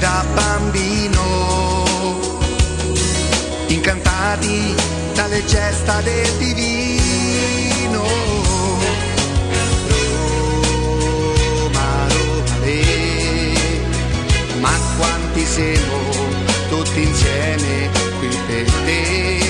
Da bambino, incantati dalle gesta del divino. Roma, Roma, ma quanti siamo tutti insieme qui per te.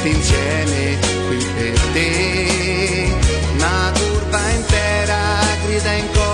tutti insieme qui per te. Una curva intera grida in coro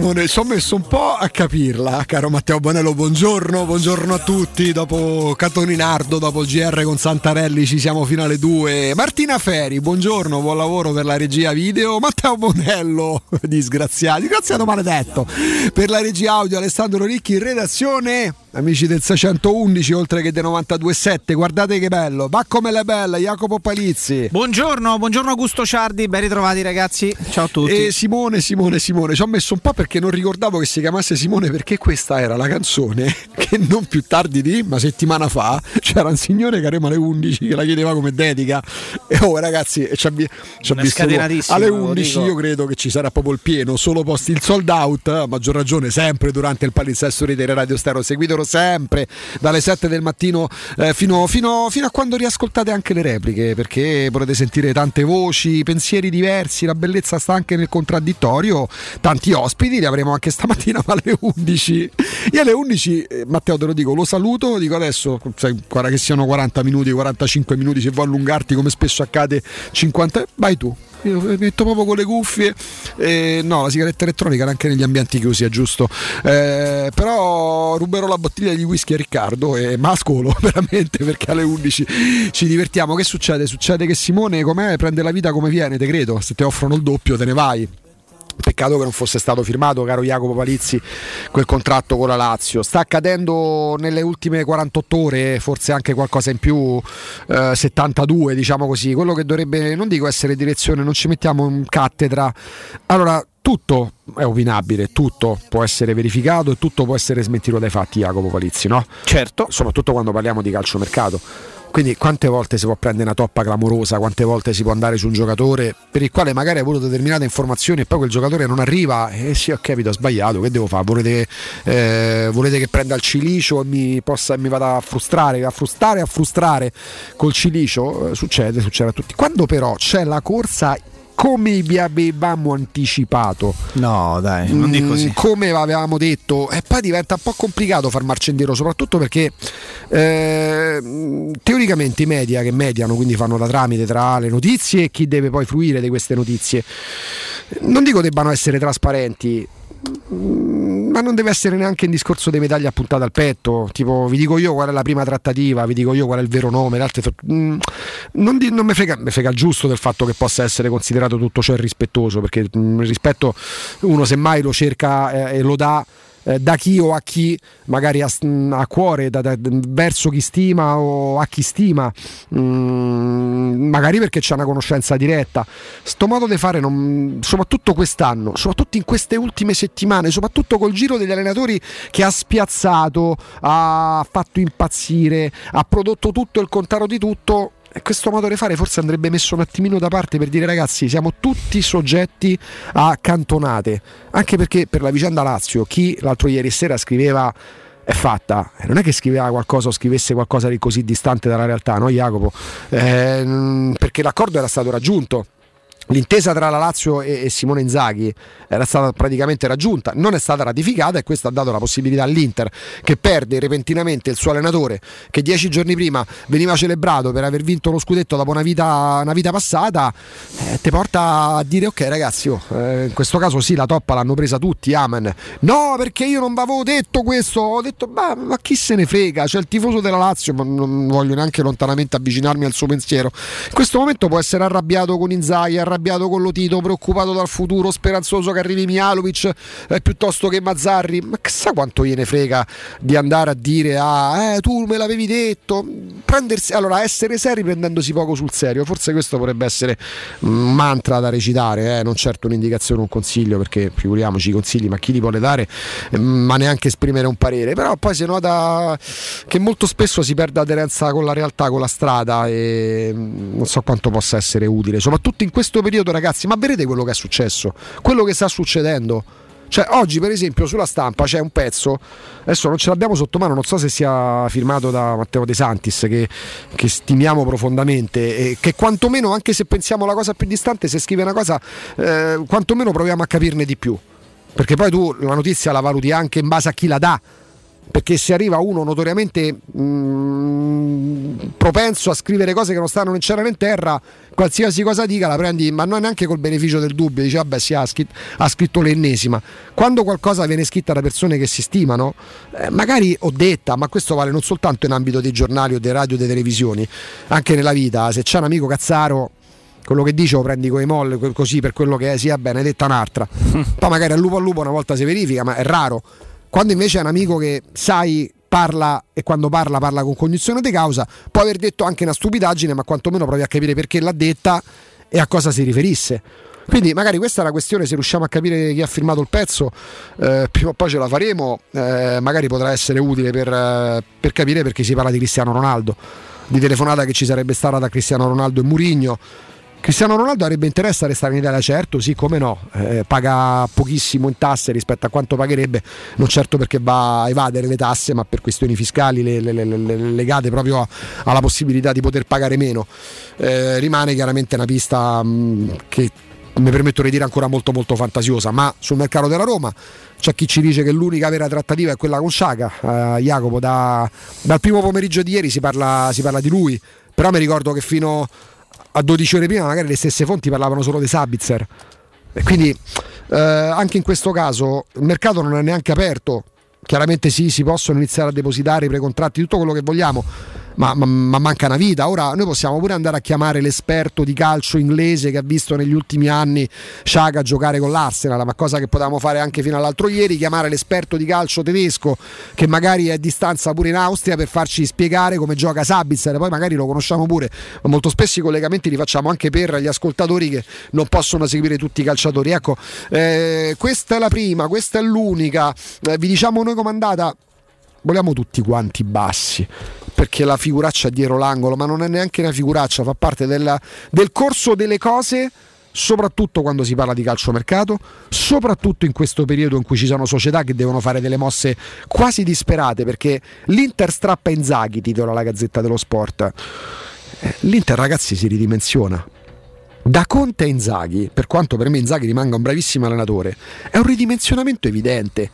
Simone, ci ho messo un po' a capirla, caro Matteo Bonello, buongiorno, buongiorno a tutti, dopo Catoninardo, dopo GR con Santarelli ci siamo fino alle 2. Martina Feri, buongiorno, buon lavoro per la regia video, Matteo Bonello, disgraziato, disgraziato maledetto, per la regia audio Alessandro Ricchi redazione amici del 611 oltre che del 92.7 guardate che bello va come la bella Jacopo Palizzi. Buongiorno buongiorno Augusto Ciardi ben ritrovati ragazzi ciao a tutti. E Simone Simone Simone ci ho messo un po' perché non ricordavo che si chiamasse Simone perché questa era la canzone che non più tardi di una settimana fa c'era un signore che arriva alle 11 che la chiedeva come dedica. E oh ragazzi ci ha, ci ha visto alle 11 io credo che ci sarà proprio il pieno solo posti il sold out a maggior ragione sempre durante il palinsesto di Radio Stereo seguitelo loro sempre dalle 7 del mattino eh, fino, fino, fino, a quando riascoltate anche le repliche perché potete sentire tante voci, pensieri diversi, la bellezza sta anche nel contraddittorio, tanti ospiti, li avremo anche stamattina ma alle 11. Io alle 11, eh, Matteo te lo dico, lo saluto, dico adesso, sai, guarda che siano 40 minuti, 45 minuti, se vuoi allungarti come spesso accade 50, vai tu. Io metto proprio con le cuffie. Eh, no, la sigaretta elettronica anche negli ambienti chiusi, è giusto. Eh, però ruberò la bottiglia di whisky a Riccardo e mascolo veramente perché alle 11 ci divertiamo. Che succede? Succede che Simone com'è prende la vita come viene, te credo. Se ti offrono il doppio te ne vai. Peccato che non fosse stato firmato, caro Jacopo Palizzi, quel contratto con la Lazio. Sta accadendo nelle ultime 48 ore, forse anche qualcosa in più, eh, 72 diciamo così. Quello che dovrebbe, non dico essere direzione, non ci mettiamo in cattedra. Allora, tutto è opinabile, tutto può essere verificato e tutto può essere smentito dai fatti, Jacopo Palizzi, no? Certo. Soprattutto quando parliamo di calciomercato quindi quante volte si può prendere una toppa clamorosa, quante volte si può andare su un giocatore per il quale magari hai avuto determinate informazioni e poi quel giocatore non arriva e eh sì ho capito, ho sbagliato, che devo fare? Volete, eh, volete che prenda il cilicio e mi, possa, mi vada a frustrare, a frustrare, a frustrare col cilicio? Eh, succede, succede a tutti. Quando però c'è la corsa come vi avevamo anticipato. No, dai, non dico così. Mm, come avevamo detto, e poi diventa un po' complicato far marcia indietro, soprattutto perché eh, teoricamente i media che mediano, quindi fanno da tramite tra le notizie e chi deve poi fruire di queste notizie, non dico debbano essere trasparenti, ma non deve essere neanche un discorso dei medaglie appuntate al petto. Tipo, vi dico io qual è la prima trattativa, vi dico io qual è il vero nome. L'altre, mm, non, di, non mi, frega, mi, frega, il giusto del fatto che possa essere considerato tutto ciò irrispettoso, perché mm, il rispetto uno semmai lo cerca eh, e lo dà eh, da chi o a chi magari a, a cuore, da, da, verso chi stima o a chi stima, mm, magari perché c'è una conoscenza diretta. Sto modo di fare, non, soprattutto quest'anno, soprattutto in queste ultime settimane, soprattutto col giro degli allenatori che ha spiazzato, ha fatto impazzire, ha prodotto tutto il contrario di tutto questo modo di fare forse andrebbe messo un attimino da parte per dire ragazzi siamo tutti soggetti a cantonate anche perché per la vicenda Lazio chi l'altro ieri sera scriveva è fatta. Non è che scriveva qualcosa o scrivesse qualcosa di così distante dalla realtà, no Jacopo? Eh, perché l'accordo era stato raggiunto L'intesa tra la Lazio e Simone Inzaghi era stata praticamente raggiunta, non è stata ratificata e questo ha dato la possibilità all'Inter che perde repentinamente il suo allenatore che dieci giorni prima veniva celebrato per aver vinto lo scudetto dopo una vita, una vita passata, eh, ti porta a dire ok ragazzi, oh, eh, in questo caso sì la toppa l'hanno presa tutti, amen. No perché io non vi avevo detto questo, ho detto ma, ma chi se ne frega, c'è il tifoso della Lazio, ma non voglio neanche lontanamente avvicinarmi al suo pensiero. In questo momento può essere arrabbiato con Inzaghi, arrabbiato arrabbiato con Lotito, preoccupato dal futuro, speranzoso che arrivi Mialovic eh, piuttosto che Mazzarri. Ma chissà quanto gliene frega di andare a dire ah, eh, tu me l'avevi detto. Prendersi, allora, essere seri prendendosi poco sul serio. Forse questo potrebbe essere un mantra da recitare, eh? non certo un'indicazione, un consiglio, perché figuriamoci i consigli, ma chi li vuole dare, ma neanche esprimere un parere. Però poi si nota che molto spesso si perde aderenza con la realtà, con la strada e non so quanto possa essere utile, soprattutto in questo periodo, ragazzi, ma vedete quello che è successo, quello che sta succedendo. Cioè, oggi, per esempio, sulla stampa c'è un pezzo, adesso non ce l'abbiamo sotto mano, non so se sia firmato da Matteo De Santis, che, che stimiamo profondamente, e che quantomeno, anche se pensiamo alla cosa più distante, se scrive una cosa, eh, quantomeno proviamo a capirne di più. Perché poi tu la notizia la valuti anche in base a chi la dà perché se arriva uno notoriamente mh, mm, propenso a scrivere cose che non stanno né in cielo né in terra, qualsiasi cosa dica la prendi, ma non neanche col beneficio del dubbio, dice vabbè sì, ha, scritto, ha scritto l'ennesima. Quando qualcosa viene scritta da persone che si stimano, eh, magari ho detta, ma questo vale non soltanto in ambito dei giornali o dei radio o delle televisioni, anche nella vita, se c'è un amico cazzaro quello che dice lo prendi con i molle così per quello che è, sia benedetta un'altra. Poi magari al lupo al lupo una volta si verifica, ma è raro. Quando invece è un amico che sai parla e quando parla parla con cognizione di causa, può aver detto anche una stupidaggine, ma quantomeno provi a capire perché l'ha detta e a cosa si riferisse. Quindi magari questa è la questione, se riusciamo a capire chi ha firmato il pezzo, eh, prima o poi ce la faremo, eh, magari potrà essere utile per, eh, per, capire perché si parla di Cristiano Ronaldo, di telefonata che ci sarebbe stata da Cristiano Ronaldo e Murigno Cristiano Ronaldo avrebbe interesse a restare in Italia, certo, sì, come no, eh, paga pochissimo in tasse rispetto a quanto pagherebbe, non certo perché va a evadere le tasse, ma per questioni fiscali le, le, le, legate proprio a, alla possibilità di poter pagare meno. Eh, rimane chiaramente una pista mh, che mi permetto di dire ancora molto molto fantasiosa, ma sul mercato della Roma c'è chi ci dice che l'unica vera trattativa è quella con Sciaga, eh, Jacopo, da, dal primo pomeriggio di ieri si parla, si parla di lui, però mi ricordo che fino a 12 ore prima magari le stesse fonti parlavano solo di Sabitzer. E quindi eh, anche in questo caso il mercato non è neanche aperto. Chiaramente sì, si possono iniziare a depositare i precontratti, tutto quello che vogliamo ma, ma, ma, manca una vita. Ora noi possiamo pure andare a chiamare l'esperto di calcio inglese che ha visto negli ultimi anni Sciaga giocare con l'Arsenal, ma cosa che potevamo fare anche fino all'altro ieri, chiamare l'esperto di calcio tedesco che magari è a distanza pure in Austria per farci spiegare come gioca Sabitzer, poi magari lo conosciamo pure, ma molto spesso i collegamenti li facciamo anche per gli ascoltatori che non possono seguire tutti i calciatori. Ecco, eh, questa è la prima, questa è l'unica, eh, vi diciamo noi com'è andata vogliamo tutti quanti bassi perché la figuraccia dietro l'angolo, ma non è neanche una figuraccia, fa parte della, del corso delle cose soprattutto quando si parla di calciomercato, soprattutto in questo periodo in cui ci sono società che devono fare delle mosse quasi disperate perché l'Inter strappa Inzaghi, titola la Gazzetta dello Sport. L'Inter ragazzi si ridimensiona. Da Conte a Inzaghi, per quanto per me Inzaghi rimanga un bravissimo allenatore, è un ridimensionamento evidente.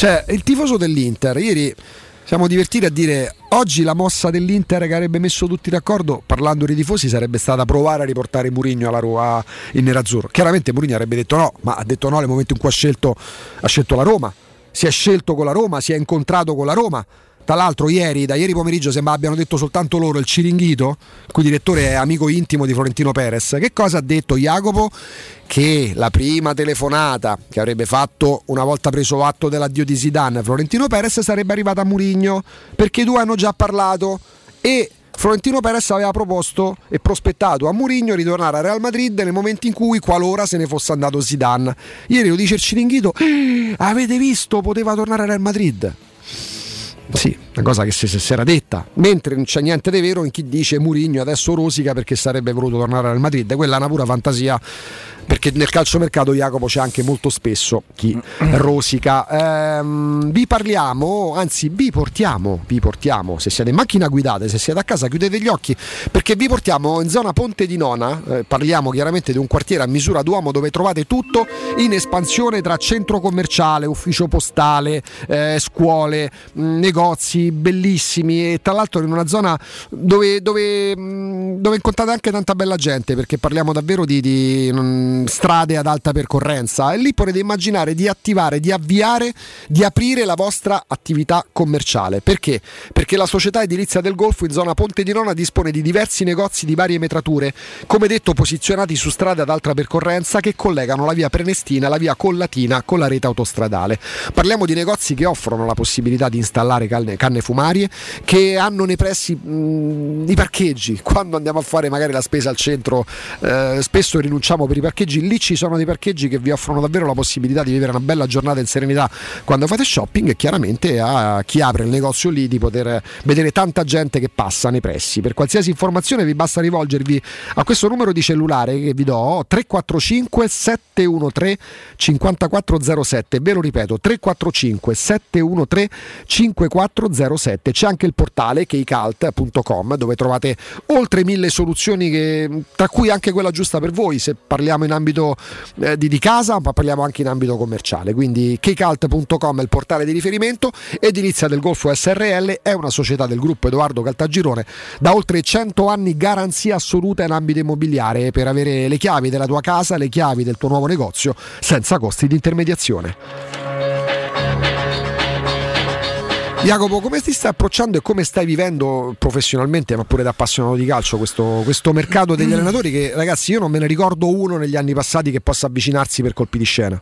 Cioè, il tifoso dell'Inter ieri siamo divertiti a dire oggi la mossa dell'Inter che avrebbe messo tutti d'accordo, parlando dei tifosi, sarebbe stata provare a riportare Murigno alla Roma in nerazzurro. Chiaramente Murigno avrebbe detto no, ma ha detto no nel momento in cui ha scelto, ha scelto la Roma. Si è scelto con la Roma, si è incontrato con la Roma tra l'altro ieri, da ieri pomeriggio sembra abbiano detto soltanto loro il Ciringhito, cui direttore è amico intimo di Florentino Perez. Che cosa ha detto Jacopo? Che la prima telefonata che avrebbe fatto una volta preso atto dell'addio di Zidane Florentino Perez sarebbe arrivata a Murigno, perché i due hanno già parlato e Florentino Perez aveva proposto e prospettato a Mourinho ritornare a Real Madrid nel momento in cui qualora se ne fosse andato Zidane. Ieri lo dice il Ciringhito, eh, avete visto, poteva tornare a Real Madrid. Sì, una cosa che si, si era detta, mentre non c'è niente di vero in chi dice Murigno adesso rosica perché sarebbe voluto tornare al Madrid, quella è una pura fantasia perché nel calciomercato Jacopo c'è anche molto spesso chi rosica. Ehm, vi parliamo, anzi vi portiamo, vi portiamo, se siete in macchina guidate, se siete a casa chiudete gli occhi, perché vi portiamo in zona Ponte di Nona, eh, parliamo chiaramente di un quartiere a misura d'uomo dove trovate tutto in espansione tra centro commerciale, ufficio postale, eh, scuole, mh, negozi bellissimi e tra l'altro in una zona dove, dove, mh, dove incontrate anche tanta bella gente, perché parliamo davvero di... di mh, strade ad alta percorrenza e lì potete immaginare di attivare, di avviare, di aprire la vostra attività commerciale. Perché? Perché la società edilizia del Golfo in zona Ponte di Nona dispone di diversi negozi di varie metrature, come detto posizionati su strade ad alta percorrenza che collegano la via Prenestina la via Collatina con la rete autostradale. Parliamo di negozi che offrono la possibilità di installare canne, canne fumarie, che hanno nei pressi mh, i parcheggi. Quando andiamo a fare magari la spesa al centro, eh, spesso rinunciamo per i parcheggi lì ci sono dei parcheggi che vi offrono davvero la possibilità di vivere una bella giornata in serenità quando fate shopping e chiaramente a chi apre il negozio lì di poter vedere tanta gente che passa nei pressi. Per qualsiasi informazione vi basta rivolgervi a questo numero di cellulare che vi do 345 713 5407, ve lo ripeto 345 713 5407 07. C'è anche il portale keicalt.com dove trovate oltre mille soluzioni che, tra cui anche quella giusta per voi se parliamo in ambito eh, di, di, casa ma parliamo anche in ambito commerciale. Quindi keicalt.com è il portale di riferimento. Edilizia del Golfo SRL è una società del gruppo Edoardo Caltagirone da oltre 100 anni garanzia assoluta in ambito immobiliare per avere le chiavi della tua casa, le chiavi del tuo nuovo negozio senza costi di intermediazione. Jacopo, come ti stai approcciando e come stai vivendo professionalmente, ma pure da appassionato di calcio, questo, questo mercato degli mm. allenatori che ragazzi io non me ne ricordo uno negli anni passati che possa avvicinarsi per colpi di scena?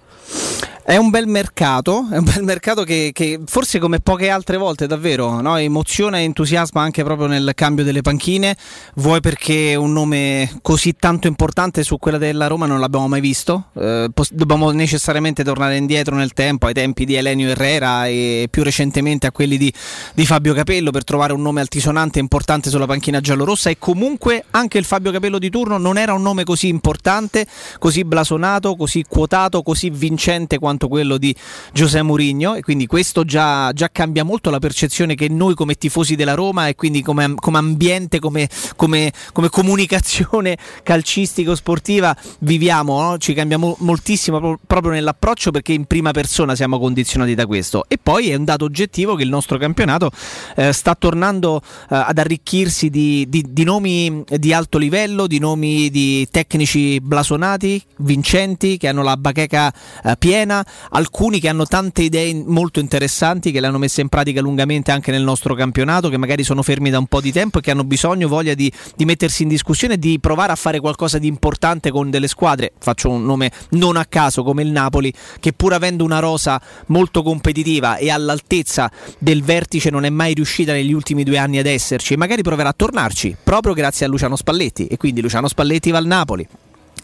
È un bel mercato, è un bel mercato che, che forse come poche altre volte davvero no? emoziona e entusiasma anche proprio nel cambio delle panchine, vuoi perché un nome così tanto importante su quella della Roma non l'abbiamo mai visto, eh, dobbiamo necessariamente tornare indietro nel tempo, ai tempi di Elenio Herrera e più recentemente a quelli di, di Fabio Capello per trovare un nome altisonante e importante sulla panchina giallorossa. E comunque anche il Fabio Capello di turno non era un nome così importante, così blasonato, così quotato, così vincente quanto quanto quello di Giuseppe Mourinho e quindi questo già, già, cambia molto la percezione che noi come tifosi della Roma e quindi come, come ambiente, come, come, come comunicazione calcistico-sportiva viviamo, no? ci cambia mo- moltissimo proprio nell'approccio perché in prima persona siamo condizionati da questo e poi è un dato oggettivo che il nostro campionato eh, sta tornando eh, ad arricchirsi di, di, di nomi di alto livello, di nomi di tecnici blasonati, vincenti, che hanno la bacheca eh, piena, alcuni che hanno tante idee molto interessanti, che le hanno messe in pratica lungamente anche nel nostro campionato, che magari sono fermi da un po' di tempo e che hanno bisogno, voglia di, di mettersi in discussione e di provare a fare qualcosa di importante con delle squadre. Faccio un nome non a caso come il Napoli, che pur avendo una rosa molto competitiva e all'altezza del vertice non è mai riuscita negli ultimi due anni ad esserci magari proverà a tornarci proprio grazie a Luciano Spalletti e quindi Luciano Spalletti va al Napoli.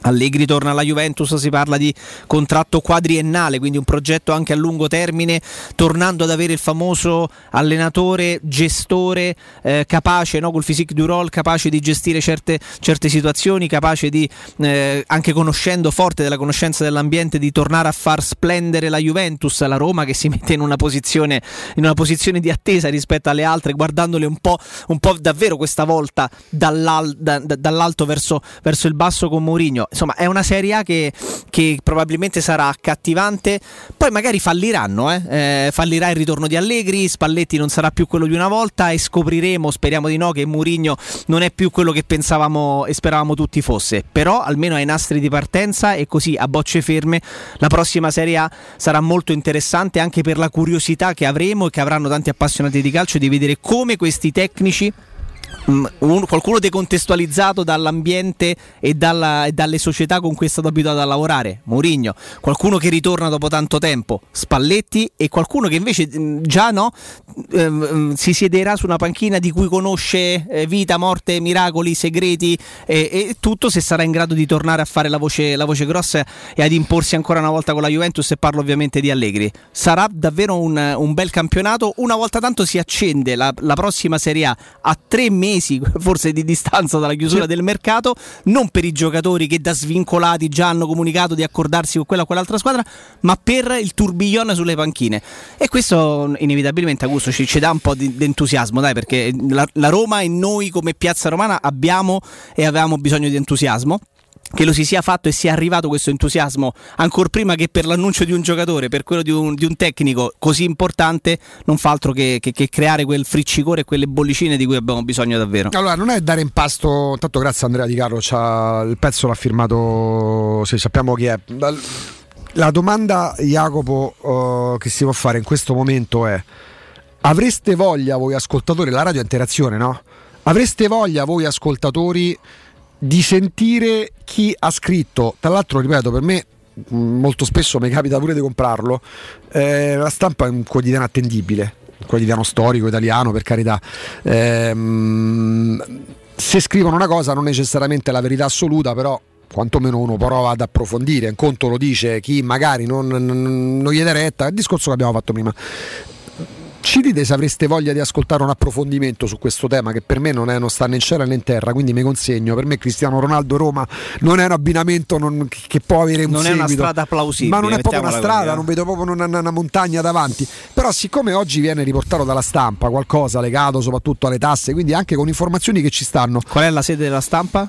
Allegri torna alla Juventus, si parla di contratto quadriennale, quindi un progetto anche a lungo termine, tornando ad avere il famoso allenatore, gestore eh, capace, no? col physique du role, capace di gestire certe, certe situazioni, capace di, eh, anche conoscendo forte della conoscenza dell'ambiente, di tornare a far splendere la Juventus, la Roma che si mette in una posizione, in una posizione di attesa rispetto alle altre, guardandole un po', un po davvero questa volta dall'al, da, dall'alto verso, verso il basso con Mourinho insomma è una Serie A che, che, probabilmente sarà accattivante poi magari falliranno eh? Eh, fallirà il ritorno di Allegri Spalletti non sarà più quello di una volta e scopriremo speriamo di no che Murigno non è più quello che pensavamo e speravamo tutti fosse però almeno ai nastri di partenza e così a bocce ferme la prossima Serie A sarà molto interessante anche per la curiosità che avremo e che avranno tanti appassionati di calcio di vedere come questi tecnici un, qualcuno decontestualizzato dall'ambiente e, dalla, e, dalle società con cui è stato abituato a lavorare, Mourinho, qualcuno che ritorna dopo tanto tempo, Spalletti e qualcuno che invece mm, già no, ehm, si siederà su una panchina di cui conosce eh, vita, morte, miracoli, segreti e, e, tutto se sarà in grado di tornare a fare la voce, la voce, grossa e ad imporsi ancora una volta con la Juventus e parlo ovviamente di Allegri. Sarà davvero un, un bel campionato, una volta tanto si accende la, la prossima Serie A a tre mesi mesi forse di distanza dalla chiusura del mercato, non per i giocatori che da svincolati già hanno comunicato di accordarsi con quella o quell'altra squadra, ma per il tourbillon sulle panchine. E questo inevitabilmente Augusto ci, ci dà un po' di, di entusiasmo, dai, perché la, la Roma e noi come piazza romana abbiamo e avevamo bisogno di entusiasmo che lo si sia fatto e sia arrivato questo entusiasmo ancora prima che per l'annuncio di un giocatore, per quello di un, di un tecnico così importante, non fa altro che, che, che, creare quel friccicore e quelle bollicine di cui abbiamo bisogno davvero. Allora, non è dare in pasto, intanto grazie Andrea Di Carlo, il pezzo l'ha firmato, se sappiamo chi è. La domanda, Jacopo, uh, che si può fare in questo momento è: avreste voglia voi ascoltatori, la radio interazione, no? Avreste voglia voi ascoltatori di sentire chi ha scritto, tra l'altro ripeto per me mm, molto spesso mi capita pure di comprarlo, eh, la stampa è un quotidiano attendibile, un quotidiano storico italiano per carità. Eh, se scrivono una cosa non necessariamente la verità assoluta, però quantomeno uno prova ad approfondire, un conto lo dice chi magari non, non, non gli dà retta, è il discorso che abbiamo fatto prima Ci dite se avreste voglia di ascoltare un approfondimento su questo tema che per me non, è, non sta né in cielo né in terra, quindi mi consegno. Per me Cristiano Ronaldo Roma non è un abbinamento non, che può avere un non seguito. Non è una strada plausibile. Ma non è proprio una strada, così, eh. non vedo proprio una, una, montagna davanti. Però siccome oggi viene riportato dalla stampa qualcosa legato soprattutto alle tasse, quindi anche con informazioni che ci stanno. Qual è la sede della stampa?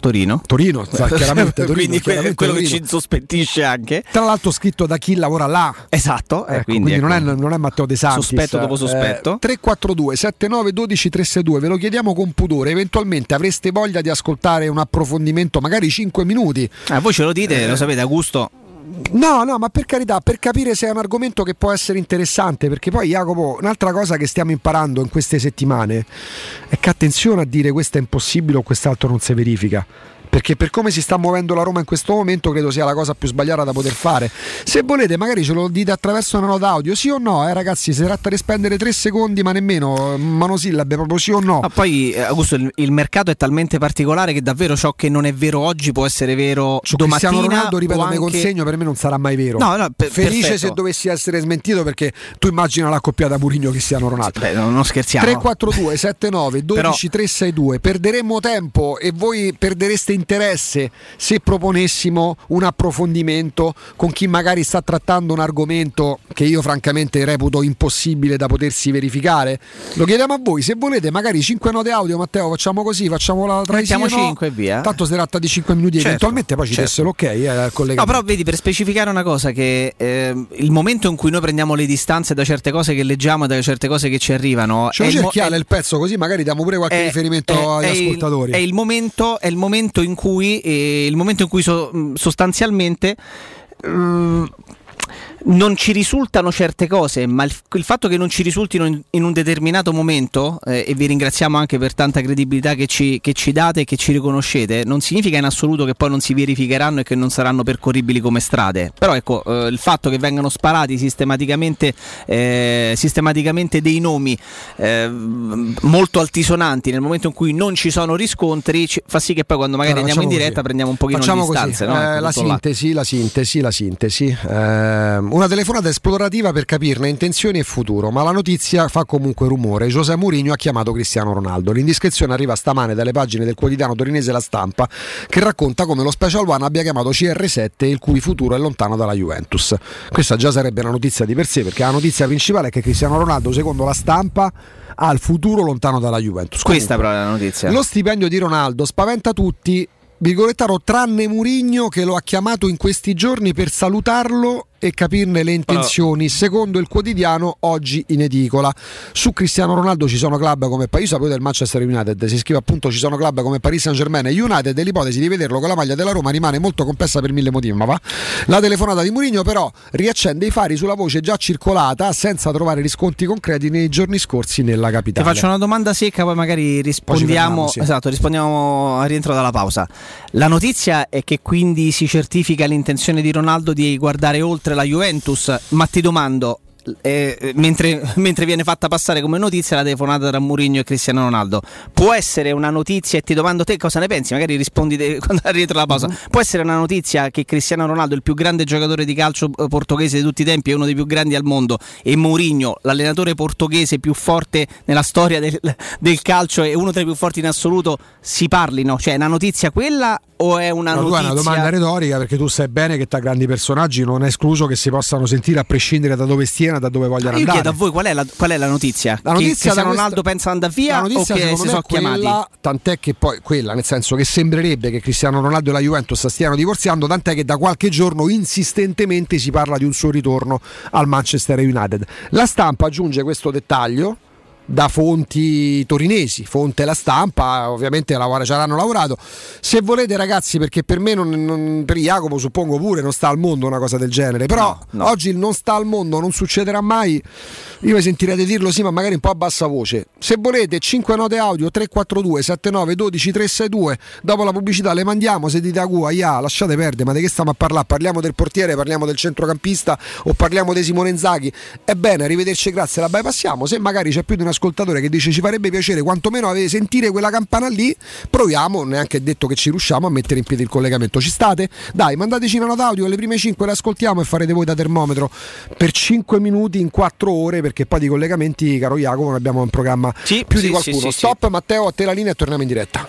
Torino. Torino, chiaramente Torino. quindi chiaramente quello Torino. che ci insospettisce anche. Tra l'altro scritto da chi lavora là. Esatto, ecco, quindi, quindi ecco. non, è, non, è, Matteo De Santis. Sospetto dopo sospetto. Eh, 342 79 12 362, ve lo chiediamo con pudore, eventualmente avreste voglia di ascoltare un approfondimento, magari 5 minuti. Eh, voi ce lo dite, eh. lo sapete, Augusto No, no, ma per carità, per capire se è un argomento che può essere interessante, perché poi Jacopo, un'altra cosa che stiamo imparando in queste settimane è che attenzione a dire questo è impossibile o quest'altro non si verifica perché per come si sta muovendo la Roma in questo momento credo sia la cosa più sbagliata da poter fare. Se volete magari ce lo dite attraverso una nota audio, sì o no, eh, ragazzi, si tratta di spendere tre secondi ma nemmeno monosillabe, proprio sì o no. Ma poi eh, Augusto, il, il, mercato è talmente particolare che davvero ciò che non è vero oggi può essere vero Su domattina. Cristiano Ronaldo, ripeto, anche... mi consegno, per me non sarà mai vero. No, no, per, Felice perfetto. se dovessi essere smentito perché tu immagina la coppiata Murigno Cristiano Ronaldo. Beh, non, non scherziamo. 342 79 12 Però... 362. Perderemo tempo e voi perdereste interesse se proponessimo un approfondimento con chi magari sta trattando un argomento che io francamente reputo impossibile da potersi verificare? Lo chiediamo a voi, se volete magari 5 note audio Matteo, facciamo così, facciamo la tradizione. Mettiamo 5 e via. Tanto si tratta di 5 minuti certo, eventualmente poi ci certo. desse l'ok eh, collega. No, però vedi, per specificare una cosa che eh, il momento in cui noi prendiamo le distanze da certe cose che leggiamo e da certe cose che ci arrivano Ce lo cerchiale il, mo- il pezzo così magari diamo pure qualche è, riferimento è, agli è ascoltatori. Il, è, il momento, è il momento in cui eh, il momento in cui so, sostanzialmente non ci risultano certe cose, ma il, il, fatto che non ci risultino in, in un determinato momento, eh, e vi ringraziamo anche per tanta credibilità che ci, che ci, date e che ci riconoscete, non significa in assoluto che poi non si verificheranno e che non saranno percorribili come strade. Però ecco, eh, il fatto che vengano sparati sistematicamente, eh, sistematicamente dei nomi eh, molto altisonanti nel momento in cui non ci sono riscontri, ci, fa sì che poi quando magari allora, andiamo in diretta così. prendiamo un pochino facciamo di distanze. No? Eh, la, sintesi, la sintesi, la sintesi, la sintesi una telefonata esplorativa per capirne intenzioni e futuro, ma la notizia fa comunque rumore. José Mourinho ha chiamato Cristiano Ronaldo. L'indiscrezione arriva stamane dalle pagine del quotidiano torinese La Stampa, che racconta come lo Special One abbia chiamato CR7 il cui futuro è lontano dalla Juventus. Questa già sarebbe una notizia di per sé, perché la notizia principale è che Cristiano Ronaldo, secondo la stampa, ha il futuro lontano dalla Juventus. Questa però è la notizia. Lo stipendio di Ronaldo spaventa tutti virgolettaro tranne Murigno che lo ha chiamato in questi giorni per salutarlo e capirne le intenzioni. Secondo il quotidiano, oggi in edicola. Su Cristiano Ronaldo ci sono club come io sapevo del Manchester United, si scrive appunto ci sono club come Paris Saint Germain e United e l'ipotesi di vederlo con la maglia della Roma rimane molto complessa per mille motivi. Ma va. La telefonata di Mourinho però riaccende i fari sulla voce già circolata senza trovare riscontri concreti nei giorni scorsi nella capitale. Ti faccio una domanda secca, poi magari rispondiamo, poi sì. esatto, rispondiamo al rientro dalla pausa. La notizia è che quindi si certifica l'intenzione di Ronaldo di guardare oltre la Juventus, ma ti domando, eh, mentre, mentre, viene fatta passare come notizia la telefonata tra Mourinho e Cristiano Ronaldo. Può essere una notizia, e ti domando te cosa ne pensi, magari rispondi quando dietro la pausa. Uh-huh. Può essere una notizia che Cristiano Ronaldo, il più grande giocatore di calcio eh, portoghese di tutti i tempi, è uno dei più grandi al mondo, e Mourinho, l'allenatore portoghese più forte nella storia del, del calcio e uno tra i più forti in assoluto, si parlino? Cioè, è una notizia quella o è una no, notizia? È una domanda retorica perché tu sai bene che tra grandi personaggi non è escluso che si possano sentire a prescindere da dove stiano da dove vogliono io andare. Io chiedo a voi qual è la, qual è la notizia? La notizia che Cristiano Ronaldo pensa andare via o che si sono chiamati? Tant'è che poi quella, nel senso che sembrerebbe che Cristiano Ronaldo e la Juventus stiano divorziando, tant'è che da qualche giorno insistentemente si parla di un suo ritorno al Manchester United. La stampa aggiunge questo dettaglio da fonti torinesi, fonte la stampa, ovviamente lavora, ci avranno lavorato. Se volete ragazzi, perché per me, non, non, per Jacopo suppongo pure, non sta al mondo una cosa del genere, però no, no. oggi non sta al mondo non succederà mai, io mi sentirete dirlo sì, ma magari un po' a bassa voce. Se volete 5 note audio 342 79 12 362, dopo la pubblicità le mandiamo, se dite a Gua, yeah, lasciate perdere, ma di che stiamo a parlare? Parliamo del portiere, parliamo del centrocampista o parliamo di Simone Inzaghi? Ebbene, arrivederci, grazie, la bypassiamo, se magari c'è più di una ascoltatore che dice ci farebbe piacere quantomeno avere, sentire quella campana lì, proviamo, neanche detto che ci riusciamo a mettere in piedi il collegamento. Ci state? Dai, mandateci una nota audio, le prime 5 le ascoltiamo e farete voi da termometro per 5 minuti in 4 ore perché poi di collegamenti, caro Jacopo, ne abbiamo in programma Sì, più sì, di qualcuno. sì, sì, Stop Matteo, a te la linea e torniamo in diretta.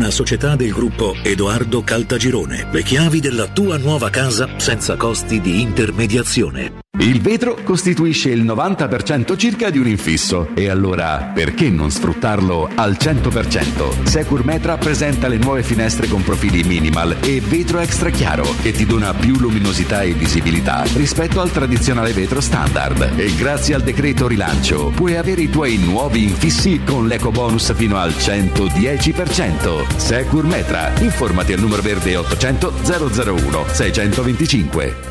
una società del gruppo Edoardo Caltagirone. Le chiavi della tua nuova casa senza costi di intermediazione. Il vetro costituisce il 90% circa di un infisso e allora perché non sfruttarlo al 100%? Secur Metra presenta le nuove finestre con profili minimal e vetro extra chiaro che ti dona più luminosità e visibilità rispetto al tradizionale vetro standard e grazie al decreto rilancio puoi avere i tuoi nuovi infissi con l'eco bonus fino al 110%. Secur Metra, informati al numero verde 800 001 625.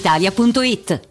brispalitalia.it.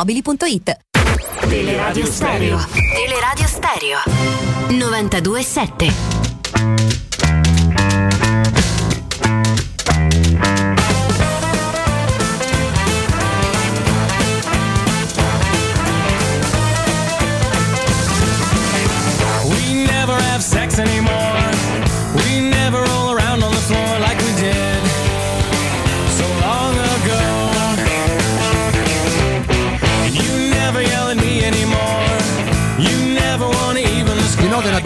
automobili.it Teleradio Stereo. Teleradio Stereo. 92.7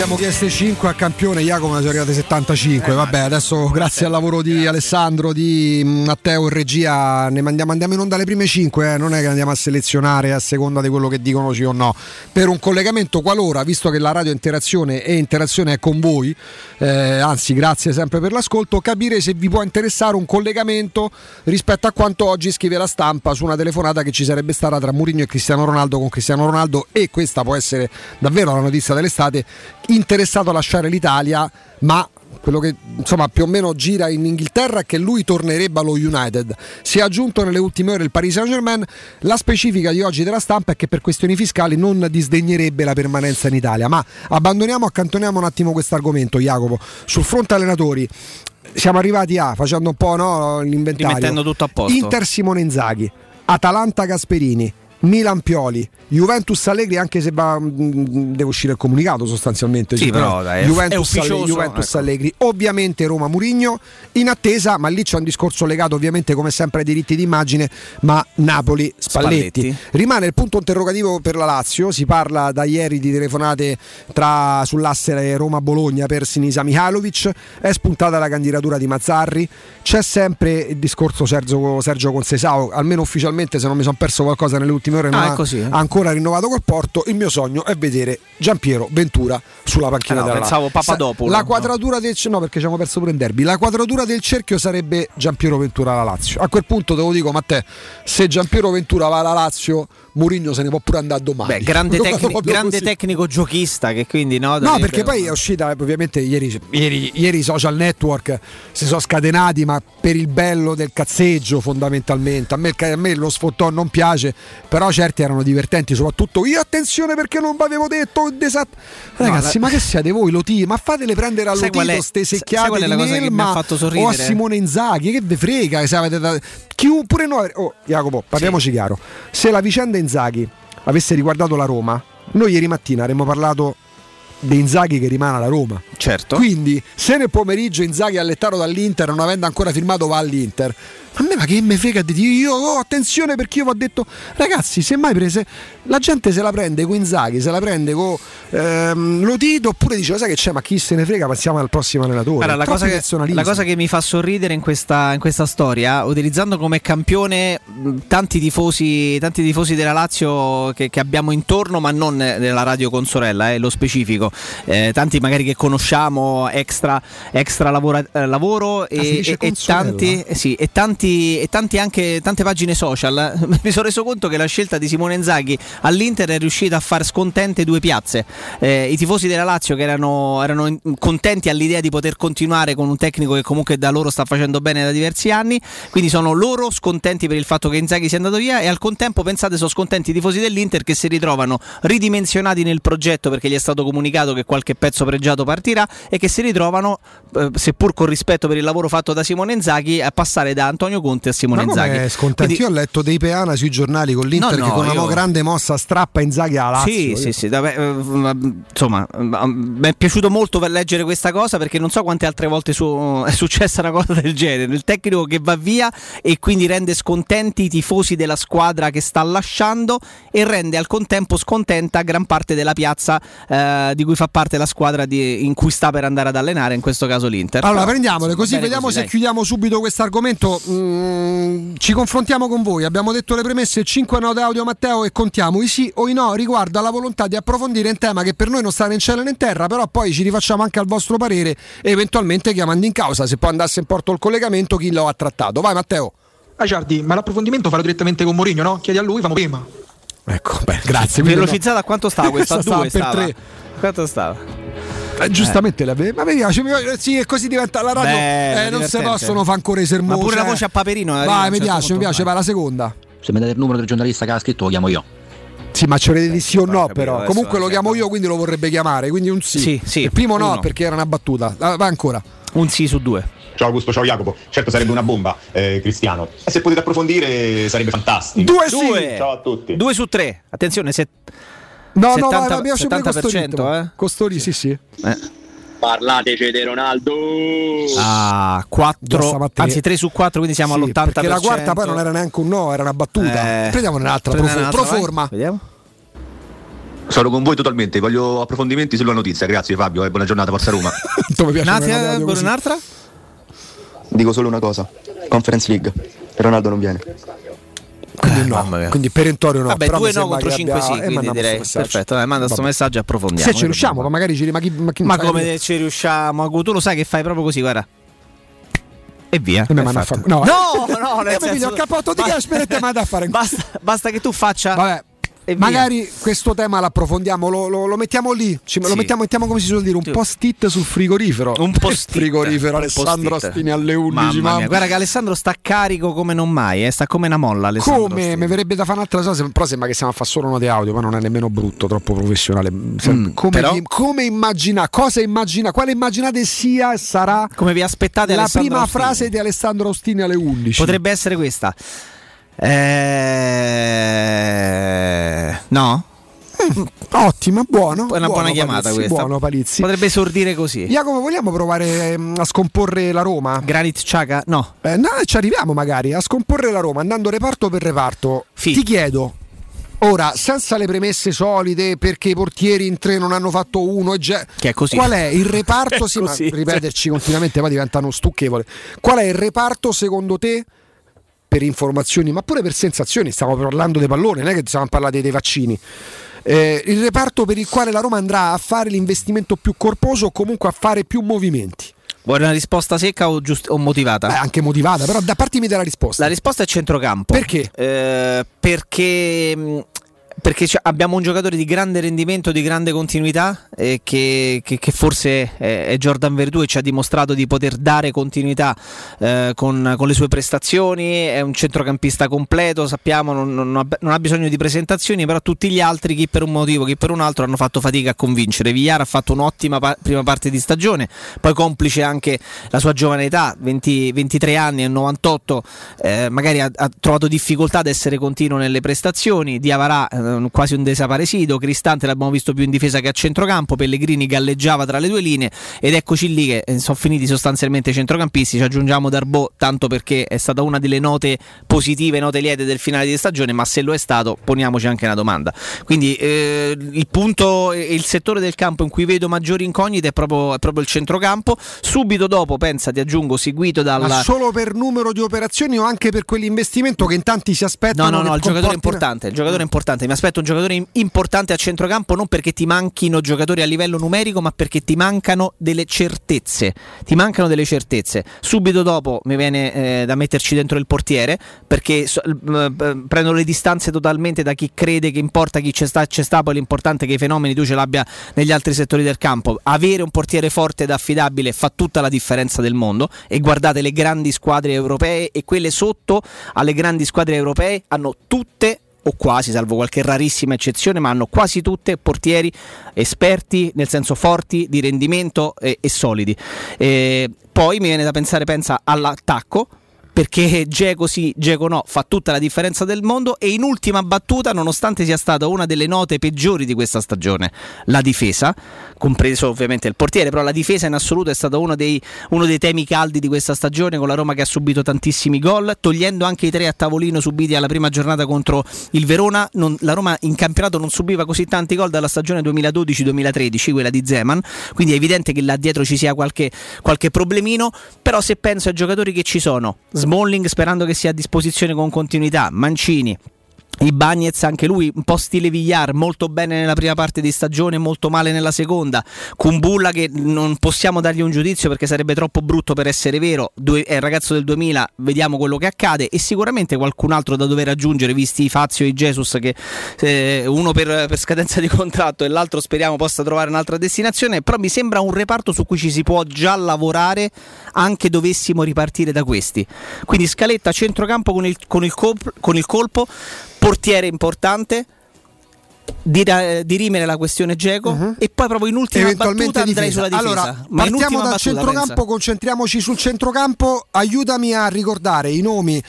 abbiamo chieste 5 a campione, Jacopo ne sono arrivate 75. Eh, Vabbè, adesso grazie al lavoro di Alessandro, di Matteo in regia, ne mandiamo, andiamo in onda le prime 5, eh, non è che andiamo a selezionare a seconda di quello che dicono sì o no. Per un collegamento qualora, visto che la radio interazione e interazione è con voi, eh, anzi grazie sempre per l'ascolto, capire se vi può interessare un collegamento rispetto a quanto oggi scrive la stampa su una telefonata che ci sarebbe stata tra Mourinho e Cristiano Ronaldo con Cristiano Ronaldo e questa può essere davvero la notizia dell'estate, interessato a lasciare l'Italia, ma quello che insomma più o meno gira in Inghilterra è che lui tornerebbe allo United. Si è aggiunto nelle ultime ore il Paris Saint Germain. La specifica di oggi della stampa è che per questioni fiscali non disdegnerebbe la permanenza in Italia. Ma abbandoniamo, accantoniamo un attimo questo argomento, Jacopo. Sul fronte allenatori. Siamo arrivati a, facendo un po' no, l'inventario. Rimettendo tutto a posto. Inter Simone Inzaghi, Atalanta Gasperini, Milan Pioli, Juventus Allegri, anche se va, mh, deve uscire il comunicato sostanzialmente. Sì, però, dai, Juventus, Allegri, Juventus ecco. Allegri, ovviamente Roma Murigno in attesa, ma lì c'è un discorso legato ovviamente come sempre ai diritti d'immagine, ma Napoli Spalletti. Spalletti. Rimane il punto interrogativo per la Lazio, si parla da ieri di telefonate tra, sull'asse Roma-Bologna per Sinisa Mihalovic, è spuntata la candidatura di Mazzarri, c'è sempre il discorso Sergio, Sergio Consesao, almeno ufficialmente se non mi sono perso qualcosa nelle ultime ore non Ah, è ha così, eh? ha ancora rinnovato col Porto, il mio sogno è vedere Giampiero Ventura sulla panchina Eh no, della pensavo Lazio. Papadopoulou, La quadratura del no perché ci abbiamo perso pure in derby. La quadratura del cerchio sarebbe Giampiero Ventura alla Lazio. A quel punto te lo dico, Matteo, se Giampiero Ventura va alla Lazio, Mourinho se ne può pure andare domani. Beh, grande, tecni- grande tecnico giochista che quindi no, No, perché poi è uscita, eh, ovviamente ieri, ieri- ieri i social network si sono scatenati, ma per il bello del cazzeggio fondamentalmente. A me, a me lo sfottò non piace, però certi erano divertenti, soprattutto io attenzione perché non vi avevo detto desat- Ragazzi, la- ma che siete voi, lo ti? Ma fatele prendere Sai qual è- all'udito ste sai secchiate di che Nelma o a? Simone Inzaghi, che ve frega, se avete da- Chiun- pure noi Oh, Jacopo, parliamoci chiaro. Se la vicenda Inzaghi avesse riguardato la Roma, noi ieri mattina avremmo parlato di Inzaghi che rimane alla Roma. Certo. Quindi, se nel pomeriggio Inzaghi è allettato dall'Inter, non avendo ancora firmato, va all'Inter. A me ma che me frega di dire io, oh, attenzione perché io vi ho detto, ragazzi, se mai prese, la gente se la prende con Inzaghi, se la prende con ehm, Lotito, oppure dice, "Lo sai che c'è, ma chi se ne frega, passiamo al prossimo allenatore. Guarda, la, cosa che, la cosa che mi fa sorridere in questa, in questa storia, utilizzando come campione tanti tifosi, tanti tifosi della Lazio che, che abbiamo intorno, ma non nella radio consorella, eh, lo specifico, Eh, tanti magari che conosciamo, extra, extra lavora- eh, lavoro e, Ah, e- e consorella? tanti, eh, sì, e tanti, e tanti anche tante pagine social. mi sono reso conto che la scelta di Simone Inzaghi all'Inter è riuscita a far scontente due piazze. Eh, I tifosi della Lazio che erano, erano contenti all'idea di poter continuare con un tecnico che comunque da loro sta facendo bene da diversi anni, quindi sono loro scontenti per il fatto che Inzaghi sia andato via e al contempo pensate sono scontenti i tifosi dell'Inter che si ritrovano ridimensionati nel progetto perché gli è stato comunicato che qualche pezzo pregiato partirà e che si ritrovano, eh, seppur con rispetto per il lavoro fatto da Simone Inzaghi, a passare da Antonio Conte a Simone Inzaghi. scontenti? Quindi- Io ho letto dei peana sui giornali con l'Inter No, che no, con una io- mo grande mossa strappa Inzaghi alla Lazio. Sì, Io- sì, sì, vabbè, eh, ma, insomma, eh, mi è piaciuto molto per leggere questa cosa perché non so quante altre volte su- è successa una cosa del genere. Il tecnico che va via e quindi rende scontenti i tifosi della squadra che sta lasciando e rende al contempo scontenta gran parte della piazza eh, di cui fa parte la squadra di- in cui sta per andare ad allenare, in questo caso l'Inter. Allora Però, prendiamole così, vediamo così, se dai. chiudiamo subito questo argomento. Mm, ci confrontiamo con voi. Abbiamo detto le premesse 5 note audio Matteo e contiamo i sì o i no riguardo alla volontà di approfondire un tema che per noi non sta né in cielo né in terra, però poi ci rifacciamo anche al vostro parere e eventualmente chiamando in causa se poi andasse in porto il collegamento chi lo ha trattato. Vai Matteo. Ah, Giardi, ma l'approfondimento farò direttamente con Mourinho, no? Chiedi a lui, famo prima. Ecco, beh, grazie. Velocizzata a quanto stava questa? Questa Due stava per stava. tre. Quanto stava? Eh, giustamente la ma mi piace, mi piace, sì, e così diventa la radio. Beh, eh, non si possono fare ancora i sermoni. Ma pure la eh. voce a Paperino. a Vai, mi certo piace, mi piace, vai la seconda. Se mi date il numero del giornalista che ha scritto, lo chiamo io. Sì, ma ci volete di sì o no, però. Comunque lo chiamo io, quindi lo vorrebbe chiamare. Quindi un sì. Sì, sì, Il primo no, uno. perché era una battuta. Ah, Vai ancora. Un sì su due. Ciao Augusto, ciao Jacopo. Certo sarebbe una bomba, eh, Cristiano. E se potete approfondire sarebbe fantastico. Due sì. Due. Ciao a tutti. Due su tre. Attenzione, se No, no, 70 vai, vai, pure questo 70%, ritmo. eh. Costori, sì, sì. Parlateci di Ronaldo. Ah, Già 4, siamo a tre. anzi 3 su 4, quindi siamo Sì, all'80%. Perché la quarta poi non era neanche un no, era una battuta. Eh, Prendiamo un'altra, pro, prendiamo pro un'altra, vai. forma. Vediamo. Sono con voi totalmente, voglio approfondimenti sulla notizia. Grazie Fabio e buona giornata, Forza Roma. Mi piace Natia, così. un'altra? Dico solo una cosa. Conference League. Ronaldo non viene. Quindi no, quindi perentorio no. Vabbè, però due mi no contro che 5 abbia- sì, eh, quindi direi perfetto. Dai, manda sto Vabbè. messaggio e approfondiamo. Se ci riusciamo, ma magari ci ma chi, ma chi Ma come ci riusciamo? Agu, Tu lo sai che fai proprio così, guarda. E via. E mi è manda a fatto. fa- no. no, no, Eh, ma quindi senso- ho cappotto di Cashmere e te manda a fare basta, basta che tu faccia. Vabbè. Via. Magari questo tema l'approfondiamo, lo, lo- lo mettiamo lì, ci- lo Sì. mettiamo, mettiamo come si suol dire, un post-it sul frigorifero. Un post-it. frigorifero, Un Alessandro post-it. Astini alle 11. Mamma mamma. guarda che Alessandro sta carico come non mai, eh, sta come una molla. Alessandro Come? Astini. Mi verrebbe da fare un'altra cosa, però sembra che stiamo a fare solo note audio, ma non è nemmeno brutto, troppo professionale. Mm, come, però- come immagina, cosa immagina, quale immaginate sia e sarà Come vi aspettate la Alessandro prima Astini? frase di Alessandro Ostini alle 11? Potrebbe essere questa. Eh... No? Ottima, buono. È una buona chiamata Palizzi, questa. Buono Palizzi. Potrebbe esordire così. Jacopo, vogliamo provare ehm, a scomporre la Roma? Granit Xhaka? No. Eh, no, ci arriviamo magari a scomporre la Roma andando reparto per reparto. Ti chiedo, ora, senza le premesse solide, perché i portieri in tre non hanno fatto uno, già- Che è così. qual è il reparto? È sì, ma così, ripeterci continuamente poi diventano stucchevole. Qual è il reparto secondo te? Per informazioni, ma pure per sensazioni, stiamo parlando dei palloni, non è che stiamo parlando dei vaccini. Eh, il reparto per il quale la Roma andrà a fare l'investimento più corposo o comunque a fare più movimenti. Vuoi una risposta secca o, giust- o motivata? Beh, anche motivata, però da partimi dalla risposta. La risposta è centrocampo. Perché? Eh, perché perché abbiamo un giocatore di grande rendimento, di grande continuità, eh, che, che- che forse è, Jordan Verdù e ci ha dimostrato di poter dare continuità eh, con, con le sue prestazioni. È un centrocampista completo, sappiamo, non, non ha, non ha bisogno di presentazioni, però tutti gli altri, chi per un motivo, chi per un altro, hanno fatto fatica a convincere. Villar ha fatto un'ottima pa- prima parte di stagione, poi complice anche la sua giovane età, 20 23 anni e 98, eh, magari ha, ha trovato difficoltà ad essere continuo nelle prestazioni. Diavarà eh, quasi un desaparecido, Cristante l'abbiamo visto più in difesa che a centrocampo, Pellegrini galleggiava tra le due linee ed eccoci lì che eh, sono finiti sostanzialmente i centrocampisti. Ci aggiungiamo Darbo tanto perché è stata una delle note positive, note liete del finale di stagione, ma se lo è stato, poniamoci anche una domanda. Quindi eh, il punto e il settore del campo in cui vedo maggiori incognite è proprio, è proprio il centrocampo. Subito dopo, pensa, ti aggiungo, seguito dal Ma solo per numero di operazioni o anche per quell'investimento che in tanti si aspettano? No, no, no, il giocatore importante, il giocatore importante. Mi aspetto un giocatore im- importante a centrocampo non perché ti manchino giocatori a livello numerico, ma perché ti mancano delle certezze. Ti mancano delle certezze. Subito dopo mi viene eh, da metterci dentro il portiere perché so- m- prendo le distanze totalmente da chi crede che importa chi c'è sta, c'è sta, poi l'importante è che i fenomeni tu ce l'abbia negli altri settori del campo. Avere un portiere forte ed affidabile fa tutta la differenza del mondo e guardate le grandi squadre europee e quelle sotto alle grandi squadre europee hanno tutte o quasi, salvo qualche rarissima eccezione, ma hanno quasi tutte portieri esperti, nel senso forti, di rendimento e, e solidi. E poi mi viene da pensare, pensa all'attacco. Perché Geco sì, Geco no, fa tutta la differenza del mondo e in ultima battuta, nonostante sia stata una delle note peggiori di questa stagione, la difesa, compreso ovviamente il portiere, però la difesa in assoluto è stato uno dei, uno dei temi caldi di questa stagione con la Roma che ha subito tantissimi gol, togliendo anche i tre a tavolino subiti alla prima giornata contro il Verona, non- la Roma in campionato non subiva così tanti gol dalla stagione 2012-2013, quella di Zeman, quindi è evidente che là dietro ci sia qualche, qualche problemino, però se penso ai giocatori che ci sono, Smalling sperando che sia a disposizione con continuità, Mancini, i Bagnets, anche lui un po' stile Villar, molto bene nella prima parte di stagione, molto male nella seconda. Kumbulla che non possiamo dargli un giudizio perché sarebbe troppo brutto per essere vero, è il ragazzo del 2000, vediamo quello che accade e sicuramente qualcun altro da dover aggiungere, visti Fazio e Jesus che eh, uno per, per scadenza di contratto e l'altro speriamo possa trovare un'altra destinazione, però mi sembra un reparto su cui ci si può già lavorare anche dovessimo ripartire da questi. Quindi scaletta centrocampo con il, con il colp- con il colpo, portiere importante. dira- dirimere la questione Geco e poi proprio in ultima battuta andrei difesa. sulla difesa. Allora, Ma partiamo dal battuta, centrocampo, pensa. concentriamoci sul centrocampo. Aiutami a ricordare i nomi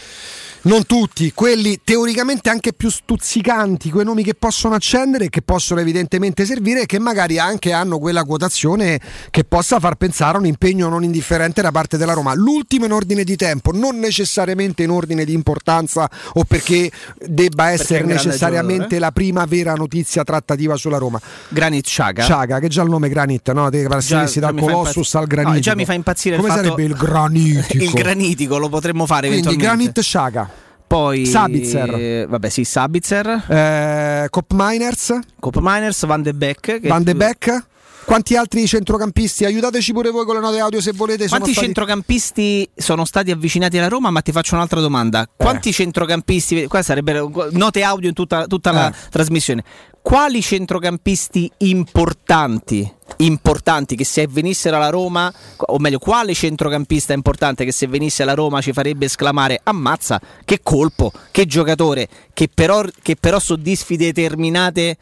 Non tutti, quelli teoricamente anche più stuzzicanti, quei nomi che possono accendere, che possono evidentemente servire e che magari anche hanno quella quotazione che possa far pensare a un impegno non indifferente da parte della Roma. L'ultimo in ordine di tempo, non necessariamente in ordine di importanza o perché debba essere grande necessariamente giocatore. la prima vera notizia trattativa sulla Roma. Granit Xhaka. Ciaga, che già il nome Granit, no? Te passeresti dal Colossus al Granitico. No, già mi fa impazzire il Come fatto- sarebbe il Granitico? il granitico lo potremmo fare Quindi. Granit Sciaga. Poi Sabitzer. eh, vabbè, sì, Sabitzer, Eh, Cop Miners, Cop Miners, Van de Beek. Van de Beek. Quanti altri centrocampisti? Aiutateci pure voi con le note audio se volete. sono Quanti stati- centrocampisti sono stati avvicinati alla Roma? Ma ti faccio un'altra domanda. Quanti centrocampisti, qua sarebbero note audio in tutta, tutta la Eh. trasmissione, quali centrocampisti importanti, importanti che se venissero alla Roma, o meglio, quale centrocampista importante che se venisse alla Roma ci farebbe esclamare ammazza, che colpo, che giocatore, che però, che però soddisfi determinate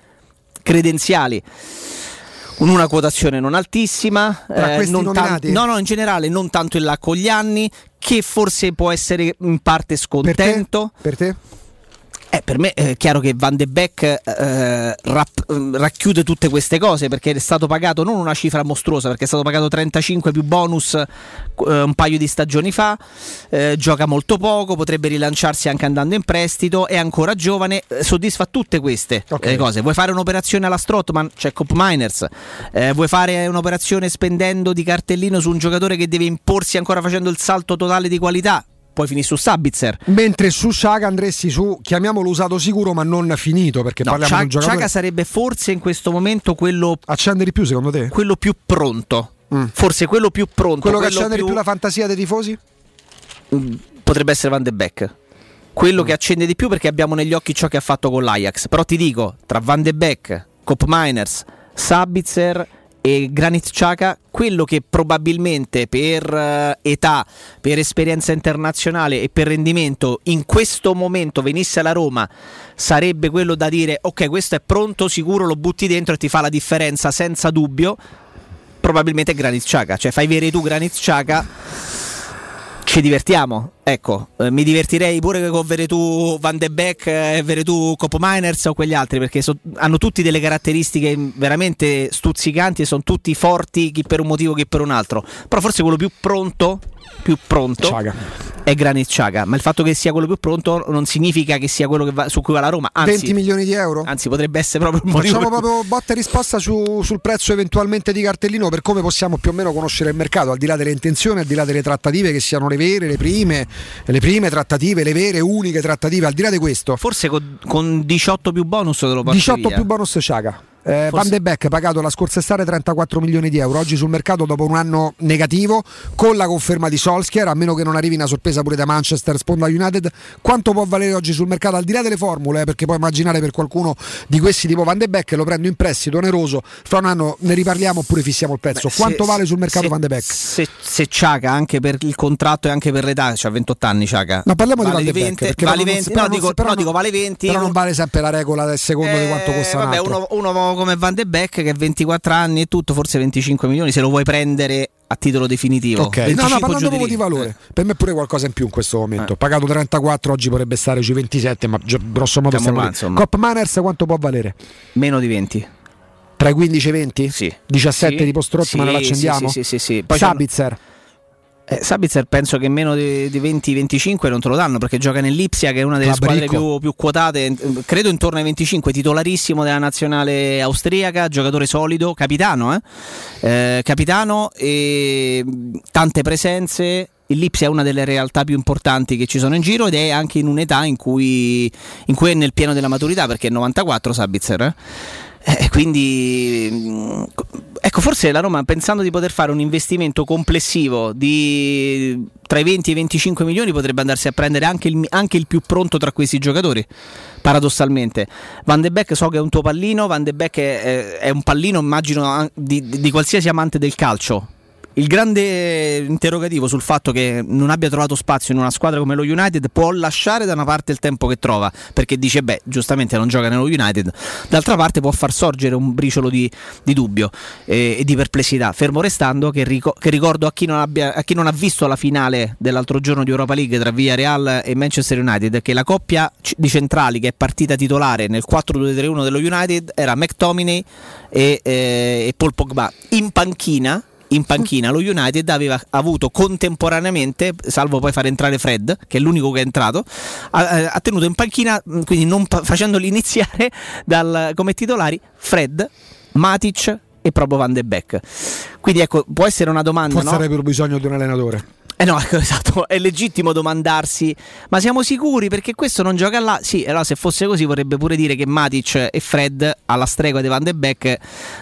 credenziali? Con una quotazione non altissima, Tra questi non tan- no, no, in generale non tanto in là con gli anni, che forse può essere in parte scontento. Per te? Eh, per me è chiaro che Van de Beek eh, rap- eh, racchiude tutte queste cose perché è stato pagato non una cifra mostruosa, perché è stato pagato 35 più bonus eh, un paio di stagioni fa, eh, gioca molto poco, potrebbe rilanciarsi anche andando in prestito, è ancora giovane, eh, soddisfa tutte queste eh, cose. Vuoi fare un'operazione alla Strottman? C'è Cop Miners, Eh, vuoi fare un'operazione spendendo di cartellino su un giocatore che deve imporsi ancora facendo il salto totale di qualità? Poi finì su Sabitzer. Mentre su Sciaga andresti su, chiamiamolo usato sicuro ma non finito perché No, parliamo di un giocatore... Ciaga sarebbe forse in questo momento quello. Accende di più secondo te? Quello più pronto. Forse quello più pronto. Quello che accende di più la fantasia dei tifosi? Mm, Potrebbe essere Van de Beek. Quello che accende di più perché abbiamo negli occhi ciò che ha fatto con l'Ajax. Però ti dico, tra Van de Beek, Cop Miners, Sabitzer e Granit Xhaka, quello che probabilmente per eh, età, per esperienza internazionale e per rendimento in questo momento venisse alla Roma sarebbe quello da dire ok questo è pronto, sicuro lo butti dentro e ti fa la differenza senza dubbio. Probabilmente Granit Xhaka. Cioè fai vedere tu Granit Xhaka. Ci divertiamo. Ecco, eh, mi divertirei pure con Veretù Van de Beek e Veretù Cop Miners o quegli altri perché so- hanno tutti delle caratteristiche veramente stuzzicanti e sono tutti forti chi per un motivo chi per un altro. Però forse quello più pronto, più pronto è Granit Xhaka, ma il fatto che sia quello più pronto non significa che sia quello che va- su cui va la Roma, anzi 20 milioni di euro? Anzi, potrebbe essere proprio il motivo Facciamo proprio botta e risposta su- sul prezzo eventualmente di cartellino per come possiamo più o meno conoscere il mercato, al di là delle intenzioni, al di là delle trattative che siano le vere, le prime, le prime trattative, le vere, uniche trattative, al di là di questo. Forse con, con 18 più bonus te lo porti 18 via. più bonus Sciaga. Eh, Van de Beek pagato la scorsa estate 34 milioni di euro, oggi sul mercato dopo un anno negativo, con la conferma di Solskjaer, a meno che non arrivi una sorpresa pure da Manchester, sponda United, quanto può valere oggi sul mercato al di là delle formule, eh, perché puoi immaginare per qualcuno di questi tipo Van de Beek lo prendo in prestito oneroso, fra un anno ne riparliamo oppure fissiamo il prezzo. Beh, quanto se- vale sul mercato se- Van de Beek? Se, se Ciaca anche per il contratto e anche per l'età, c'ha 28 anni Ciaca. No, parliamo vale di Van de Beek, 20, perché vale però non- 20, però dico, però no, non- dico vale 20. Però non vale sempre la regola del secondo di quanto Eh, costa un vabbè, altro. uno, come Van de Beek che ha 24 anni e tutto, forse 25 milioni, se lo vuoi prendere a titolo definitivo. Ok, no, 25 no, parlando proprio di valore, per me pure qualcosa in più in questo Eh. momento. Pagato 34, oggi potrebbe stare sui 27, ma grosso modo Siamo là, insomma. Cop Manners quanto può valere? Meno di 20. Tra i 15 e i 20? Sì. 17 Sì, tipo Strottman sì, l'accendiamo? sì, sì, sì, sì. Poi Sabitzer. Eh, Sabitzer penso che meno di, di 20-25 non te lo danno perché gioca nell'Ipsia che è una delle Club squadre più, più quotate, credo intorno ai 25, titolarissimo della nazionale austriaca, giocatore solido, capitano, eh? Eh, capitano e tante presenze. Lipsia è una delle realtà più importanti che ci sono in giro ed è anche in un'età in cui, in cui è nel pieno della maturità perché è 94 Sabitzer. eh? Eh, quindi ecco forse la Roma pensando di poter fare un investimento complessivo di tra i 20 e i 25 milioni potrebbe andarsi a prendere anche il, anche il più pronto tra questi giocatori paradossalmente. Van de Beek so che è un tuo pallino Van de Beek è, è- un pallino immagino di, di qualsiasi amante del calcio il grande interrogativo sul fatto che non abbia trovato spazio in una squadra come lo United può lasciare da una parte il tempo che trova, perché dice beh, giustamente non gioca nello United, d'altra parte può far sorgere un briciolo di, di dubbio eh, e di perplessità, fermo restando che, rico- che ricordo a chi, abbia, a chi, non ha visto la finale dell'altro giorno di Europa League tra Villarreal e Manchester United, che la coppia di centrali che è partita titolare nel 4-2-3-1 dello United era McTominay e, eh, e Paul Pogba in panchina in panchina lo United aveva avuto contemporaneamente, salvo poi far entrare Fred, che è l'unico che è entrato, ha, ha tenuto in panchina, quindi non facendoli iniziare dal, come titolari, Fred, Matic e proprio Van de Beek. Quindi ecco, può essere una domanda. Forse no? avrebbero bisogno di un allenatore. Eh no, esatto, è legittimo domandarsi, ma siamo sicuri perché questo non gioca là? Sì, allora se fosse così vorrebbe pure dire che Matic e Fred alla stregua di Van de Beek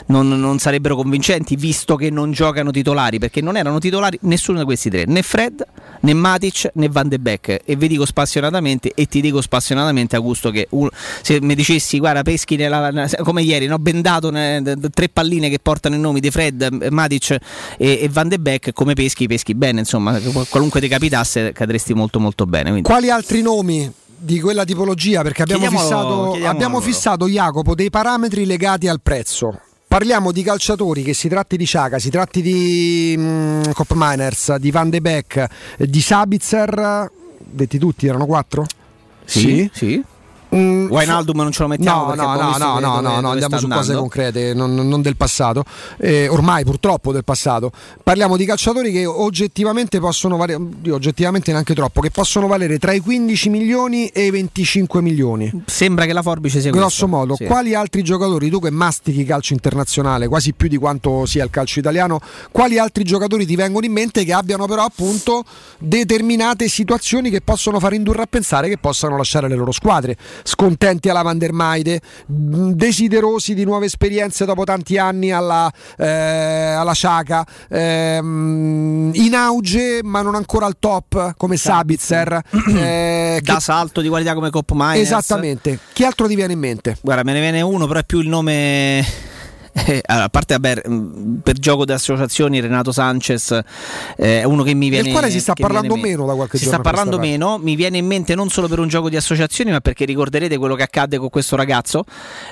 non, non, sarebbero convincenti visto che non giocano titolari, perché non erano titolari nessuno di questi tre, né Fred, né Matic, né Van de Beek e vi dico spassionatamente e ti dico spassionatamente Augusto che un, se mi dicessi guarda peschi nella, come ieri, no? bendato ne, tre palline che portano i nomi di Fred, Matic e, e Van de Beek, come peschi, peschi bene, insomma qualunque ti capitasse cadresti molto molto bene. Quindi. Quali altri nomi? Di quella tipologia, perché abbiamo fissato, abbiamo fissato Jacopo dei parametri legati al prezzo. Parliamo di calciatori che si tratti di Ciaga, si tratti di mm, Cop Miners, di Van de Beek, di Sabitzer, detti tutti, erano quattro? Sì, sì. sì. Mm, Wijnaldum non ce lo mettiamo no no no no, no, no, no, andiamo su cose concrete non, non del passato eh, ormai purtroppo del passato parliamo di calciatori che oggettivamente possono valere oggettivamente neanche troppo che possono valere tra i 15 milioni e i 25 milioni sembra che la forbice sia grosso questo. modo sì. quali altri giocatori tu che mastichi calcio internazionale quasi più di quanto sia il calcio italiano quali altri giocatori ti vengono in mente che abbiano però appunto determinate situazioni che possono far indurre a pensare che possano lasciare le loro squadre scontenti alla Van der Maide, desiderosi di nuove esperienze dopo tanti anni alla, eh, alla Sciaca, ehm, in auge ma non ancora al top come Sabitzer. Eh, da che... salto di qualità come Cop. Esattamente. Chi altro ti viene in mente? Guarda, me ne viene uno, però è più il nome eh, a parte vabbè, per gioco di associazioni Renato Sanchez eh, è uno che mi viene del quale si sta parlando meno da qualche si sta parlando meno. mi viene in mente non solo per un gioco di associazioni ma perché ricorderete quello che accadde con questo ragazzo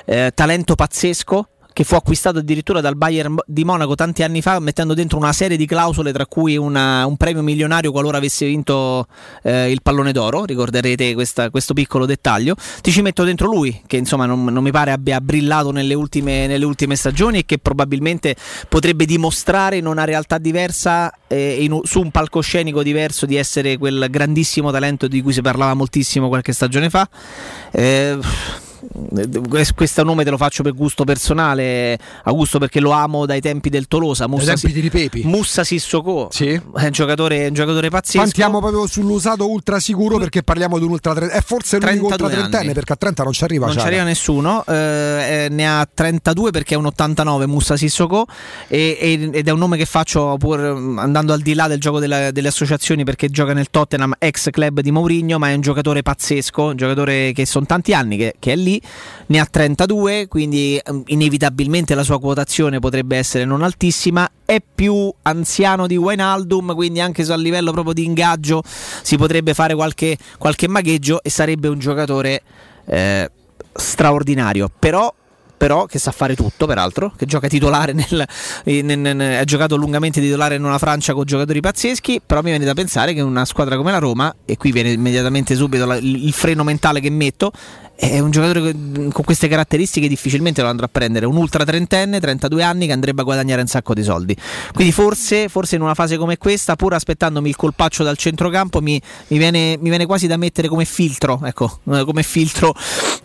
eh, talento pazzesco che fu acquistato addirittura dal Bayern di Monaco tanti anni fa, mettendo dentro una serie di clausole, tra cui una, un premio milionario qualora avesse vinto eh, il pallone d'oro. Ricorderete questa, questo piccolo dettaglio. Ti ci metto dentro lui, che insomma non, non mi pare abbia brillato nelle ultime, nelle ultime, stagioni e che probabilmente potrebbe dimostrare in una realtà diversa, eh, in, su un palcoscenico diverso, di essere quel grandissimo talento di cui si parlava moltissimo qualche stagione fa. Eh, questo nome te lo faccio per gusto personale, Augusto, perché lo amo dai tempi del Tolosa. Mussa, si- di Ripepi. Mussa Sissoko, sì. è, un giocatore, un giocatore pazzesco. Quantiamo proprio sull'usato ultra sicuro perché parliamo di un ultra trentenne. È forse l'unico ultra trentenne perché a 30 non ci arriva. Non ci arriva nessuno, eh, ne ha 32 perché è un 89 Mussa Sissoko e, e, ed è un nome che faccio pur andando al di là del gioco della, delle associazioni perché gioca nel Tottenham, ex club di Mourinho, ma è un giocatore pazzesco, un giocatore che sono tanti anni che, che è lì ne ha 32, quindi inevitabilmente la sua quotazione potrebbe essere non altissima. È più anziano di Wijnaldum, quindi anche a livello proprio di ingaggio si potrebbe fare qualche, qualche magheggio e sarebbe un giocatore eh, straordinario. Però però che sa fare tutto, peraltro, che gioca titolare nel, nel, nel, ha giocato lungamente titolare in una Francia con giocatori pazzeschi, però mi viene da pensare che una squadra come la Roma, e qui viene immediatamente subito la, il freno mentale che metto, è un giocatore con queste caratteristiche difficilmente lo andrà a prendere. Un ultra trentenne 32 anni che andrebbe a guadagnare un sacco di soldi. Quindi forse, forse in una fase come questa pur aspettandomi il colpaccio dal centrocampo mi, mi, viene, mi viene, quasi da mettere come filtro ecco come filtro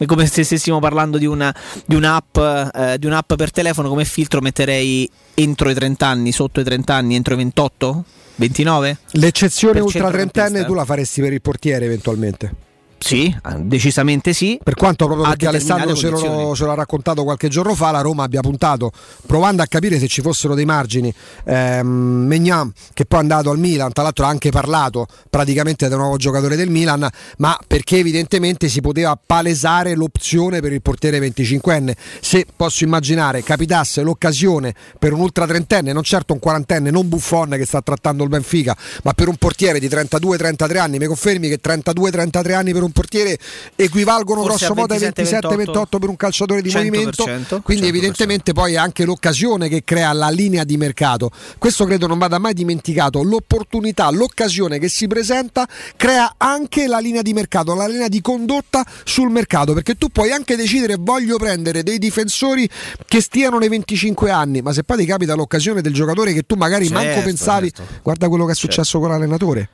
come se stessimo parlando di, una, di, un'app, eh, di un'app per telefono come filtro metterei entro i 30 anni sotto i 30 anni entro i 28 29 l'eccezione ultra trentenne tu la faresti per il portiere eventualmente Sì, decisamente sì. Per quanto proprio perché Alessandro ce lo, ce l'ha raccontato qualche giorno fa, la Roma abbia puntato, provando a capire se ci fossero dei margini. Ehm, Megnan, che poi è andato al Milan, tra l'altro ha anche parlato praticamente del nuovo giocatore del Milan, ma perché evidentemente si poteva palesare l'opzione per il portiere 25enne. Se posso immaginare capitasse l'occasione per un ultra trentenne, non certo un quarantenne, non Buffon che sta trattando il Benfica, ma per un portiere di 32-33 anni, mi confermi che 32-33 anni per un portiere equivalgono Forse grosso modo ai 27-28 27-28 per un calciatore di 100%, movimento, quindi 100%. evidentemente poi è anche l'occasione che crea la linea di mercato. Questo credo non vada mai dimenticato, l'opportunità, l'occasione che si presenta crea anche la linea di mercato, la linea di condotta sul mercato, perché tu puoi anche decidere voglio prendere dei difensori che stiano nei 25 anni, ma se poi ti capita l'occasione del giocatore che tu magari manco Certo, pensavi, certo. guarda quello che è successo con l'allenatore.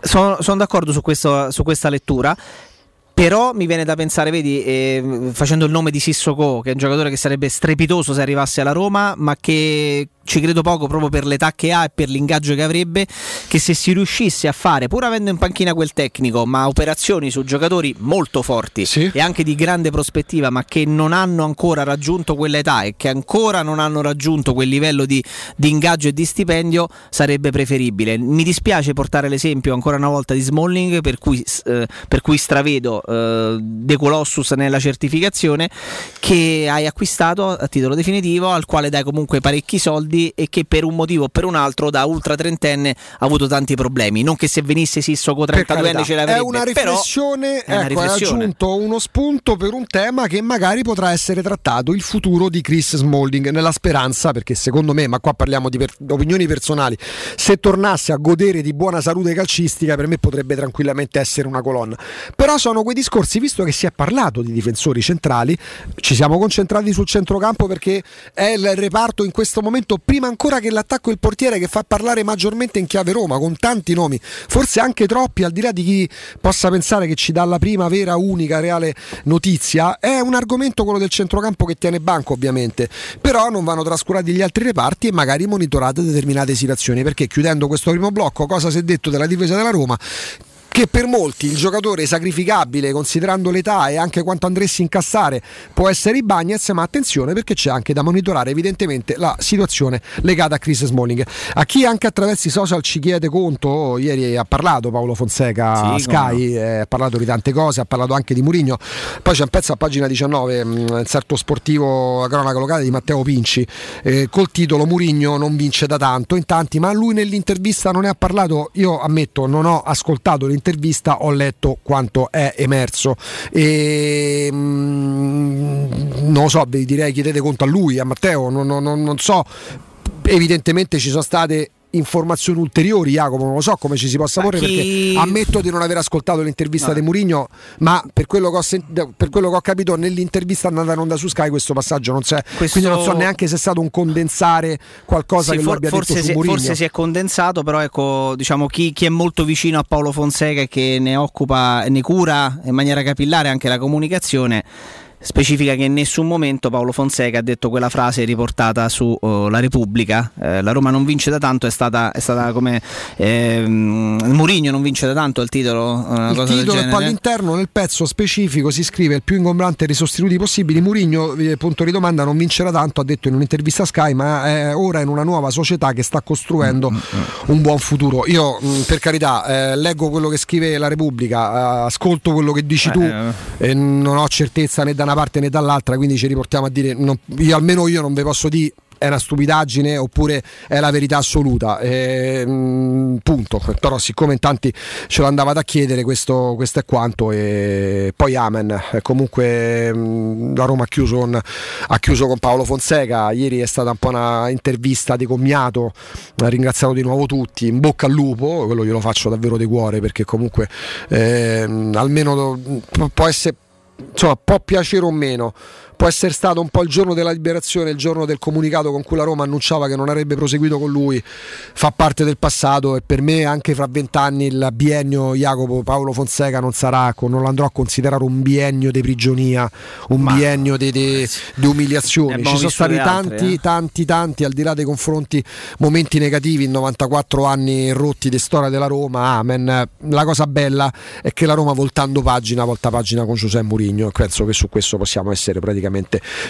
Sono, sono d'accordo su, questo- su questa lettura. Però mi viene da pensare, vedi, eh, facendo il nome di Sissoko, che è un giocatore che sarebbe strepitoso se arrivasse alla Roma, ma che ci credo poco proprio per l'età che ha e per l'ingaggio che avrebbe, che se si riuscisse a fare, pur avendo in panchina quel tecnico, ma operazioni su giocatori molto forti e anche di grande prospettiva, ma che non hanno ancora raggiunto quell'età e che ancora non hanno raggiunto quel livello di, di ingaggio e di stipendio, sarebbe preferibile. Mi dispiace portare l'esempio ancora una volta di Smalling, per cui, eh, per cui stravedo eh, De Colossus nella certificazione, che hai acquistato a titolo definitivo, al quale dai comunque parecchi soldi e che per un motivo o per un altro da ultra trentenne ha avuto tanti problemi. Non che se venisse Sissoko 32 anni ce l'avrebbe, È una però riflessione, è una ecco, hai aggiunto uno spunto per un tema che magari potrà essere trattato, il futuro di Chris Smalling, nella speranza, perché secondo me, ma qua parliamo di per- opinioni personali, se tornasse a godere di buona salute calcistica per me potrebbe tranquillamente essere una colonna. Però sono quei discorsi, visto che si è parlato di difensori centrali, ci siamo concentrati sul centrocampo perché è il reparto in questo momento, prima ancora che l'attacco il portiere, che fa parlare maggiormente in chiave Roma, con tanti nomi, forse anche troppi, al di là di chi possa pensare che ci dà la prima vera, unica, reale notizia, è un argomento quello del centrocampo che tiene banco ovviamente, però non vanno trascurati gli altri reparti e magari monitorate determinate situazioni, perché chiudendo questo primo blocco, cosa si è detto della difesa della Roma? Che per molti il giocatore sacrificabile considerando l'età e anche quanto andresti a incassare. Può essere i Bagnets ma attenzione perché c'è anche da monitorare evidentemente la situazione legata a Chris Smalling. A chi anche attraverso i social ci chiede conto ieri ha parlato Paolo Fonseca a Sì, Sky eh, ha parlato di tante cose ha parlato anche di Murigno poi c'è un pezzo a pagina 19 mh, il certo sportivo la cronaca locale di Matteo Pinci. Eh, col titolo Murigno non vince da tanto in tanti ma lui nell'intervista non ne ha parlato. Io ammetto non ho ascoltato l'intervista ho letto quanto è emerso. E mh, non lo so vi direi chiedete conto a lui a Matteo non- non- non so. Evidentemente ci sono state informazioni ulteriori Jacopo non lo so come ci si possa Ma porre chi- perché ammetto di non aver ascoltato l'intervista No. di Murigno ma per quello, che ho per quello che ho capito nell'intervista andata in onda su Sky questo passaggio non c'è Questo- quindi non so neanche se è stato un condensare qualcosa Sì, che for- abbia forse, detto si, Murigno forse si è condensato, però ecco, diciamo, chi, chi è molto vicino a Paolo Fonseca e che ne occupa, ne cura in maniera capillare anche la comunicazione. Specifica che in nessun momento Paolo Fonseca ha detto quella frase riportata su oh, La Repubblica. Eh, la Roma non vince da tanto, è stata, è stata come ehm, Murigno non vince da tanto il titolo. Una il cosa del titolo e poi all'interno nel pezzo specifico si scrive il più ingombrante dei sostituti possibili Murigno eh, punto di domanda non vincerà tanto ha detto in un'intervista a Sky ma è ora in una nuova società che sta costruendo Mm, un buon futuro io mh, per carità eh, leggo quello che scrive la Repubblica eh, ascolto quello che dici tu Eh, e non ho certezza né da una parte né dall'altra quindi ci riportiamo a dire non- io, almeno io non vi posso dire è una stupidaggine oppure è la verità assoluta. E, mh, punto. Però siccome in tanti ce lo andavate a chiedere questo, questo è quanto e poi amen. E comunque mh, la Roma ha chiuso, con, ha chiuso con Paolo Fonseca. Ieri è stata un po' una intervista di commiato ha ringraziato di nuovo tutti. In bocca al lupo quello glielo faccio davvero di cuore perché comunque ehm, almeno può essere insomma, può piacere o meno, può essere stato un po' il giorno della liberazione, il giorno del comunicato con cui la Roma annunciava che non avrebbe proseguito con lui, fa parte del passato e per me anche fra vent'anni il biennio Jacopo Paolo Fonseca non sarà, non lo andrò a considerare un biennio di prigionia, un Ma, biennio di, di, di umiliazioni. Ci sono stati tanti, altre, eh? tanti, tanti, al di là dei confronti, momenti negativi in 94 anni rotti di storia della Roma. Amen. La cosa bella è che la Roma voltando pagina, volta pagina con Giuseppe Mourinho e penso che su questo possiamo essere praticamente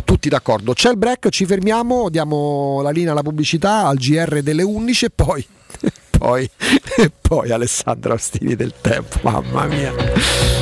tutti d'accordo. C'è il break, ci fermiamo, diamo la linea alla pubblicità al GR delle 11 e poi poi, e poi Alessandro Ostini del tempo, mamma mia.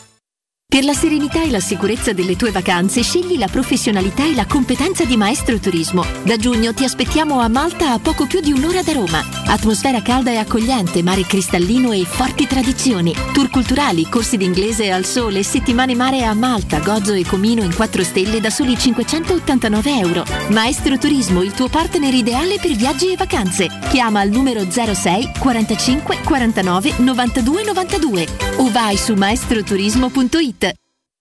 per la serenità e la sicurezza delle tue vacanze scegli la professionalità e la competenza di Maestro Turismo. Da giugno ti aspettiamo a Malta a poco più di un'ora da Roma. Atmosfera calda e accogliente, mare cristallino e forti tradizioni. Tour culturali, corsi d'inglese al sole, settimane mare a Malta, Gozo e Comino in 4 stelle da soli 589 euro. Maestro Turismo, il tuo partner ideale per viaggi e vacanze. Chiama al numero 06 45 49 92 92 o vai su maestroturismo.it.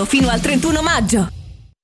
solo fino al 31 maggio.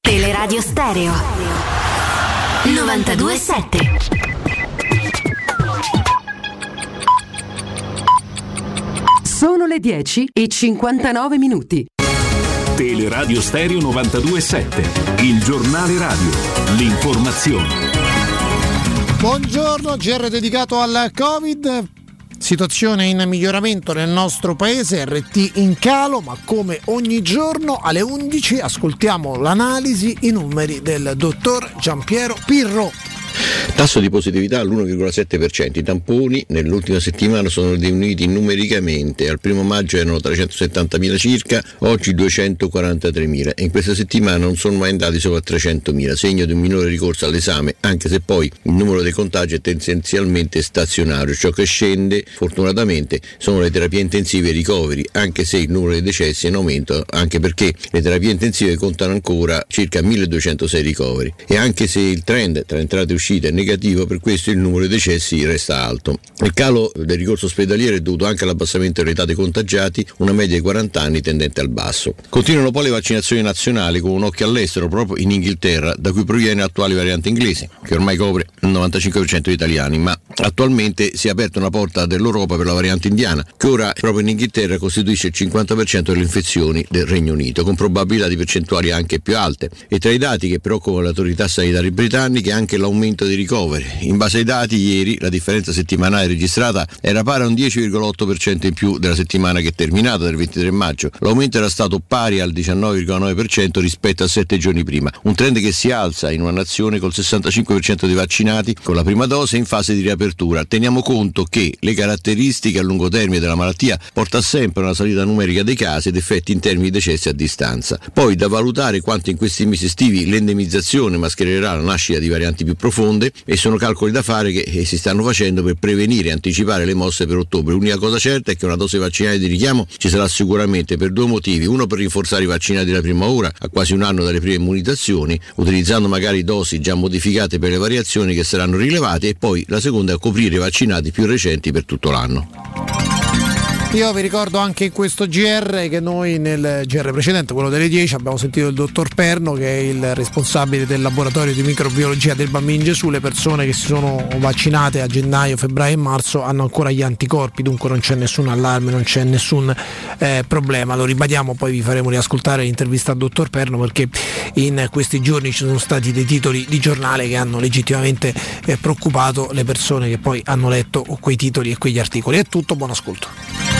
Teleradio Stereo 927 Sono le 10 e 59 minuti. Teleradio Stereo 927, il giornale radio, l'informazione. Buongiorno, GR dedicato al Covid. Situazione in miglioramento nel nostro paese, RT in calo, ma come ogni giorno alle 11 ascoltiamo l'analisi, i numeri del dottor Giampiero Pirro. Tasso di positività all'1,7%, i tamponi nell'ultima settimana sono diminuiti numericamente, al primo maggio erano 370.000 circa, oggi 243.000 e in questa settimana non sono mai andati sopra 300.000, segno di un minore ricorso all'esame, anche se poi il numero dei contagi è tendenzialmente stazionario, ciò che scende fortunatamente sono le terapie intensive e i ricoveri, anche se il numero dei decessi è in aumento, anche perché le terapie intensive contano ancora circa 1206 ricoveri. E anche se il trend tra entrate e uscite è negativo, per questo il numero dei decessi resta alto. Il calo del ricorso ospedaliero è dovuto anche all'abbassamento dell'età dei contagiati, una media di 40 anni tendente al basso. Continuano poi le vaccinazioni nazionali con un occhio all'estero, proprio in Inghilterra, da cui proviene l'attuale variante inglese, che ormai copre il 95% degli italiani, ma attualmente si è aperta una porta dell'Europa per la variante indiana, che ora proprio in Inghilterra costituisce il 50% delle infezioni del Regno Unito, con probabilità di percentuali anche più alte. E tra i dati che preoccupano le autorità sanitarie britanniche anche l'aumento dei ricoveri. In base ai dati, ieri la differenza settimanale registrata era pari a un 10,8% in più della settimana che è terminata, del 23 maggio. L'aumento era stato pari al 19,9% rispetto a sette giorni prima, un trend che si alza in una nazione col 65% dei vaccinati con la prima dose in fase di riapertura. Teniamo conto che le caratteristiche a lungo termine della malattia porta sempre a una salita numerica dei casi ed effetti in termini di decessi a distanza. Poi da valutare quanto in questi mesi estivi l'endemizzazione maschererà la nascita di varianti più profonde e sono calcoli da fare che eh, si stanno facendo per prevenire e anticipare le mosse per ottobre. L'unica cosa certa è che una dose vaccinale di richiamo ci sarà sicuramente per due motivi. Uno per rinforzare i vaccinati della prima ora, a quasi un anno dalle prime immunizzazioni, utilizzando magari dosi già modificate per le variazioni che saranno rilevate e poi la seconda è coprire i vaccinati più recenti per tutto l'anno. Io vi ricordo anche in questo GR che noi nel GR precedente, quello delle 10, abbiamo sentito il dottor Perno che è il responsabile del laboratorio di microbiologia del Bambino Gesù. Le persone che si sono vaccinate a gennaio, febbraio e marzo hanno ancora gli anticorpi, dunque non c'è nessun allarme, non c'è nessun eh, problema. Lo ribadiamo, poi vi faremo riascoltare l'intervista al dottor Perno perché in questi giorni ci sono stati dei titoli di giornale che hanno legittimamente eh, preoccupato le persone che poi hanno letto quei titoli e quegli articoli. È tutto, buon ascolto.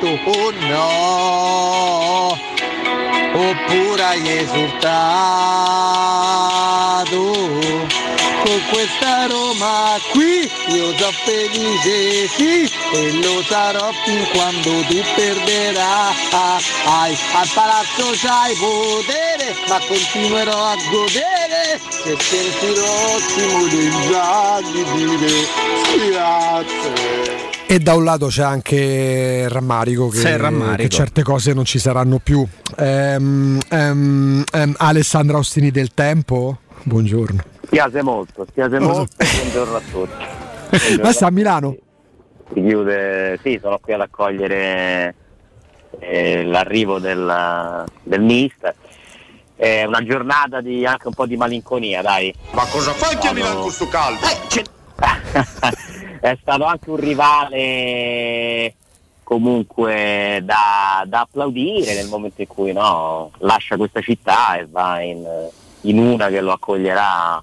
Hai detto oh no, oppure hai esultato con questa Roma qui. Io sono felice sì e lo sarò fin quando tu perderai al palazzo c'hai potere ma continuerò a godere. E sentirò Simone Inzaghi dire grazie E da un lato c'è anche rammarico che, rammarico. che certe cose non ci saranno più. Ehm, ehm, ehm, Alessandra Ostini del Tempo, buongiorno. Spiace molto, spiace molto, buongiorno a tutti. Buongiorno Ma sta a. Milano? Si chiude, sì, sono qui ad accogliere eh, l'arrivo del, del mister. È una giornata di anche un po' di malinconia, dai. Ma cosa fai che a Milano con sto caldo? è stato anche un rivale comunque da, da applaudire nel momento in cui no, lascia questa città e va in, in una che lo accoglierà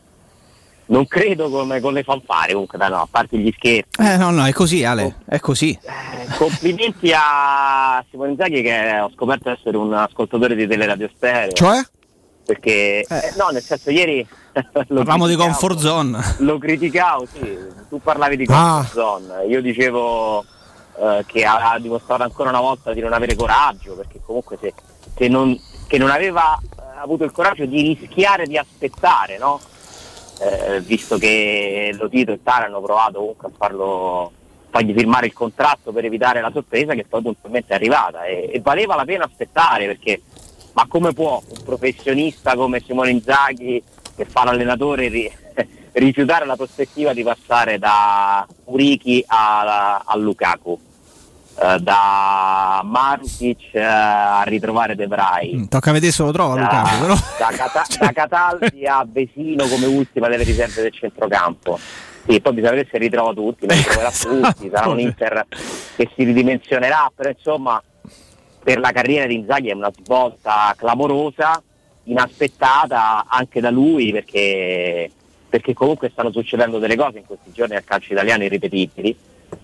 non credo come con le fanfare comunque dai, no, a parte gli scherzi Eh, no, no, è così, Ale, è così. complimenti a Simone Inzaghi che ho scoperto essere un ascoltatore di Teleradio Stereo Cioè? perché eh, no nel senso ieri Parliamo di comfort zone. lo criticavo, sì, tu parlavi di Ah. comfort zone, io dicevo eh, che ha, ha dimostrato ancora una volta di non avere coraggio, perché comunque se, se non, che non aveva eh, avuto il coraggio di rischiare di aspettare, no? Eh, visto che Lotito e Tara hanno provato comunque a farlo fargli firmare il contratto per evitare la sorpresa che poi puntualmente è arrivata e, e valeva la pena aspettare perché ma come può un professionista come Simone Inzaghi che fa l'allenatore ri- rifiutare la prospettiva di passare da Urichi a, a Lukaku eh, da Marusic eh, a ritrovare De Vrij Tocca vedere se lo trova da, Lukaku, però. da, Cata- da Cataldi a Vesino come ultima delle riserve del centrocampo. Sì, poi bisogna vedere se ritrova tutti, ne ritroverà tutti, sarà un Inter che si ridimensionerà, però insomma per la carriera di Inzaghi è una svolta clamorosa, inaspettata anche da lui perché, perché comunque stanno succedendo delle cose in questi giorni al calcio italiano irripetibili.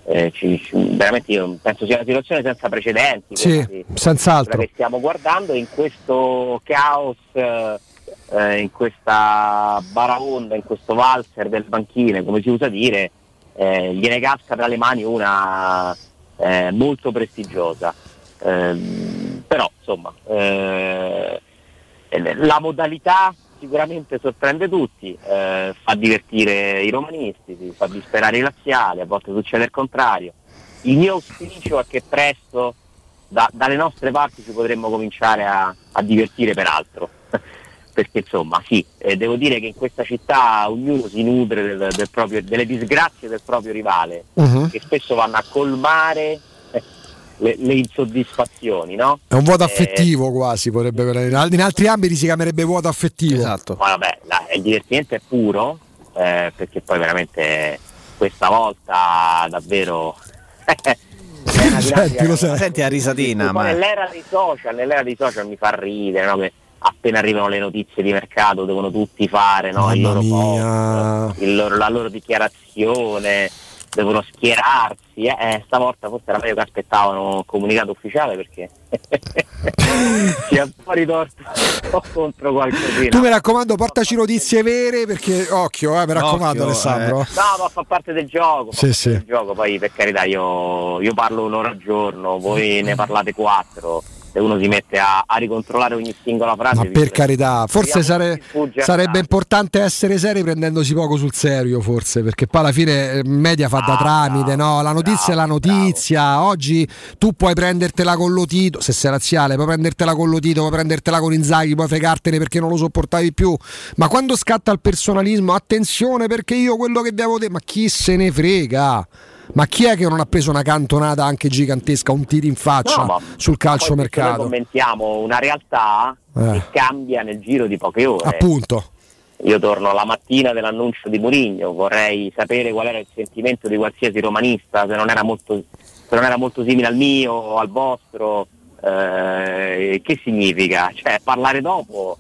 Eh, ci- veramente io penso sia una situazione senza precedenti Sì, senz'altro. che stiamo guardando in questo caos eh, eh, in questa baraonda in questo valzer del banchine come si usa dire eh, gliene casca tra le mani una eh, molto prestigiosa Ehm, però insomma eh, la modalità sicuramente sorprende tutti, eh, fa divertire i romanisti, fa disperare i laziali, a volte succede il contrario. Il mio auspicio è che presto da- dalle nostre parti ci potremmo cominciare a, a divertire peraltro. Perché insomma sì, eh, devo dire che in questa città ognuno si nutre del- del proprio- delle disgrazie del proprio rivale, Mhm. che spesso vanno a colmare eh, le, le insoddisfazioni, no? È un vuoto Eh, affettivo quasi, potrebbe in al- in altri ambiti si chiamerebbe vuoto affettivo. Esatto. Ma vabbè, la- il divertimento è puro, eh, perché poi veramente questa volta davvero... Senti, lo sai. Senti la risatina, ma... nell'era dei social, nell'era dei social mi fa ridere, no? che appena arrivano le notizie di mercato devono tutti fare no? il loro post, il loro- la loro dichiarazione, devono schierarsi. Eh, eh, stavolta forse era meglio che aspettavano un comunicato ufficiale perché si è un po' ritorto contro qualcosina. Tu mi raccomando, portaci notizie vere perché occhio, eh, mi raccomando Occhio, Alessandro. No, ma fa parte del gioco, fa Sì, parte sì. del gioco, poi per carità io, io parlo un'ora al giorno, voi ne parlate quattro, se uno si mette a, a ricontrollare ogni singola frase. Ma per carità, forse sare- sarebbe importante essere seri prendendosi poco sul serio, forse, perché poi alla fine eh, media fa da tramite, no? La notizia è la notizia. Oggi tu puoi prendertela con Lotito, se sei razziale, puoi prendertela con Lotito, puoi prendertela con Inzaghi, puoi fregartene perché non lo sopportavi più. Ma quando scatta il personalismo, attenzione perché io quello che vi avevo detto, ma chi se ne frega? Ma chi è che non ha preso una cantonata anche gigantesca, un tiro in faccia No, sul calcio Poi Noi mercato? commentiamo una realtà Eh. che cambia nel giro di poche ore. Appunto. Io torno alla mattina dell'annuncio di Mourinho, vorrei sapere qual era il sentimento di qualsiasi romanista, se non era molto, se non era molto simile al mio o al vostro. eh, che significa? Cioè, parlare dopo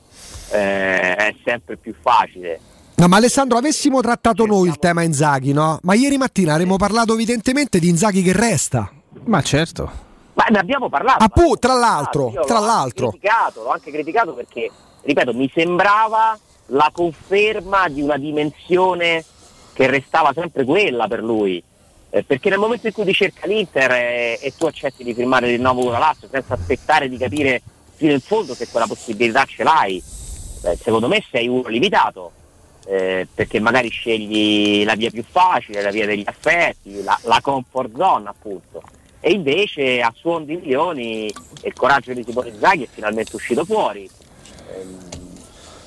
eh, è sempre più facile. No, ma Alessandro, avessimo trattato noi il tema Inzaghi, no? Ma ieri mattina avremmo parlato evidentemente di Inzaghi che resta. Ma certo. Ma ne abbiamo parlato. Appunto, tra l'altro, Io tra l'ho l'altro. criticato, l'ho anche criticato perché, ripeto, mi sembrava la conferma di una dimensione che restava sempre quella per lui. Eh, perché nel momento in cui ti cerca l'Inter eh, e tu accetti di firmare il rinnovo con la Lazio senza aspettare di capire fino in fondo se quella possibilità ce l'hai, eh, secondo me sei uno limitato. Eh, perché magari scegli la via più facile, la via degli affetti, la, la comfort zone appunto. E invece a suon di milioni il coraggio di Simone Zaghi è finalmente uscito fuori. Ehm,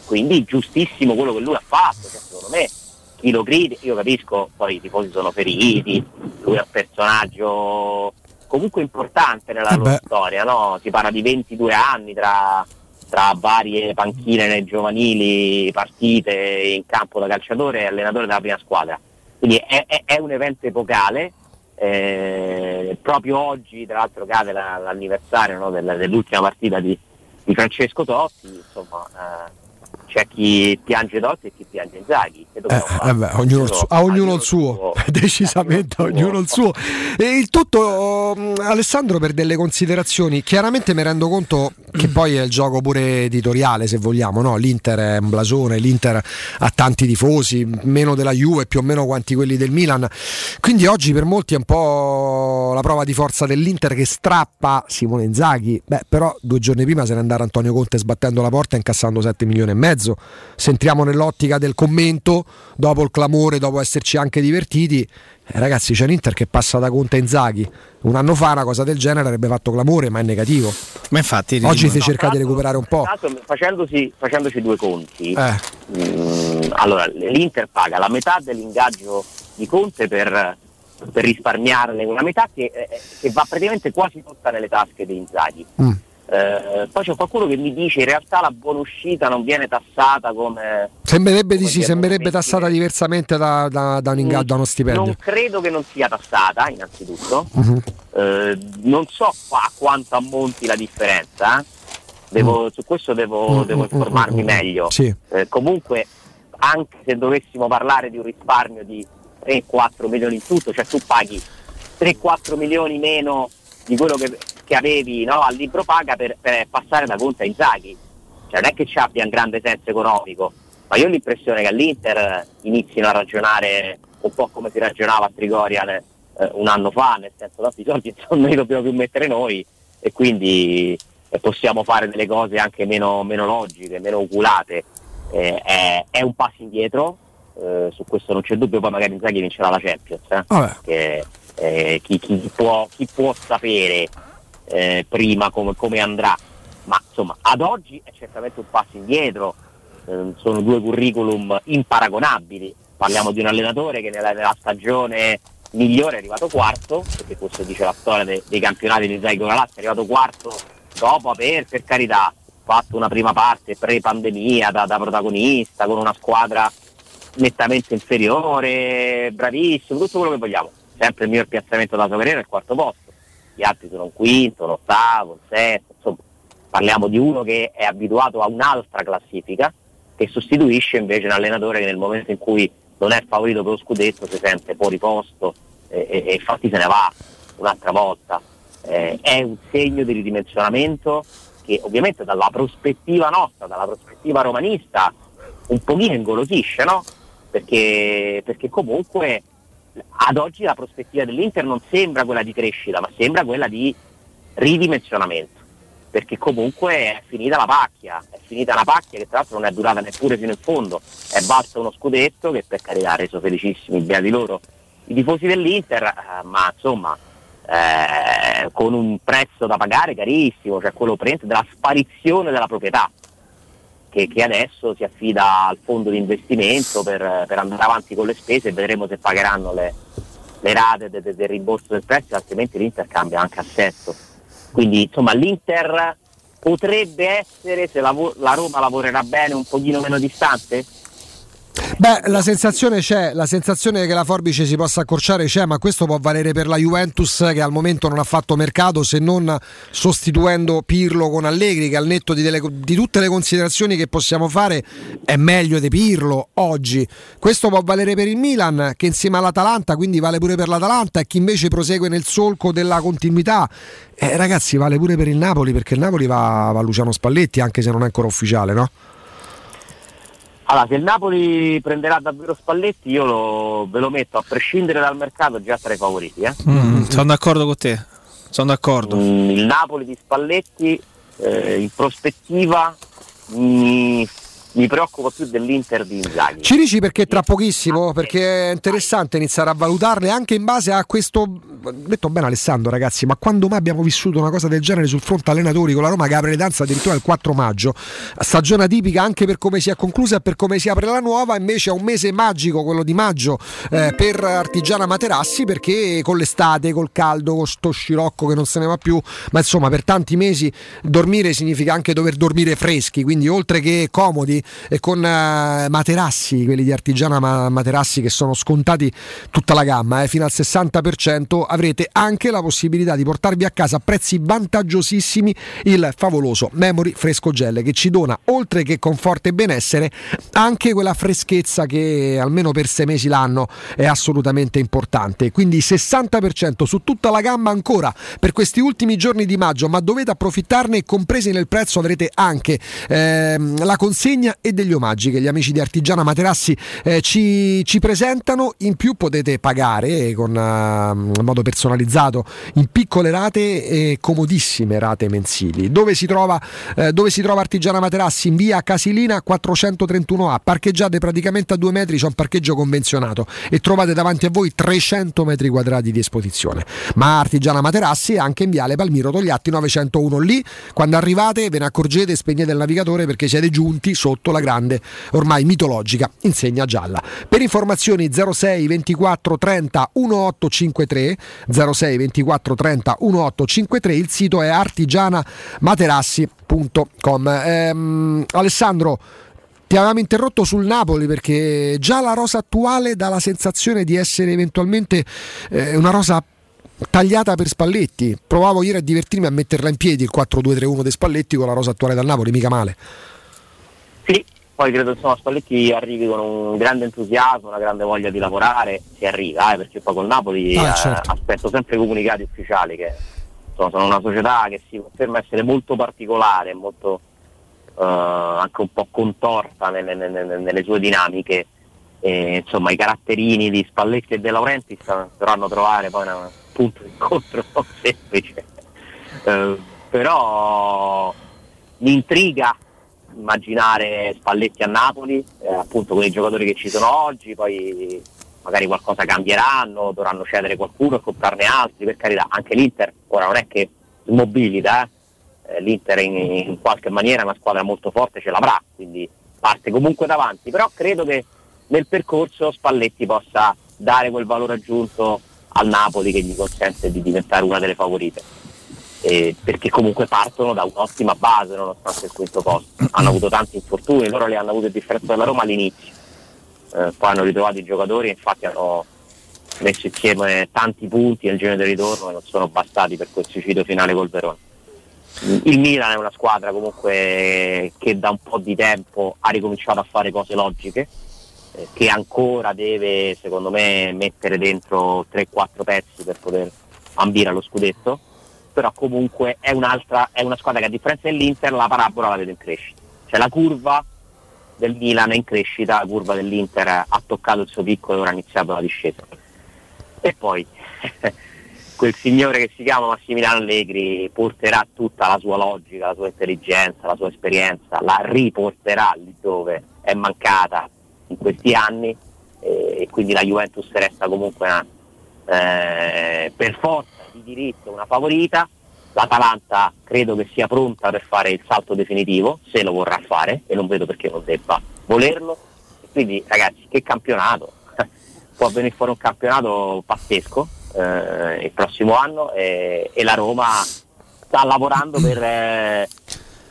quindi giustissimo quello che lui ha fatto, cioè, secondo me chi lo critica, io capisco, poi i tifosi sono feriti, lui è un personaggio comunque importante nella Eh loro storia, no? si parla di 22 anni tra, tra varie panchine nei giovanili, partite in campo da calciatore e allenatore della prima squadra. Quindi è, è- è un evento epocale, eh, proprio oggi tra l'altro cade la- l'anniversario no, del- dell'ultima partita di, di Francesco Totti, insomma eh, c'è chi piange Totti e chi piange Inzaghi. Che Eh, beh, ognuno il suo- a ognuno il suo, decisamente ognuno il suo. E il tutto, mh, Alessandro, per delle considerazioni. Chiaramente mi rendo conto che poi è il gioco pure editoriale, se vogliamo. No? L'Inter è un blasone, l'Inter ha tanti tifosi, meno della Juve, più o meno quanti quelli del Milan. Quindi oggi per molti è un po' la prova di forza dell'Inter che strappa Simone Inzaghi. Beh, però due giorni prima se ne andare Antonio Conte sbattendo la porta e incassando 7 milioni e mezzo. Se entriamo nell'ottica del commento, dopo il clamore, dopo esserci anche divertiti, eh, ragazzi c'è l'Inter che passa da Conte a Inzaghi. Un anno fa una cosa del genere avrebbe fatto clamore, ma è negativo. Ma infatti Oggi si No, cerca di recuperare un po'. l'altro, facendosi, facendoci due conti, Eh. mm, allora l'Inter paga la metà dell'ingaggio di Conte per, per risparmiarne una metà che, eh, che va praticamente quasi tutta nelle tasche di Inzaghi. Mm. Eh, poi c'è qualcuno che mi dice in realtà la buona uscita non viene tassata come... Sembrerebbe di come sì, viene sembrerebbe tassata diversamente da, da- da un ingaggio, da uno stipendio. Non credo che non sia tassata innanzitutto. Mhm. Eh, non so a quanto ammonti la differenza, eh. Devo- su questo devo, Mm, devo mm, informarmi mm, mm, meglio. Sì. Eh, comunque, anche se dovessimo parlare di un risparmio di 3-4 milioni in tutto, cioè tu paghi 3-4 milioni meno di quello che, che avevi no, al libro paga per, per passare da Conte a Inzaghi. Cioè non è che ci abbia un grande senso economico, ma io ho l'impressione che all'Inter inizino a ragionare un po' come si ragionava a Trigoria eh, un anno fa, nel senso tanti soldi non li dobbiamo più mettere noi e quindi eh, possiamo fare delle cose anche meno, meno logiche, meno oculate. Eh, è, è un passo indietro, eh, su questo non c'è dubbio, poi magari Inzaghi vincerà la Champions, eh, eh, chi, chi può, chi può sapere eh, prima come, come andrà, ma insomma ad oggi è certamente un passo indietro, eh, sono due curriculum imparagonabili, parliamo di un allenatore che nella, nella stagione migliore è arrivato quarto, perché questo dice la storia de- dei campionati di Zai con la Lazio, è arrivato quarto dopo aver per carità fatto una prima parte pre-pandemia da, da protagonista con una squadra nettamente inferiore, bravissimo, tutto quello che vogliamo. Sempre il miglior piazzamento sua carriera è il quarto posto. Gli altri sono un quinto, un ottavo, un sesto, insomma, parliamo di uno che è abituato a un'altra classifica che sostituisce invece un allenatore che nel momento in cui non è favorito per lo scudetto si sente fuori posto e, e- e infatti se ne va un'altra volta. Eh, è un segno di ridimensionamento che ovviamente dalla prospettiva nostra, dalla prospettiva romanista, un pochino ingolosisce, no? Perché, perché comunque ad oggi la prospettiva dell'Inter non sembra quella di crescita, ma sembra quella di ridimensionamento. Perché comunque è finita la pacchia, è finita una pacchia che tra l'altro non è durata neppure fino in fondo, è basta uno scudetto che per carità ha reso felicissimi, beati loro, i tifosi dell'Inter, eh, ma insomma eh, con un prezzo da pagare carissimo, cioè quello della sparizione della proprietà, che, che adesso si affida al fondo di investimento per, per andare avanti con le spese e vedremo se pagheranno le, le rate de- de- del rimborso del prezzo, altrimenti l'Inter cambia anche assetto. Quindi insomma l'Inter potrebbe essere, se la, la Roma lavorerà bene, un pochino meno distante? Beh, la sensazione c'è, la sensazione che la forbice si possa accorciare c'è, ma questo può valere per la Juventus che al momento non ha fatto mercato se non sostituendo Pirlo con Allegri, che al netto di, delle- di tutte le considerazioni che possiamo fare è meglio di Pirlo oggi. Questo può valere per il Milan che insieme all'Atalanta, quindi vale pure per l'Atalanta e chi invece prosegue nel solco della continuità. Eh, ragazzi, vale pure per il Napoli perché il Napoli va, va a Luciano Spalletti anche se non è ancora ufficiale, no? Allora, se il Napoli prenderà davvero Spalletti, io lo- ve lo metto a prescindere dal mercato già tra i favoriti. eh. Mm, sono d'accordo con te. Sono d'accordo. Mm, il Napoli di Spalletti eh, in prospettiva mi, mi preoccupa più dell'Inter di Inzaghi. Ci dici perché tra pochissimo? Perché è interessante iniziare a valutarle anche in base a questo. Detto bene Alessandro, ragazzi, ma quando mai abbiamo vissuto una cosa del genere sul fronte allenatori con la Roma che apre le danze addirittura il 4 maggio? Stagione atipica anche per come si è conclusa e per come si apre la nuova, invece è un mese magico quello di maggio eh, per Artigiana Materassi perché con l'estate, col caldo, con sto scirocco che non se ne va più, ma insomma per tanti mesi dormire significa anche dover dormire freschi, quindi oltre che comodi e con eh, materassi, quelli di Artigiana Ma- Materassi che sono scontati tutta la gamma, eh, fino al 60%, avrete anche la possibilità di portarvi a casa a prezzi vantaggiosissimi il favoloso Memory Fresco Gel che ci dona, oltre che conforto e benessere, anche quella freschezza che almeno per sei mesi l'anno è assolutamente importante. Quindi 60% su tutta la gamma ancora per questi ultimi giorni di maggio, ma dovete approfittarne compresi nel prezzo avrete anche ehm, la consegna e degli omaggi che gli amici di Artigiana Materassi eh, ci, ci presentano. In più potete pagare con, eh, in modo personalizzato in piccole rate e comodissime rate mensili. Dove si trova, eh, dove si trova Artigiana Materassi? In via Casilina 431A, parcheggiate praticamente a due metri, c'è un parcheggio convenzionato e trovate davanti a voi 300 metri quadrati di esposizione. Ma Artigiana Materassi è anche in viale Palmiro Togliatti 901. Lì, quando arrivate, ve ne accorgete, spegnete il navigatore perché siete giunti sotto la grande, ormai mitologica insegna gialla. Per informazioni 06 24 30 1853 06 24 30 1853 il sito è artigianamaterassi.com ehm, Alessandro ti avevamo interrotto sul Napoli perché già la rosa attuale dà la sensazione di essere eventualmente eh, una rosa tagliata per Spalletti. Provavo ieri a divertirmi a metterla in piedi il 4-2-3-1 di Spalletti con la rosa attuale dal Napoli, mica male. Sì, poi credo insomma Spalletti arrivi con un grande entusiasmo, una grande voglia di lavorare, si arriva, eh, perché poi col Napoli Ah, eh, certo. aspetto sempre i comunicati ufficiali che insomma, sono una società che si conferma essere molto particolare, molto eh, anche un po' contorta nelle, nelle- nelle sue dinamiche. E, insomma i caratterini di Spalletti e De Laurenti dovranno trovare poi un punto di incontro non semplice. Eh, però mi intriga immaginare Spalletti a Napoli, eh, appunto con i giocatori che ci sono oggi, poi magari qualcosa cambieranno, dovranno cedere qualcuno e comprarne altri, per carità, anche l'Inter ora non è che smobilita, eh. Eh, l'Inter in, in qualche maniera è una squadra molto forte, ce l'avrà, quindi parte comunque davanti, però credo che nel percorso Spalletti possa dare quel valore aggiunto al Napoli che gli consente di diventare una delle favorite. Eh, perché comunque partono da un'ottima base nonostante il quinto posto. Hanno avuto tanti infortuni, loro li hanno avuti a differenza della Roma all'inizio. Eh, poi hanno ritrovato i giocatori e infatti hanno messo insieme tanti punti nel giro del ritorno e non sono bastati per quel suicidio finale col Verona. Il Milan è una squadra comunque che da un po' di tempo ha ricominciato a fare cose logiche, eh, che ancora deve secondo me mettere dentro 3-4 pezzi per poter ambire allo scudetto, però comunque è, un'altra, è una squadra che a differenza dell'Inter la parabola la vedo in crescita, cioè la curva del Milan è in crescita, la curva dell'Inter ha toccato il suo picco e ora ha iniziato la discesa. E poi quel signore che si chiama Massimiliano Allegri porterà tutta la sua logica, la sua intelligenza, la sua esperienza, la riporterà lì dove è mancata in questi anni e quindi la Juventus resta comunque una, eh, per forza di diritto una favorita. L'Atalanta credo che sia pronta per fare il salto definitivo, se lo vorrà fare, e non vedo perché non debba volerlo. Quindi ragazzi, che campionato! Può venire fuori un campionato pazzesco eh, il prossimo anno e, e la Roma sta lavorando per, eh,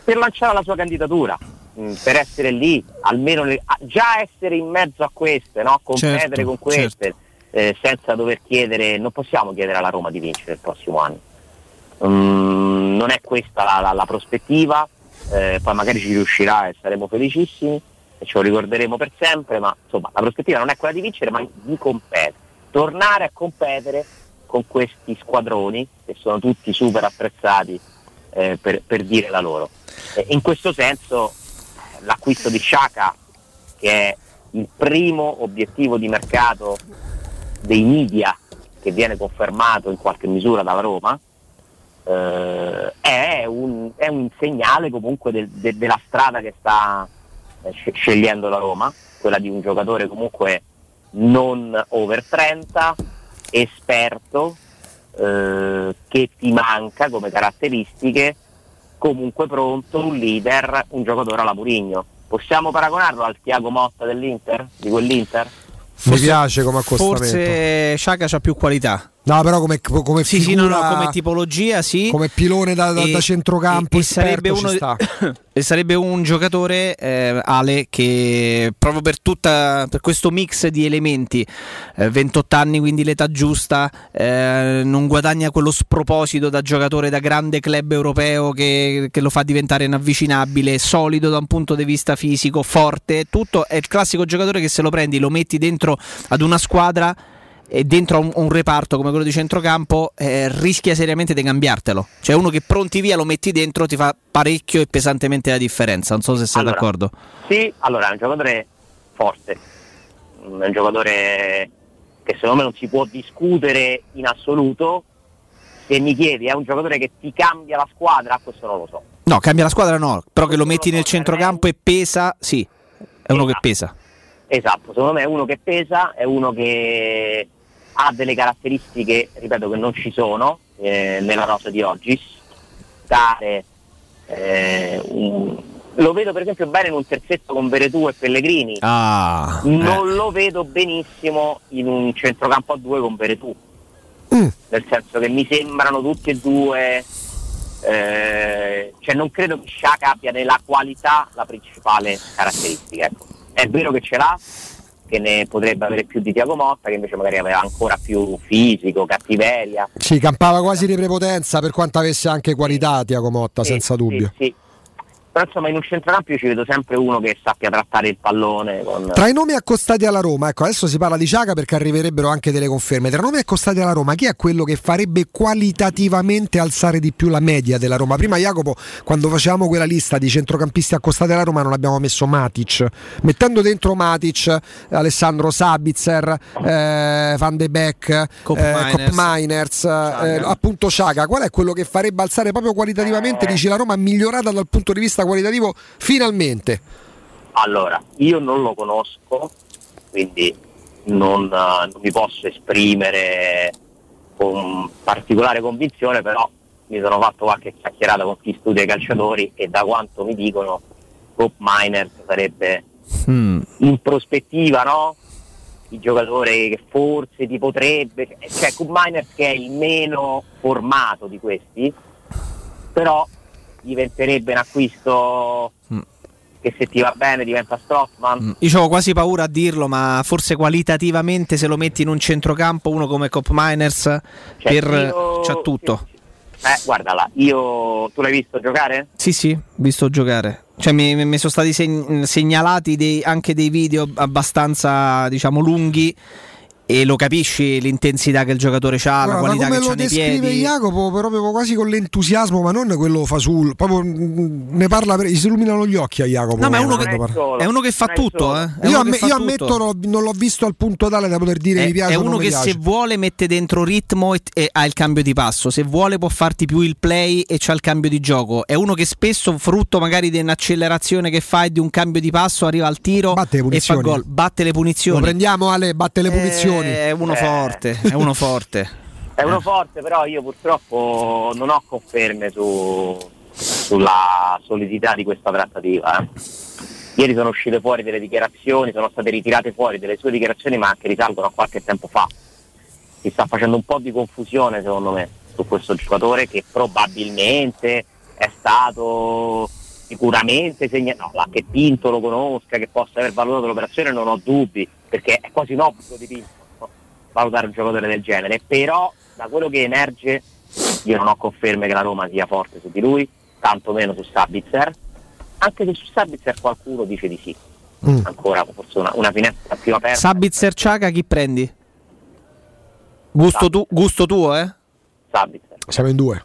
per lanciare la sua candidatura, mh, per essere lì, almeno già essere in mezzo a queste, no? competere Certo, con queste, eh, senza dover chiedere, non possiamo chiedere alla Roma di vincere il prossimo anno. Mm, non è questa la, la- la prospettiva, eh, poi magari ci riuscirà e saremo felicissimi e ce lo ricorderemo per sempre, ma insomma la prospettiva non è quella di vincere ma di competere, tornare a competere con questi squadroni che sono tutti super apprezzati eh, per, per dire la loro. E in questo senso eh, l'acquisto di Sciaca che è il primo obiettivo di mercato dei media che viene confermato in qualche misura dalla Roma, eh, è, un, è un segnale comunque del- de- della strada che sta eh, sce- scegliendo la Roma, quella di un giocatore comunque non over 30, esperto, eh, che ti manca come caratteristiche, comunque pronto, un leader, un giocatore alla Murigno. Possiamo paragonarlo al Tiago Motta dell'Inter? Di quell'Inter? Mi piace come accostamento. Forse Sciaca c'ha più qualità. No, però come, come Sì, sì, no, no, figura- come tipologia, sì. come pilone da, da- E- da centrocampo e, e sarebbe uno e sarebbe un giocatore eh, Ale che proprio per tutta per questo mix di elementi eh, 28 anni quindi l'età giusta eh, non guadagna quello sproposito da giocatore da grande club europeo che, che lo fa diventare inavvicinabile solido da un punto di vista fisico forte tutto è il classico giocatore che se lo prendi lo metti dentro ad una squadra dentro a un, un reparto come quello di centrocampo eh, rischia seriamente di cambiartelo. Cioè uno che pronti via lo metti dentro ti fa parecchio e pesantemente la differenza. Non so se sei Allora, d'accordo. Sì, allora è un giocatore forte, Mm, è un giocatore che secondo me non si può discutere in assoluto. Se mi chiedi, è un giocatore che ti cambia la squadra? Questo non lo so. No, cambia la squadra no, però che lo metti nel centrocampo e pesa, sì, è uno che pesa. Esatto, secondo me è uno che pesa, è uno che ha delle caratteristiche, ripeto, che non ci sono eh, nella rosa di oggi. Dare eh, un- lo vedo per esempio bene in un terzetto con Veretù e Pellegrini. Ah, Non lo vedo benissimo in un centrocampo a due con Veretù. Nel senso che mi sembrano tutti e due. eh, cioè non credo che Sciaca abbia nella qualità la principale caratteristica. ecco. È vero che ce l'ha, che ne potrebbe avere più di Tiago Motta, che invece magari aveva ancora più fisico, cattiveria. Sì, campava quasi di prepotenza per quanto avesse anche qualità Tiago Motta, Sì, senza dubbio. Sì, sì. Però insomma in un centrocampo io ci vedo sempre uno che sappia trattare il pallone con... Tra i nomi accostati alla Roma, ecco adesso si parla di Ciaga perché arriverebbero anche delle conferme. Tra i nomi accostati alla Roma, chi è quello che farebbe qualitativamente alzare di più la media della Roma? Prima Jacopo, quando facevamo quella lista di centrocampisti accostati alla Roma, non abbiamo messo Matic. Mettendo dentro Matic, Alessandro Sabitzer, eh, Van de Beek, Kopp eh, eh, appunto Ciaga. Qual è quello che farebbe alzare proprio qualitativamente? Dici la Roma migliorata dal punto di vista qualitativo finalmente. Allora, io non lo conosco, quindi non, eh, non mi posso esprimere con particolare convinzione, però mi sono fatto qualche chiacchierata con chi studia i calciatori e da quanto mi dicono Top Miners sarebbe in prospettiva, no? Il giocatore che forse ti potrebbe, cioè Cup Miners che è il meno formato di questi, però diventerebbe un acquisto che se ti va bene diventa Strottman. Io avevo quasi paura a dirlo, ma forse qualitativamente se lo metti in un centrocampo, uno come Cop Miners, per... io- c'ha tutto. Eh, guarda là, io tu l'hai visto giocare? Sì, sì, visto giocare. Cioè, mi, mi sono stati seg- segnalati dei- anche dei video abbastanza, diciamo, lunghi. E lo capisci l'intensità che il giocatore ha, la qualità come che lo ha nei descrive piedi. Jacopo, proprio quasi con l'entusiasmo, ma non quello fasul. Proprio mm, ne parla, gli si illuminano gli occhi a Jacopo. No, ma è uno, che, parla. è uno che fa tutto, eh. Io, che fa io tutto. ammetto, non, non l'ho visto al punto tale da poter dire È, mi piace è uno che piace. se vuole mette dentro ritmo e, e ha il cambio di passo, se vuole può farti più il play e c'ha il cambio di gioco. È uno che spesso, frutto magari di un'accelerazione che fa e di un cambio di passo, arriva al tiro Batte e fa gol. Batte le punizioni. Lo prendiamo Ale, batte le punizioni. È uno Eh. forte, è uno forte. È uno forte, però io purtroppo non ho conferme su- sulla solidità di questa trattativa. eh. Ieri sono uscite fuori delle dichiarazioni, sono state ritirate fuori delle sue dichiarazioni, ma che risalgono a qualche tempo fa. Si sta facendo un po' di confusione, secondo me, su questo giocatore che probabilmente è stato sicuramente segnalato. No, là, che Pinto lo conosca, che possa aver valutato l'operazione, non ho dubbi, perché è quasi un obbligo di Pinto? Valutare un giocatore del genere. Però da quello che emerge io non ho conferme che la Roma sia forte su di lui, tantomeno su Sabitzer, anche se su Sabitzer qualcuno dice di sì. Mm. Ancora forse una, una finestra più aperta. Sabitzer Ciaga chi prendi? Gusto, tu- gusto tuo, eh? Sabitzer. Siamo in due.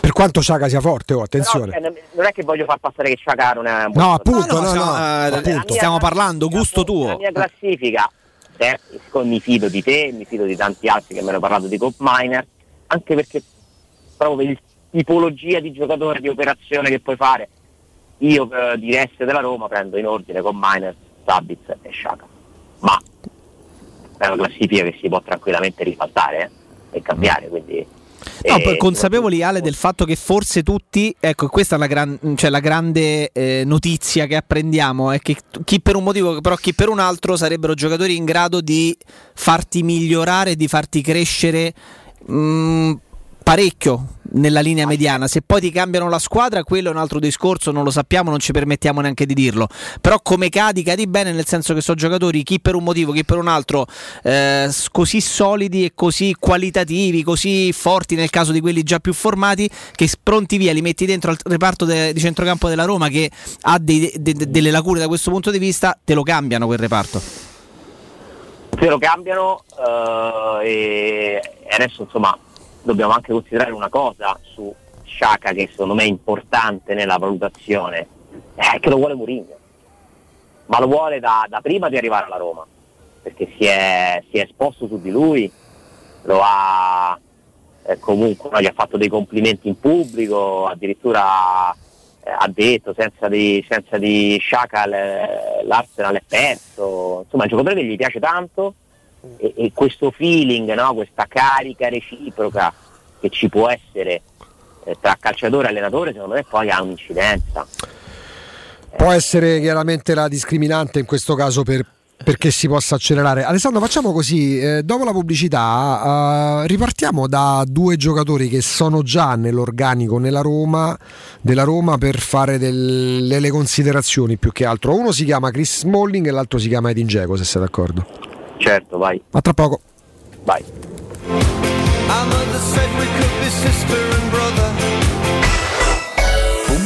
Per quanto Sciaca sia forte, oh, attenzione. Però, eh, non è che voglio far passare che Sciaca non è un No, appunto, No, no, no, no, appunto. stiamo parlando, gusto tuo. La mia classifica, eh, siccome mi fido di te, mi fido di tanti altri che mi hanno parlato di Cop Miner, anche perché proprio per il tipologia di giocatore, di operazione che puoi fare, io eh, di essere della Roma prendo in ordine Cop Miner, Sabiz e Sciaca. Ma è una classifica che si può tranquillamente ribaltare eh, e cambiare, quindi... No, eh, poi consapevoli Ale del fatto che forse tutti, ecco questa è la, gran- cioè, la grande eh, notizia che apprendiamo, è che chi per un motivo, però chi per un altro sarebbero giocatori in grado di farti migliorare, di farti crescere mh, parecchio nella linea mediana. Se poi ti cambiano la squadra, quello è un altro discorso, non lo sappiamo, non ci permettiamo neanche di dirlo. Però come cadi, cadi bene, nel senso che sono giocatori, chi per un motivo, chi per un altro, eh, così solidi e così qualitativi, così forti nel caso di quelli già più formati, che pronti via, li metti dentro al reparto de- di centrocampo della Roma che ha dei- de- de- delle lacune da questo punto di vista, te lo cambiano quel reparto. se lo cambiano e e adesso insomma dobbiamo anche considerare una cosa su Sciacca che secondo me è importante nella valutazione, è che lo vuole Mourinho, ma lo vuole da, da prima di arrivare alla Roma, perché si è, si è esposto su di lui, lo ha eh, comunque no, gli ha fatto dei complimenti in pubblico, addirittura eh, ha detto senza di, senza di Sciacca l- l'Arsenal è perso, insomma è un giocatore che gli piace tanto e, e questo feeling, no, questa carica reciproca che ci può essere eh, tra calciatore e allenatore secondo me poi ha un'incidenza. Può essere chiaramente la discriminante in questo caso per, perché si possa accelerare. Alessandro, facciamo così: eh, dopo la pubblicità, eh, ripartiamo da due giocatori che sono già nell'organico nella Roma, della Roma per fare del- delle considerazioni più che altro. Uno si chiama Chris Smalling e l'altro si chiama Edin Dzeko, se sei d'accordo. Certo, vai. Ma tra poco. Vai.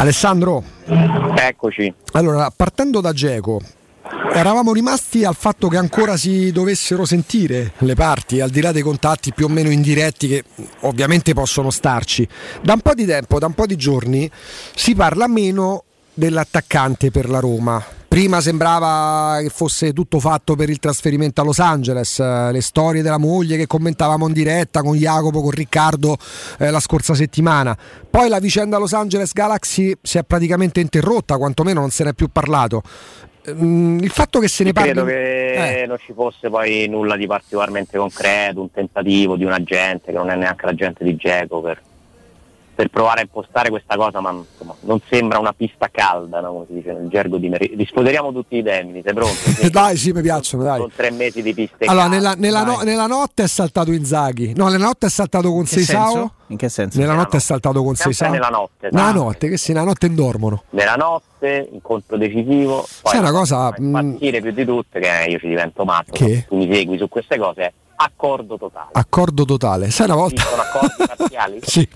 Alessandro, Eccoci. allora partendo da Geco, eravamo rimasti al fatto che ancora si dovessero sentire le parti, al di là dei contatti più o meno indiretti che ovviamente possono starci. Da un po' di tempo, da un po' di giorni, si parla meno dell'attaccante per la Roma. Prima sembrava che fosse tutto fatto per il trasferimento a Los Angeles, eh, le storie della moglie che commentavamo in diretta con Jacopo, con Riccardo eh, la scorsa settimana. Poi la vicenda Los Angeles Galaxy si è praticamente interrotta, quantomeno non se ne è più parlato. Mm, Il fatto che se ne parli... Credo che non ci fosse poi nulla di particolarmente concreto, un tentativo di un agente che non è neanche l'agente di Geco per, per provare a impostare questa cosa, ma insomma, non sembra una pista calda, no? come si dice nel gergo di Meri. Risposeriamo tutti i termini, sei pronto? Sì. dai, sì, mi piacciono, dai. Sono tre mesi di piste Allora, calde. nella, nella no- nella notte è saltato Inzaghi. No, nella notte è saltato con Seisao. In che senso? Nella notte è saltato con Seisao. nella notte, Nella esatto. notte, che sì, nella notte dormono. Nella notte, incontro decisivo. Poi Sai una cosa, a impazzire più di tutte, che io ci divento matto, Che? tu mi segui su queste cose, accordo totale. Accordo totale. Sai una volta. Sì,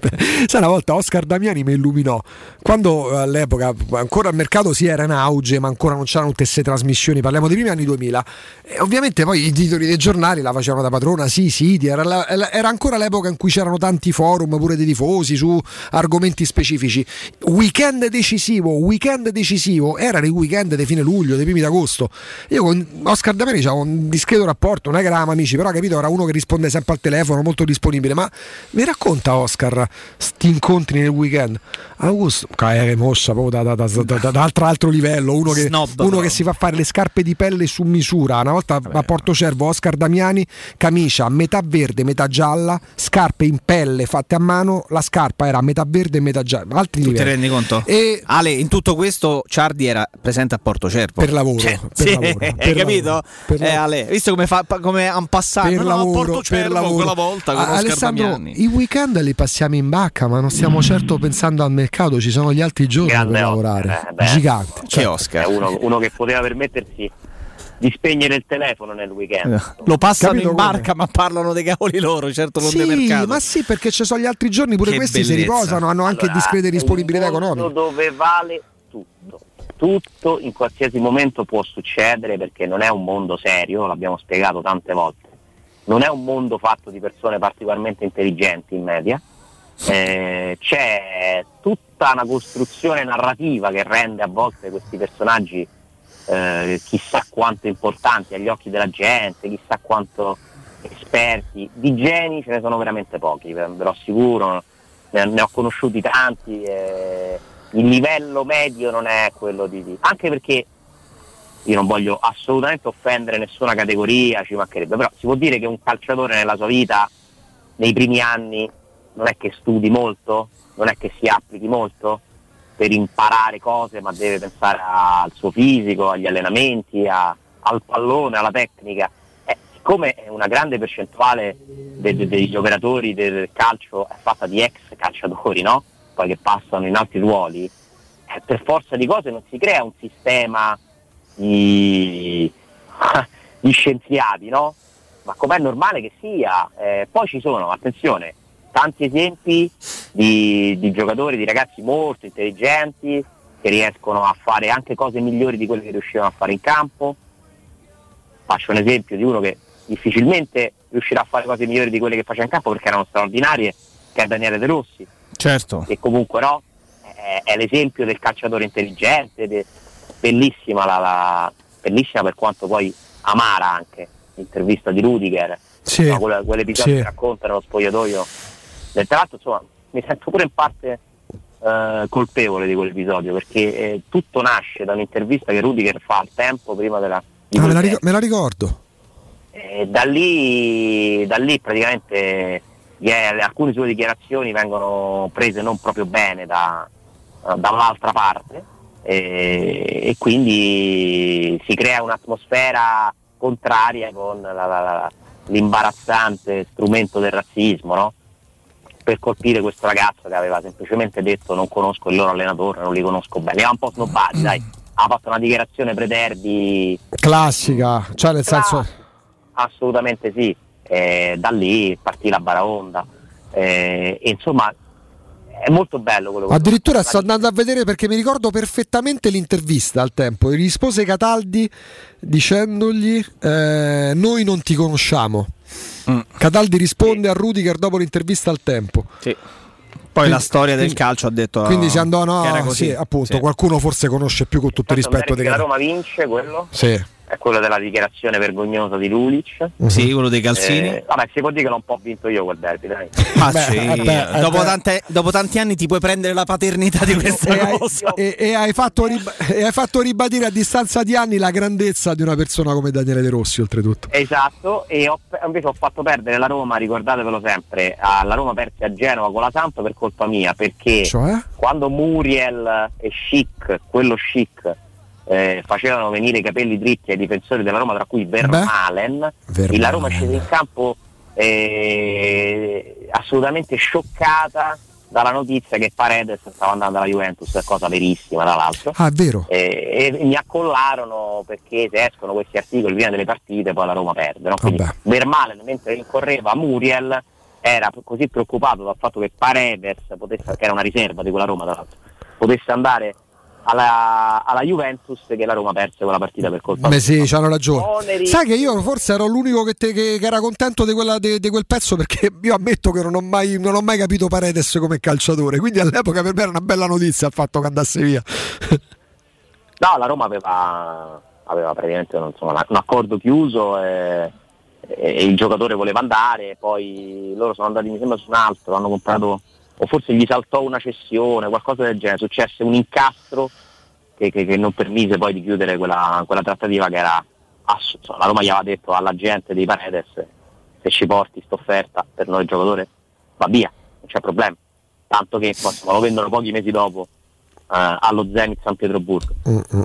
sai una volta Oscar Damiani mi illuminò quando eh, all'epoca ancora il mercato si era in auge ma ancora non c'erano tutte queste trasmissioni parliamo dei primi anni 2000 e ovviamente poi i titoli dei giornali la facevano da padrona sì sì era, la- era ancora l'epoca in cui c'erano tanti forum pure dei tifosi su argomenti specifici weekend decisivo weekend decisivo erano i weekend di fine luglio dei primi d'agosto io con Oscar Damiani avevo un discreto rapporto non è che eravamo amici però capito era uno che risponde sempre al telefono molto disponibile ma mi racconta Oscar sti incontri nel weekend Augusto che mossa proprio da, da, da, da, da- da altro, altro livello uno, che, Snob, uno che si fa fare le scarpe di pelle su misura una volta a Porto Cervo Oscar Damiani camicia metà verde metà gialla scarpe in pelle fatte a mano la scarpa era metà verde e metà gialla altri Tu ti livelli rendi conto? E- Ale, in tutto questo Ciardi era presente a Porto Cervo. Per lavoro, Cioè, per sì, lavoro, hai per capito? lavoro, per eh, Ale, visto come, fa, come han passato per lavoro, per lavoro. quella volta con Ah, Oscar Alessandro, i weekend li passiamo in bacca, ma non stiamo certo pensando al mercato, ci sono gli altri giorni Grande per Oscar, lavorare. eh, beh. Gigante. Che Cioè, Oscar? È uno, uno che poteva permettersi di spegnere il telefono nel weekend. Lo passano Capito in come? barca, ma parlano dei cavoli loro, certo non dei Sì, mercato. ma sì, perché ci sono gli altri giorni, pure Che questi si bellezza. riposano, hanno anche Allora, discrete disponibilità economiche. dove vale tutto. Tutto in qualsiasi momento può succedere perché non è un mondo serio, l'abbiamo spiegato tante volte. Non è un mondo fatto di persone particolarmente intelligenti in media, eh, c'è tutta una costruzione narrativa che rende a volte questi personaggi eh, chissà quanto importanti agli occhi della gente, chissà quanto esperti, di geni ce ne sono veramente pochi, ve lo assicuro, ne, ne ho conosciuti tanti, eh, il livello medio non è quello di, di- anche perché io non voglio assolutamente offendere nessuna categoria, ci mancherebbe, però si può dire che un calciatore nella sua vita, nei primi anni, non è che studi molto, non è che si applichi molto per imparare cose, ma deve pensare al suo fisico, agli allenamenti, a- al pallone, alla tecnica. Eh, siccome una grande percentuale de- de- degli operatori del calcio è fatta di ex calciatori, no? poi che passano in altri ruoli, eh, per forza di cose non si crea un sistema di, di scienziati, no? Ma com'è normale che sia? Eh, poi ci sono, attenzione, tanti esempi di, di giocatori, di ragazzi molto intelligenti che riescono a fare anche cose migliori di quelle che riuscivano a fare in campo. Faccio un esempio di uno che difficilmente riuscirà a fare cose migliori di quelle che faceva in campo perché erano straordinarie, che è Daniele De Rossi Certo. che comunque no, è, è l'esempio del calciatore intelligente, de- bellissima, la, la- bellissima per quanto poi amara anche l'intervista di Rudiger, Sì, insomma, quelle- quell'episodio sì. che racconta nello spogliatoio. Del tra l'altro insomma mi sento pure in parte eh, colpevole di quell'episodio perché eh, tutto nasce da un'intervista che Rudiger fa al tempo prima della... di Ah, me, la ric- me la ricordo. E da lì, da lì praticamente gli- alcune sue dichiarazioni vengono prese non proprio bene da- dall'altra parte e, e quindi si crea un'atmosfera contraria con la- la- la- l'imbarazzante strumento del razzismo no? per colpire questo ragazzo che aveva semplicemente detto non conosco il loro allenatore, non li conosco bene, li un po' snobbati, dai, ha fatto una dichiarazione pre-derby Classica, cioè nel senso. Assolutamente sì, Eh, da lì partì la baraonda. Eh, e insomma è molto bello quello che Addirittura sto andando a vedere perché mi ricordo perfettamente l'intervista al tempo. Gli rispose Cataldi dicendogli eh, noi non ti conosciamo. Mm. Cataldi risponde a Rudiger dopo l'intervista al tempo. Sì. Poi la storia del calcio ha detto Quindi si andò no, era così. sì, appunto, Sì. qualcuno forse conosce più con tutto il rispetto di la. Roma vince quello Sì. È quello della dichiarazione vergognosa di Lulic. Sì, quello dei calzini. Eh, vabbè, si può dire che l'ho un po' vinto io quel derby, dai. Ma Beh, sì, eh beh, eh dopo, tante- dopo tanti anni ti puoi prendere la paternità di questa E hai, cosa. e- e hai fatto rib- e hai fatto ribadire a distanza di anni la grandezza di una persona come Daniele De Rossi, oltretutto. Esatto, e ho- invece ho fatto perdere la Roma, ricordatevelo sempre, alla Roma perse a Genova con la Samp per colpa mia, perché Cioè? quando Muriel e Chic, quello Chic, eh, facevano venire i capelli dritti ai difensori della Roma, tra cui Vermalen, Vermaelen. la Roma scese in campo eh, assolutamente scioccata dalla notizia che Paredes stava andando alla Juventus, cosa verissima tra l'altro. Ah, è vero. E, e mi accollarono perché se escono questi articoli prima delle partite poi la Roma perde. No? Quindi Vabbè. Vermalen mentre rincorreva Muriel era così preoccupato dal fatto che Paredes, potesse, che era una riserva di quella Roma tra l'altro, potesse andare alla, alla Juventus che la Roma perse quella partita per colpa Beh sì, hanno ragione. Oneri- Sai che io forse ero l'unico che, te- che- che era contento di, quella- di- di quel pezzo perché io ammetto che non ho, mai, non ho mai capito Paredes come calciatore, quindi all'epoca per me era una bella notizia il fatto che andasse via. No, la Roma aveva, aveva praticamente insomma, un accordo chiuso e, e il giocatore voleva andare, poi loro sono andati mi sembra su un altro, hanno comprato o forse gli saltò una cessione, qualcosa del genere, successe un incastro che, che- che non permise poi di chiudere quella, quella trattativa che era ass- insomma, la Roma gli aveva detto alla gente dei Paredes se ci porti sta offerta per noi giocatore va via, non c'è problema. Tanto che insomma, lo vendono pochi mesi dopo eh, allo Zenit San Pietroburgo.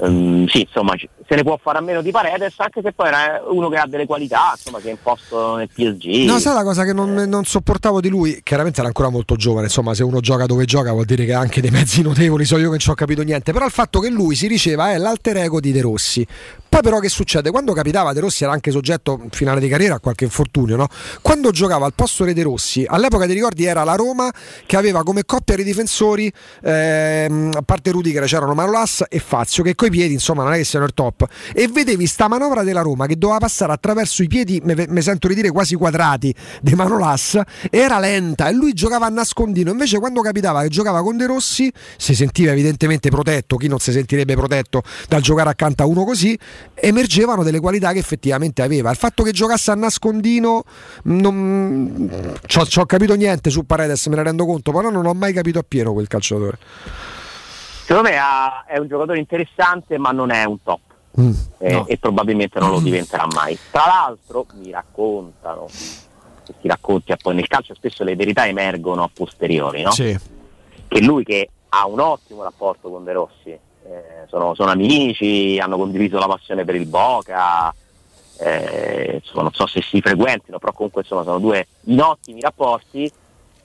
Ehm, sì, insomma, se ne può fare a meno di Paredes, anche se poi era uno che ha delle qualità, insomma, che è imposto nel PSG. No, sai la cosa che non, non sopportavo di lui? Chiaramente era ancora molto giovane, insomma, se uno gioca dove gioca vuol dire che ha anche dei mezzi notevoli, so io che non ci ho capito niente, però il fatto che lui si diceva è l'alter ego di De Rossi. Poi però che succede? Quando capitava De Rossi era anche soggetto in finale di carriera a qualche infortunio, no? Quando giocava al posto di De Rossi, all'epoca ti ricordi era la Roma che aveva come coppia di difensori ehm, parte Rudiger c'erano Manolas e Fazio che coi piedi insomma non è che siano il top e vedevi sta manovra della Roma che doveva passare attraverso i piedi, mi sento di dire quasi quadrati di Manolas, era lenta e lui giocava a nascondino, invece quando capitava che giocava con De Rossi si sentiva evidentemente protetto, chi non si sentirebbe protetto dal giocare accanto a uno così, emergevano delle qualità che effettivamente aveva. Il fatto che giocasse a nascondino non ho capito niente su Paredes, me ne rendo conto, però non ho mai capito appieno quel calciatore. Secondo me è un giocatore interessante, ma non è un top. Mm, eh, no. E probabilmente non lo diventerà mai. Tra l'altro mi raccontano, se ti racconti poi nel calcio spesso le verità emergono a posteriori, no? Sì. Che lui che ha un ottimo rapporto con De Rossi, eh, sono, sono, amici, hanno condiviso la passione per il Boca, eh, insomma, non so se si frequentino, però comunque insomma, sono due in ottimi rapporti.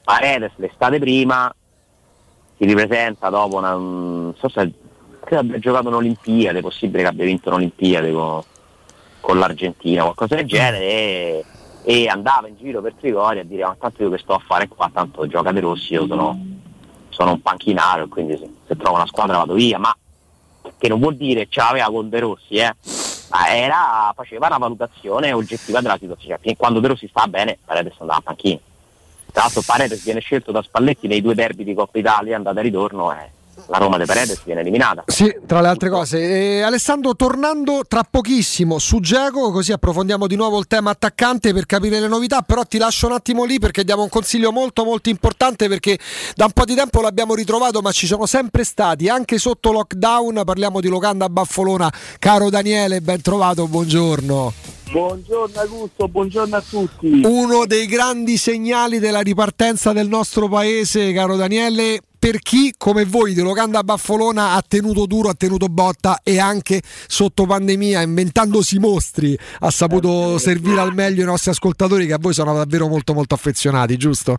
Paredes l'estate prima si ripresenta dopo una, non so se credo abbia giocato un'Olimpiade, è possibile che abbia vinto un'Olimpiade con, con l'Argentina, qualcosa del genere, e, e, andava in giro per Trigoria a dire ma tanto io che sto a fare qua, tanto gioca De Rossi, io sono, sono un panchinario, quindi se, se, trovo una squadra vado via, ma che non vuol dire ce l'aveva con De Rossi, eh? ma era, faceva una valutazione oggettiva della situazione, cioè, quando De Rossi sta bene, Paredes andava a panchina. Tra l'altro Paredes viene scelto da Spalletti nei due derby di Coppa Italia, andata e ritorno, e la Roma de Paredes viene eliminata. Sì, tra le altre cose. E Alessandro, tornando tra pochissimo su Geco, così approfondiamo di nuovo il tema attaccante per capire le novità, però ti lascio un attimo lì perché diamo un consiglio molto molto importante perché da un po' di tempo l'abbiamo ritrovato, ma ci sono sempre stati, anche sotto lockdown, parliamo di Locanda Baffolona. Caro Daniele, ben trovato, buongiorno. Buongiorno Augusto, buongiorno a tutti. Uno dei grandi segnali della ripartenza del nostro paese, caro Daniele, per chi come voi di Locanda Baffolona ha tenuto duro, ha tenuto botta e anche sotto pandemia, inventandosi mostri, ha saputo servire al meglio i nostri ascoltatori che a voi sono davvero molto molto affezionati, giusto?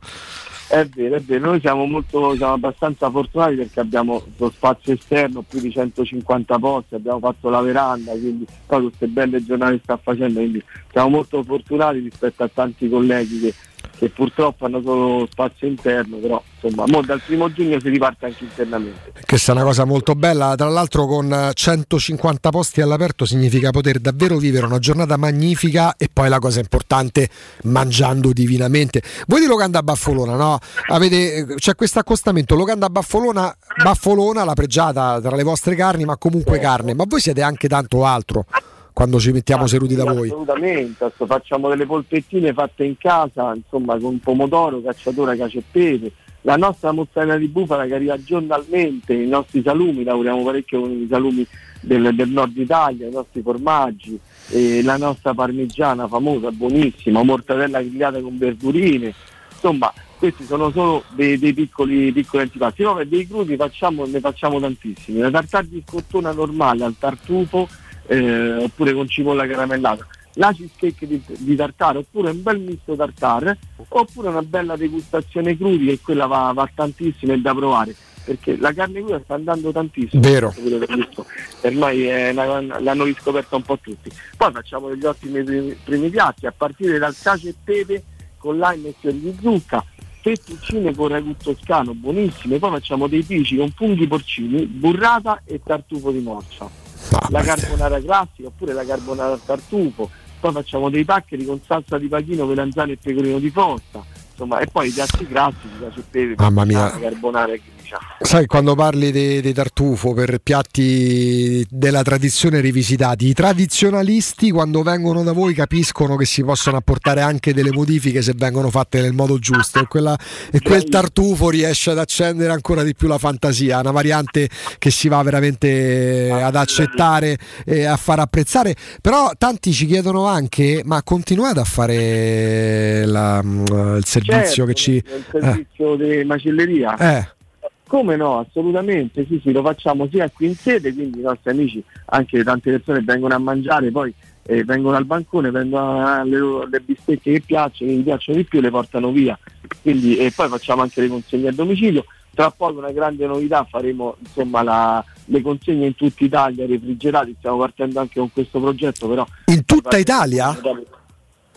È vero, è vero, noi siamo, molto, siamo abbastanza fortunati perché abbiamo lo spazio esterno, più di 150 posti, abbiamo fatto la veranda, quindi poi queste belle giornate sta facendo, quindi siamo molto fortunati rispetto a tanti colleghi che che purtroppo hanno solo spazio interno, però insomma dal primo giugno si riparte anche internamente. Questa è una cosa molto bella, tra l'altro con 150 posti all'aperto significa poter davvero vivere una giornata magnifica e poi la cosa importante mangiando divinamente. Voi di Locanda Baffolona, no? Avete, c'è questo accostamento, Locanda Baffolona, Baffolona, la pregiata tra le vostre carni, ma comunque carne, ma voi siete anche tanto altro quando ci mettiamo ah, seduti da voi. Assolutamente, facciamo delle polpettine fatte in casa, insomma con pomodoro, cacciatura, cacio e pepe. La nostra mozzarella di bufala che arriva giornalmente, i nostri salumi, lavoriamo parecchio con i salumi del, del nord Italia, i nostri formaggi, la nostra parmigiana famosa, buonissima, mortadella grigliata con verdurine, insomma questi sono solo dei, dei piccoli, piccoli antipasti. Poi dei crudi facciamo, ne facciamo tantissimi, la tartare di scottona normale al tartufo eh, oppure con cipolla caramellata, la cheesecake di, di tartare oppure un bel misto tartare oppure una bella degustazione crudi che quella va, va tantissimo e da provare perché la carne cruda sta andando tantissimo. Vero. Ormai una, l'hanno riscoperta un po' tutti. Poi facciamo degli ottimi primi, primi piatti a partire dal cacio e pepe con lime e fiori di zucca fettuccine con ragù toscano buonissime. Poi facciamo dei pici con funghi porcini burrata e tartufo di morcia la carbonara classica oppure la carbonara al tartufo, poi facciamo dei paccheri con salsa di pachino, melanzane e pecorino di fossa, insomma, e poi i piatti classici, cacio e pepe, Mamma mia. carbonara diciamo. Sai, quando parli di, di, tartufo per piatti della tradizione rivisitati, i tradizionalisti quando vengono da voi capiscono che si possono apportare anche delle modifiche se vengono fatte nel modo giusto e, quella, e quel tartufo riesce ad accendere ancora di più la fantasia, una variante che si va veramente ad accettare e a far apprezzare, però tanti ci chiedono anche, ma continuate a fare la, il servizio certo, che ci... Il servizio eh. di macelleria. Eh. Come no, assolutamente, sì, sì, lo facciamo sia qui in sede, quindi i nostri amici, anche tante persone vengono a mangiare, poi eh, vengono al bancone, vengono alle le bistecche che piacciono, che gli piacciono di più, le portano via. Quindi, e poi facciamo anche le consegne a domicilio. Tra poco una grande novità, faremo insomma, la, le consegne in tutta Italia, refrigerati, stiamo partendo anche con questo progetto però. In tutta Italia?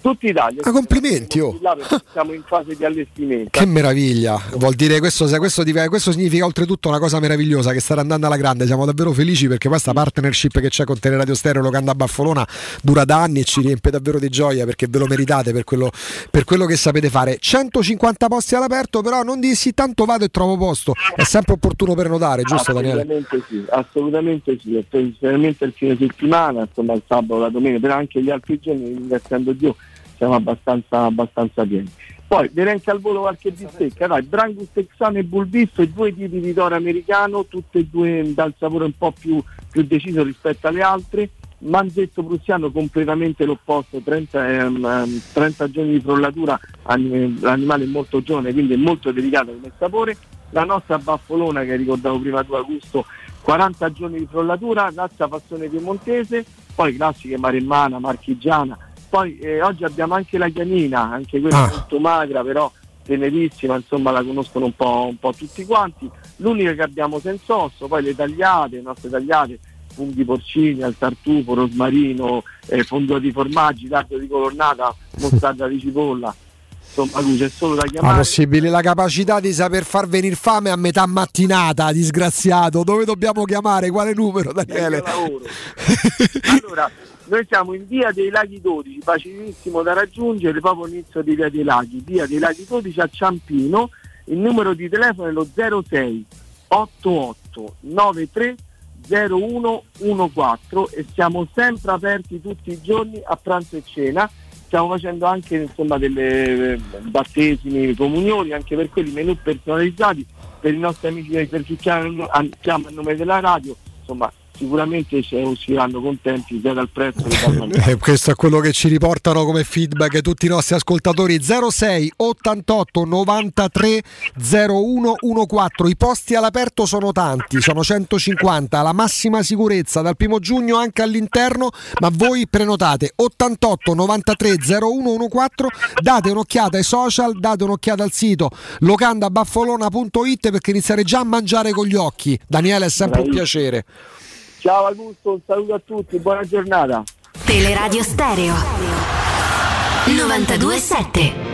Tutta Italia. Ah, complimenti, oh. Siamo in fase di allestimento. Che meraviglia, vuol dire questo, questo, questo, significa oltretutto una cosa meravigliosa che starà andando alla grande, siamo davvero felici perché questa partnership che c'è con Teleradio Stereo Locanda Baffolona dura da anni e ci riempie davvero di gioia perché ve lo meritate per quello, per quello che sapete fare. 150 posti all'aperto, però non dissi tanto vado e trovo posto, è sempre opportuno prenotare, giusto Daniele? Assolutamente sì, assolutamente sì, il fine settimana, insomma il sabato, la domenica, però anche gli altri giorni, ringraziando Dio siamo abbastanza, abbastanza pieni. Poi neanche al volo qualche bistecca, dai, Brangus texano e Bulbisto, due tipi di toro americano, tutte e due dal sapore un po' più, più deciso rispetto alle altre. Manzetto prussiano completamente l'opposto, 30, ehm, 30 giorni di frollatura, l'animale è molto giovane, quindi è molto delicato come sapore. La nostra baffolona che ricordavo prima tu Augusto, 40 giorni di frollatura, razza passione piemontese, poi classiche maremmana, marchigiana, poi eh, oggi abbiamo anche la chianina, anche quella ah. molto magra, però tenerissima, insomma la conoscono un po', un po', tutti quanti. L'unica che abbiamo senza osso, poi le tagliate, le nostre tagliate, funghi porcini, al tartufo, rosmarino, eh, fondo di formaggi, dardo di colonnata, mostarda di cipolla. Insomma, lui c'è solo da chiamare. Ma possibile la capacità di saper far venire fame a metà mattinata, disgraziato. Dove dobbiamo chiamare? Quale numero, Daniele? allora, noi siamo in via dei Laghi 12, facilissimo da raggiungere, proprio inizio di via dei Laghi, via dei Laghi 12 a Ciampino. Il numero di telefono è lo 06 88 93 0114 e siamo sempre aperti tutti i giorni a pranzo e cena. Stiamo facendo anche insomma, delle eh, battesimi, comunioni, anche per quelli menù personalizzati per i nostri amici per chi chiama a nome della radio. Insomma, sicuramente ci usciranno contenti sia dal prezzo che dal mangiare. Eh, questo è quello che ci riportano come feedback tutti i nostri ascoltatori. 06 88 93 0114 i posti all'aperto sono tanti sono 150 la massima sicurezza dal primo giugno anche all'interno ma voi prenotate 88 93 0114 date un'occhiata ai social date un'occhiata al sito locandabaffolona.it perché iniziare già a mangiare con gli occhi. Daniele è sempre un piacere Ciao Augusto, un saluto a tutti, buona giornata. Teleradio Stereo 927.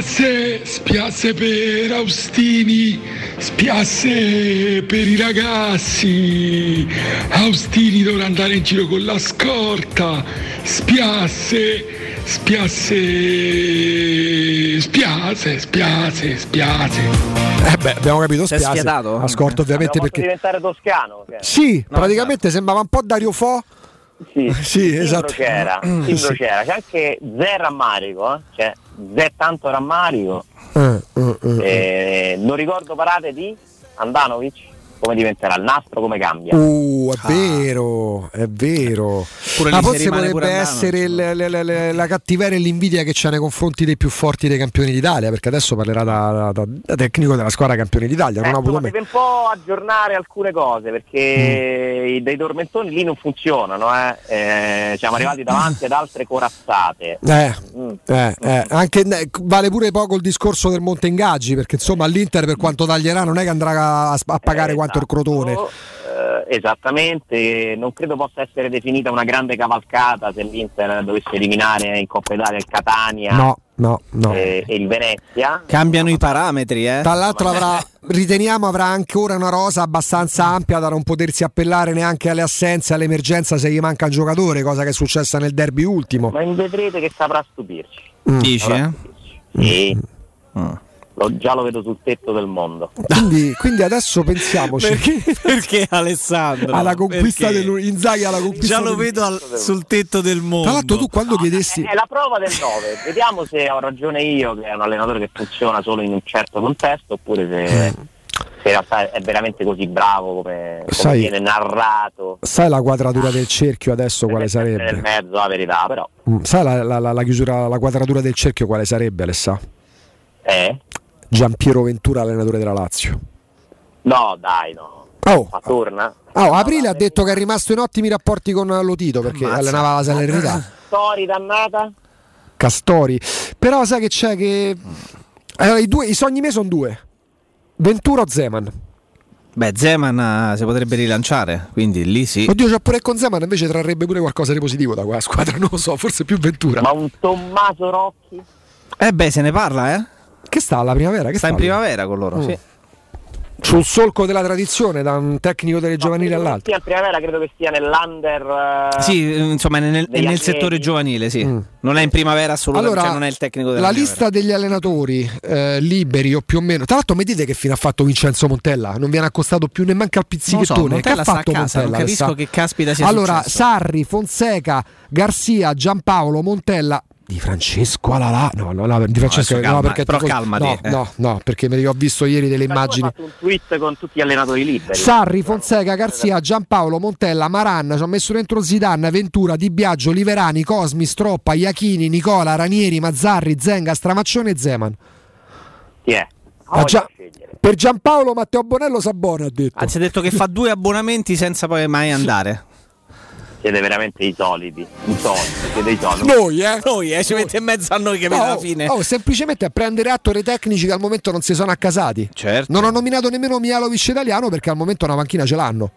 Spiasse, spiasse per Austini, spiasse per i ragazzi. Austini dovrà andare in giro con la scorta, spiasse spiasse spiasse spiasse spiasse eh beh abbiamo capito spiasse spiatato? ascolto ovviamente Abbiamo perché diventare toscano cioè. sì no, praticamente no. sembrava un po' Dario Fo sì, sì esatto c'era, sì. c'era c'è anche Zé rammarico eh? cioè Zé tanto rammarico. Eh, eh, eh, non ricordo parate di Andanovic come diventerà il nastro, come cambia. Uh, è ah. vero, è vero. Pure Ma forse potrebbe essere l- l- l- la cattiveria e l'invidia che c'è nei confronti dei più forti dei campioni d'Italia, perché adesso parlerà da, da, da tecnico della squadra campioni d'Italia. Eh, non insomma, deve un po' aggiornare alcune cose, perché mm. dei tormentoni lì non funzionano, eh. Eh, siamo arrivati davanti ad altre corazzate. Eh, mm. eh, eh. Anche, vale pure poco il discorso del Monte Ingaggi, perché insomma all'Inter per quanto taglierà non è che andrà a, a pagare quanto il Crotone. Eh, esattamente, non credo possa essere definita una grande cavalcata se l'Inter dovesse eliminare in Coppa Italia il Catania. No, no, no. E, e il Venezia. Cambiano i parametri, eh. Tra l'altro avrà, riteniamo avrà ancora una rosa abbastanza ampia da non potersi appellare neanche alle assenze, all'emergenza se gli manca un giocatore, cosa che è successa nel derby ultimo. Ma vedrete che saprà stupirci. Mm. Dici, eh? Sì. Mm lo, già lo vedo sul tetto del mondo. Quindi, quindi adesso pensiamoci. perché, perché Alessandro? Alla conquista dell'Inzaghi alla conquista Già lo vedo al, sul tetto del mondo. Tra l'altro tu quando no, chiedessi... È, è, la prova del 9, vediamo se ho ragione io che è un allenatore che funziona solo in un certo contesto oppure se... Mm se in realtà è veramente così bravo come, come sai, viene narrato. Sai la quadratura del cerchio adesso quale sarebbe? Nel mezzo la verità, però. Mm, sai la, la, la, la, chiusura, la quadratura del cerchio quale sarebbe, Alessà? Eh? Giampiero Ventura, allenatore della Lazio. No, dai, no. Oh, Ma torna? Oh, Aprile ha detto che è rimasto in ottimi rapporti con Lotito perché Ammazza. allenava la Salernità. Castori dannata? Castori. Però sai che c'è che... Allora, i, due, I sogni miei sono due. Ventura o Zeman? Beh, Zeman eh, si potrebbe rilanciare, quindi lì sì. Oddio, c'ha pure con Zeman invece trarrebbe pure qualcosa di positivo da quella squadra, non lo so, forse più Ventura. Ma un Tommaso Rocchi? Eh beh, se ne parla, eh? Che sta alla primavera? Che sta in lì? primavera con loro, Mm. sì. Sul solco della tradizione, da un tecnico delle giovanili all'altro. Sì, in primavera credo che stia nell'under. eh, Sì, insomma, è nel, è nel settore giovanile, sì. Non è in primavera assolutamente, Allora, cioè non è il tecnico della La primavera. lista degli allenatori eh, liberi o più o meno. Tra l'altro, mi dite che fine ha fatto Vincenzo Montella? Non viene accostato più nemmeno al Non lo so, pizzichettone. che ha sta a fatto casa, non Montella? capisco Sta- che caspita sia Allora, successo. Sarri, Fonseca, Garzia, Giampaolo, Montella. Di Francesco Alala, no, no, no, di Francesco, no, calma, perché però tifoso- calmati, no, eh. no, no, perché mi- ho visto ieri delle Ma immagini. fatto un tweet con tutti gli allenatori liberi. Sarri, Fonseca, Garzia, Giampaolo, Montella, Maranna, ci ho messo dentro Zidane, Ventura, Di Biagio, Liverani, Cosmi, Stroppa, Iachini, Nicola, Ranieri, Mazzarri, Zenga, Stramaccione e Zeman. Chi è? Ah, già- per Giampaolo Matteo Bonello Sabona ha detto. Anzi, ha detto che fa due abbonamenti senza poi mai andare. Siete veramente i soliti. I soliti. Siete i soliti. Noi, eh? Noi, eh, ci mette in mezzo a noi che No, alla fine. oh, semplicemente a prendere atto dei tecnici che al momento non si sono accasati. Certo. Non ho nominato nemmeno Mialovic italiano perché al momento una panchina ce l'hanno.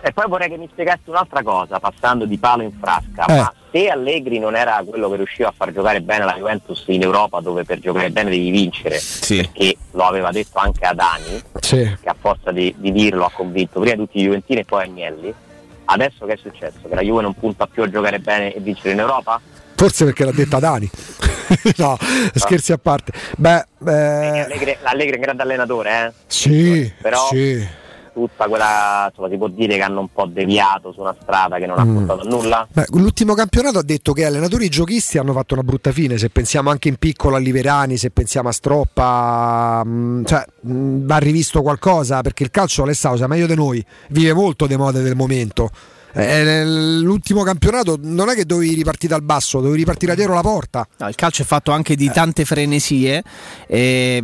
E poi vorrei che mi spiegassi un'altra cosa, passando di palo in frasca. Eh. Ma se Allegri non era quello che riusciva a far giocare bene la Juventus in Europa, dove per giocare bene devi vincere, perché lo aveva detto anche a Dani, Sì. che a forza di, di dirlo ha convinto prima tutti i Juventini e poi Agnelli. Adesso che è successo? Che la Juve non punta più a giocare bene e vincere in Europa? Forse perché l'ha detta Dani. no, scherzi a parte. Beh, eh, Allegri, Allegri è un grande allenatore, eh? sì, Però- sì. Tutta quella, insomma, si può dire che hanno un po' deviato su una strada che non ha Mm. portato a nulla. Beh, l'ultimo campionato ha detto che allenatori giochisti hanno fatto una brutta fine. Se pensiamo anche in piccolo a Liverani, se pensiamo a Stroppa, mh, cioè, mh, va rivisto qualcosa perché il calcio Alessandro sa meglio di noi, vive molto le mode del momento. Eh, l'ultimo campionato non è che dovevi ripartire dal basso, dovevi ripartire dietro la porta. No, il calcio è fatto anche di tante frenesie. E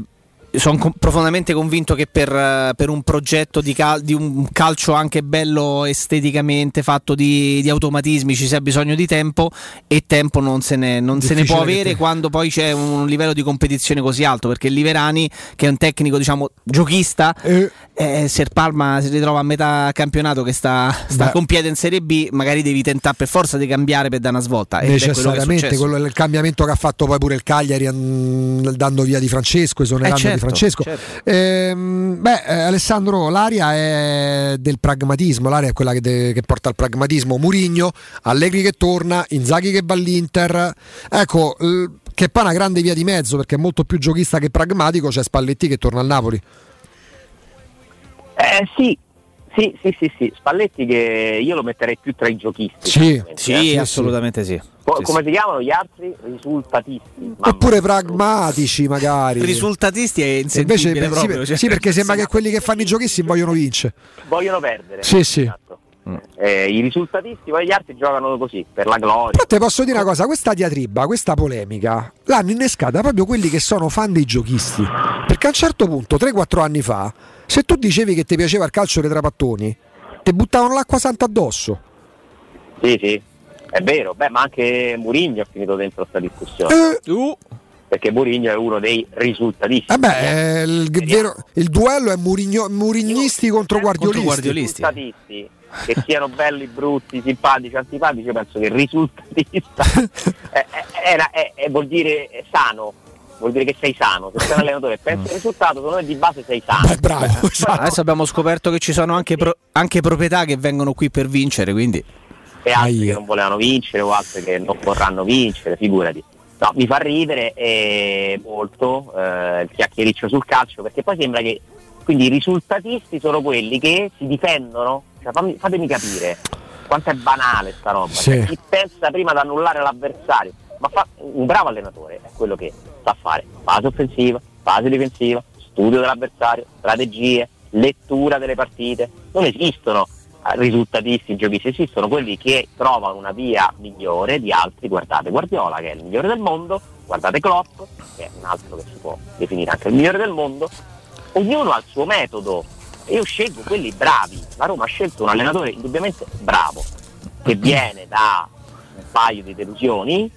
sono profondamente convinto che per, eh, per un progetto di, cal- di un calcio anche bello esteticamente, fatto di, di automatismi, ci sia bisogno di tempo e tempo non se ne, non se ne può avere te- quando poi c'è un livello di competizione così alto. Perché Liverani, che è un tecnico diciamo giochista, eh, se il Palma si ritrova a metà campionato che sta, sta con piede in Serie B, magari devi tentare per forza di cambiare per dare una svolta. È quello è necessariamente quello è il cambiamento che ha fatto poi pure il Cagliari mm, dando via di Francesco, esonerando Eh, certo, di Francesco. certo. Ehm, beh, eh, Alessandro, l'aria è del pragmatismo, l'aria è quella che, de- che porta al pragmatismo. Murigno, Allegri che torna, Inzaghi che va all'Inter. Ecco, l- che poi è una grande via di mezzo perché è molto più giochista che pragmatico, c'è Spalletti che torna al Napoli. Eh sì, sì, sì, sì, sì. Spalletti che io lo metterei più tra i giochisti. Sì, Sì, eh. assolutamente sì. Co- Sì, come sì. si chiamano gli altri? Risultatisti. Oppure pragmatici magari. Risultatisti è E insensibile Invece, sì, proprio. cioè. sì, perché sembra che quelli che fanno i giochisti vogliono vincere. Vogliono perdere. Sì, sì. Esatto. Eh, I risultatisti, poi gli altri giocano così, per la gloria. Però te posso dire una cosa, questa diatriba, questa polemica, l'hanno innescata proprio quelli che sono fan dei giochisti. Perché a un certo punto, 3-4 anni fa, se tu dicevi che ti piaceva il calcio dei trapattoni, ti buttavano l'acqua santa addosso. Sì, sì, è vero. Beh, ma anche Murigno è finito dentro questa discussione. Eh, Perché Murigno è uno dei risultatisti. vabbè, eh, il, vero- il duello è Murigno- murignisti contro guardiolisti. risultatisti che siano belli, brutti, simpatici, antipatici, io penso che il risultatista è, è- è- è- è- vuol dire sano, vuol dire che sei sano. Se sei un allenatore e pensi al risultato, secondo me di base sei sano. bravo. Ah, Adesso abbiamo scoperto che ci sono anche, pro- anche proprietà che vengono qui per vincere, quindi e altri che non volevano vincere o altri che non vorranno vincere, figurati. No, mi fa ridere eh, molto eh, il chiacchiericcio sul calcio perché poi sembra che quindi i risultatisti sono quelli che si difendono, cioè, fammi- fatemi capire quanto è banale sta roba, Sì. Cioè, chi pensa prima ad annullare l'avversario, ma fa- un bravo allenatore è quello che sa fare fase offensiva, fase difensiva, studio dell'avversario, strategie, lettura delle partite, non esistono eh, risultatisti, giochisti, esistono quelli che trovano una via migliore di altri, guardate Guardiola che è il migliore del mondo, guardate Klopp che è un altro che si può definire anche il migliore del mondo, ognuno ha il suo metodo. Io scelgo quelli bravi, la Roma ha scelto un allenatore indubbiamente bravo, che viene da un paio di delusioni,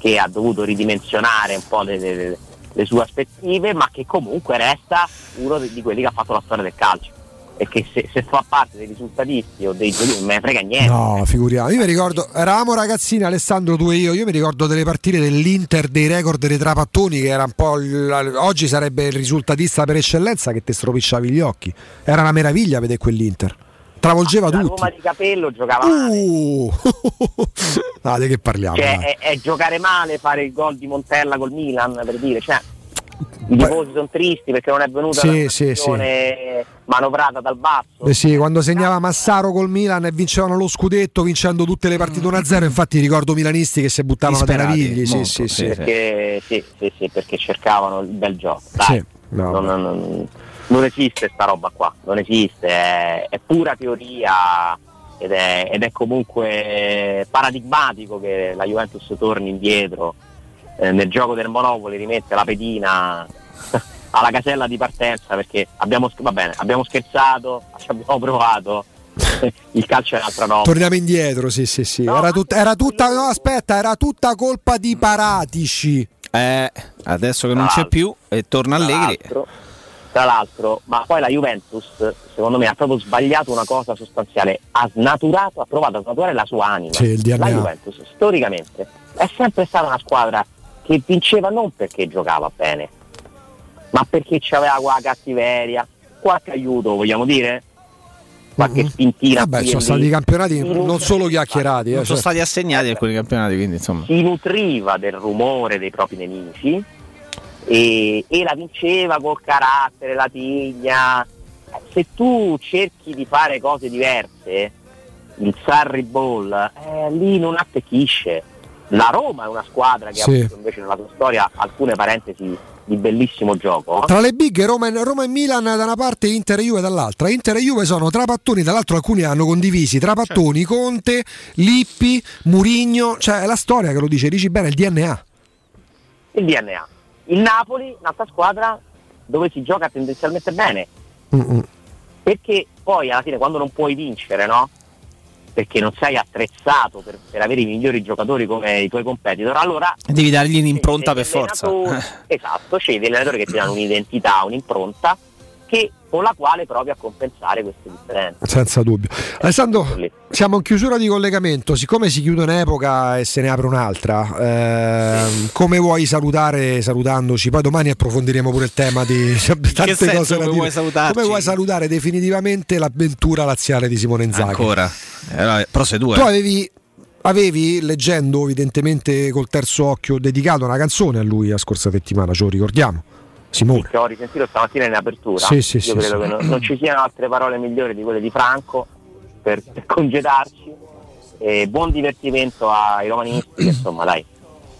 che ha dovuto ridimensionare un po' le, le- le sue aspettative, ma che comunque resta uno di quelli che ha fatto la storia del calcio. e che se, se fa parte dei risultatisti o dei giocatori non me ne frega niente. No, figuriamo. Io mi ricordo, eravamo ragazzini, Alessandro, tu e io. Io mi ricordo delle partite dell'Inter dei record dei trapattoni, che era un po'. il- oggi sarebbe il risultatista per eccellenza che te stropicciavi gli occhi. Era una meraviglia vedere quell'Inter. Travolgeva La tutti. Roma di capello giocava male. Uh. Ah, di che parliamo? Cioè, dai. è, è giocare male fare il gol di Montella col Milan per dire, cioè, i tifosi sono tristi perché non è venuta Sì, una sì, azione manovrata dal basso. Eh sì, quando segnava Massaro col Milan e vincevano lo scudetto vincendo tutte le partite 1-0, infatti ricordo milanisti che si buttavano dai Disperati, navigli. Sì, molto, sì, sì. Perché, sì, sì, sì, perché cercavano il bel gioco. Dai, Sì, no, non, non- non- non esiste sta roba qua, non esiste, è, è pura teoria ed è, ed è comunque paradigmatico che la Juventus torni indietro eh, nel gioco del Monopoli, rimette la pedina alla casella di partenza perché abbiamo, bene, abbiamo scherzato, ci abbiamo provato, il calcio è un'altra roba. Torniamo indietro, sì, sì, sì. era, tut- era tutta, no, aspetta, era tutta colpa di Paratici. Eh, adesso che non c'è più e torna Tra Allegri. l'altro- Tra l'altro, ma poi la Juventus, secondo me, ha proprio sbagliato una cosa sostanziale. Ha snaturato, ha provato a snaturare la sua anima. Sì, il DNA. La Juventus, storicamente, è sempre stata una squadra che vinceva non perché giocava bene, ma perché aveva qua cattiveria, qualche aiuto, vogliamo dire? Qualche spintina. Vabbè, sono stati campionati non solo chiacchierati. eh, Non sono cioè- stati assegnati alcuni campionati, quindi insomma. si nutriva del rumore dei propri nemici e, e la vinceva col carattere, la tigna. Se tu cerchi di fare cose diverse, il Sarri Ball, eh, lì non attecchisce. La Roma è una squadra che Sì. ha avuto invece nella sua storia alcune parentesi di bellissimo gioco. Tra le big Roma e, Roma e Milan da una parte e Inter e Juve dall'altra. Inter e Juve sono Trapattoni, dall'altro alcuni hanno condivisi Trapattoni, Conte, Lippi, Murigno, cioè è la storia che lo dice, dici bene, il DNA. Il DNA. Il Napoli, un'altra squadra dove si gioca tendenzialmente bene. Perché poi alla fine quando non puoi vincere, no? Perché non sei attrezzato per, per avere i migliori giocatori come i tuoi competitor, allora Devi dargli un'impronta per forza. esatto, scegli degli allenatori che ti danno un'identità, un'impronta che, con la quale provi a compensare queste differenze. Senza dubbio. Alessandro, siamo in chiusura di collegamento, siccome si chiude un'epoca e se ne apre un'altra, ehm, come vuoi salutare salutandoci? Poi domani approfondiremo pure il tema di tante senso cose da come dire. vuoi? Come vuoi salutare definitivamente l'avventura laziale di Simone Inzaghi? Ancora. Eh, procedure. Tu avevi, avevi, leggendo evidentemente col terzo occhio, dedicato una canzone a lui la scorsa settimana, ce lo ricordiamo. Simone. Che ho risentito stamattina in apertura. Sì, sì, Io sì, credo sì. che non, non ci siano altre parole migliori di quelle di Franco per, per congedarci. E buon divertimento ai romanisti che insomma dai,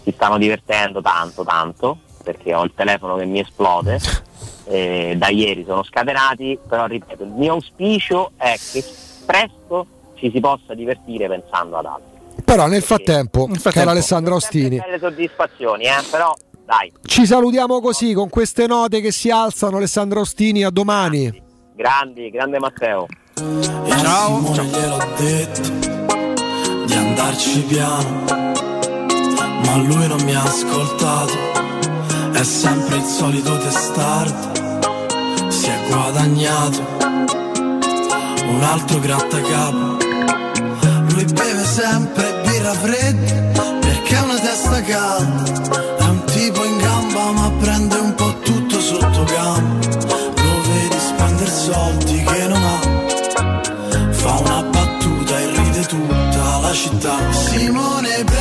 si stanno divertendo tanto tanto perché ho il telefono che mi esplode. E da ieri sono scatenati, però ripeto, il mio auspicio è che presto ci si possa divertire pensando ad altro. Però nel frattempo, frattempo. caro Alessandro Ostini, Belle soddisfazioni, eh? però dai, ci salutiamo così con queste note che si alzano. Alessandro Ostini, a domani. grandi, grande Matteo. Ciao. gliel'ho detto di andarci piano, ma lui non mi ha ascoltato. È sempre il solito testardo, si è guadagnato un altro grattacapo. Lui beve sempre birra fredda perché ha una testa calda. Ma prende un po' tutto sotto gamba. Lo vedi spendere soldi che non ha. Fa una battuta e ride tutta la città. Simone prende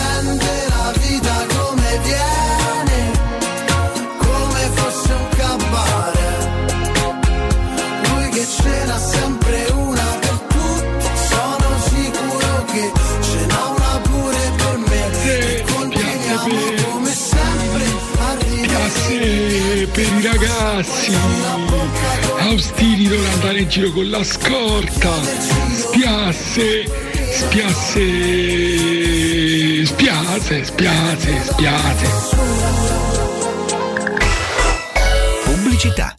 ragazzi. Austini doveva andare in giro con la scorta. Spiasse, spiasse, spiace, spiace, spiace. Pubblicità.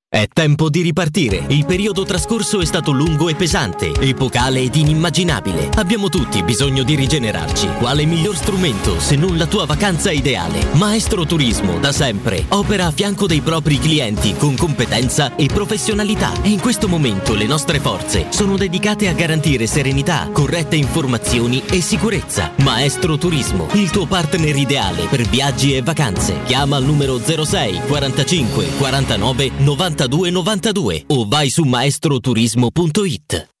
È tempo di ripartire. Il periodo trascorso è stato lungo e pesante, epocale ed inimmaginabile. Abbiamo tutti bisogno di rigenerarci. Quale miglior strumento se non la tua vacanza ideale? Maestro Turismo, da sempre, opera a fianco dei propri clienti con competenza e professionalità. E in questo momento le nostre forze sono dedicate a garantire serenità, corrette informazioni e sicurezza. Maestro Turismo, il tuo partner ideale per viaggi e vacanze. Chiama al numero 06 45 49 90 9292 o vai su maestroturismo.it.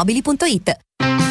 Automobili.it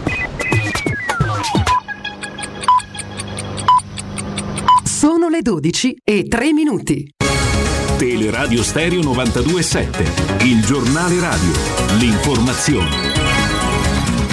Sono le 12 e 3 minuti. Teleradio Stereo 927, il giornale radio, l'informazione.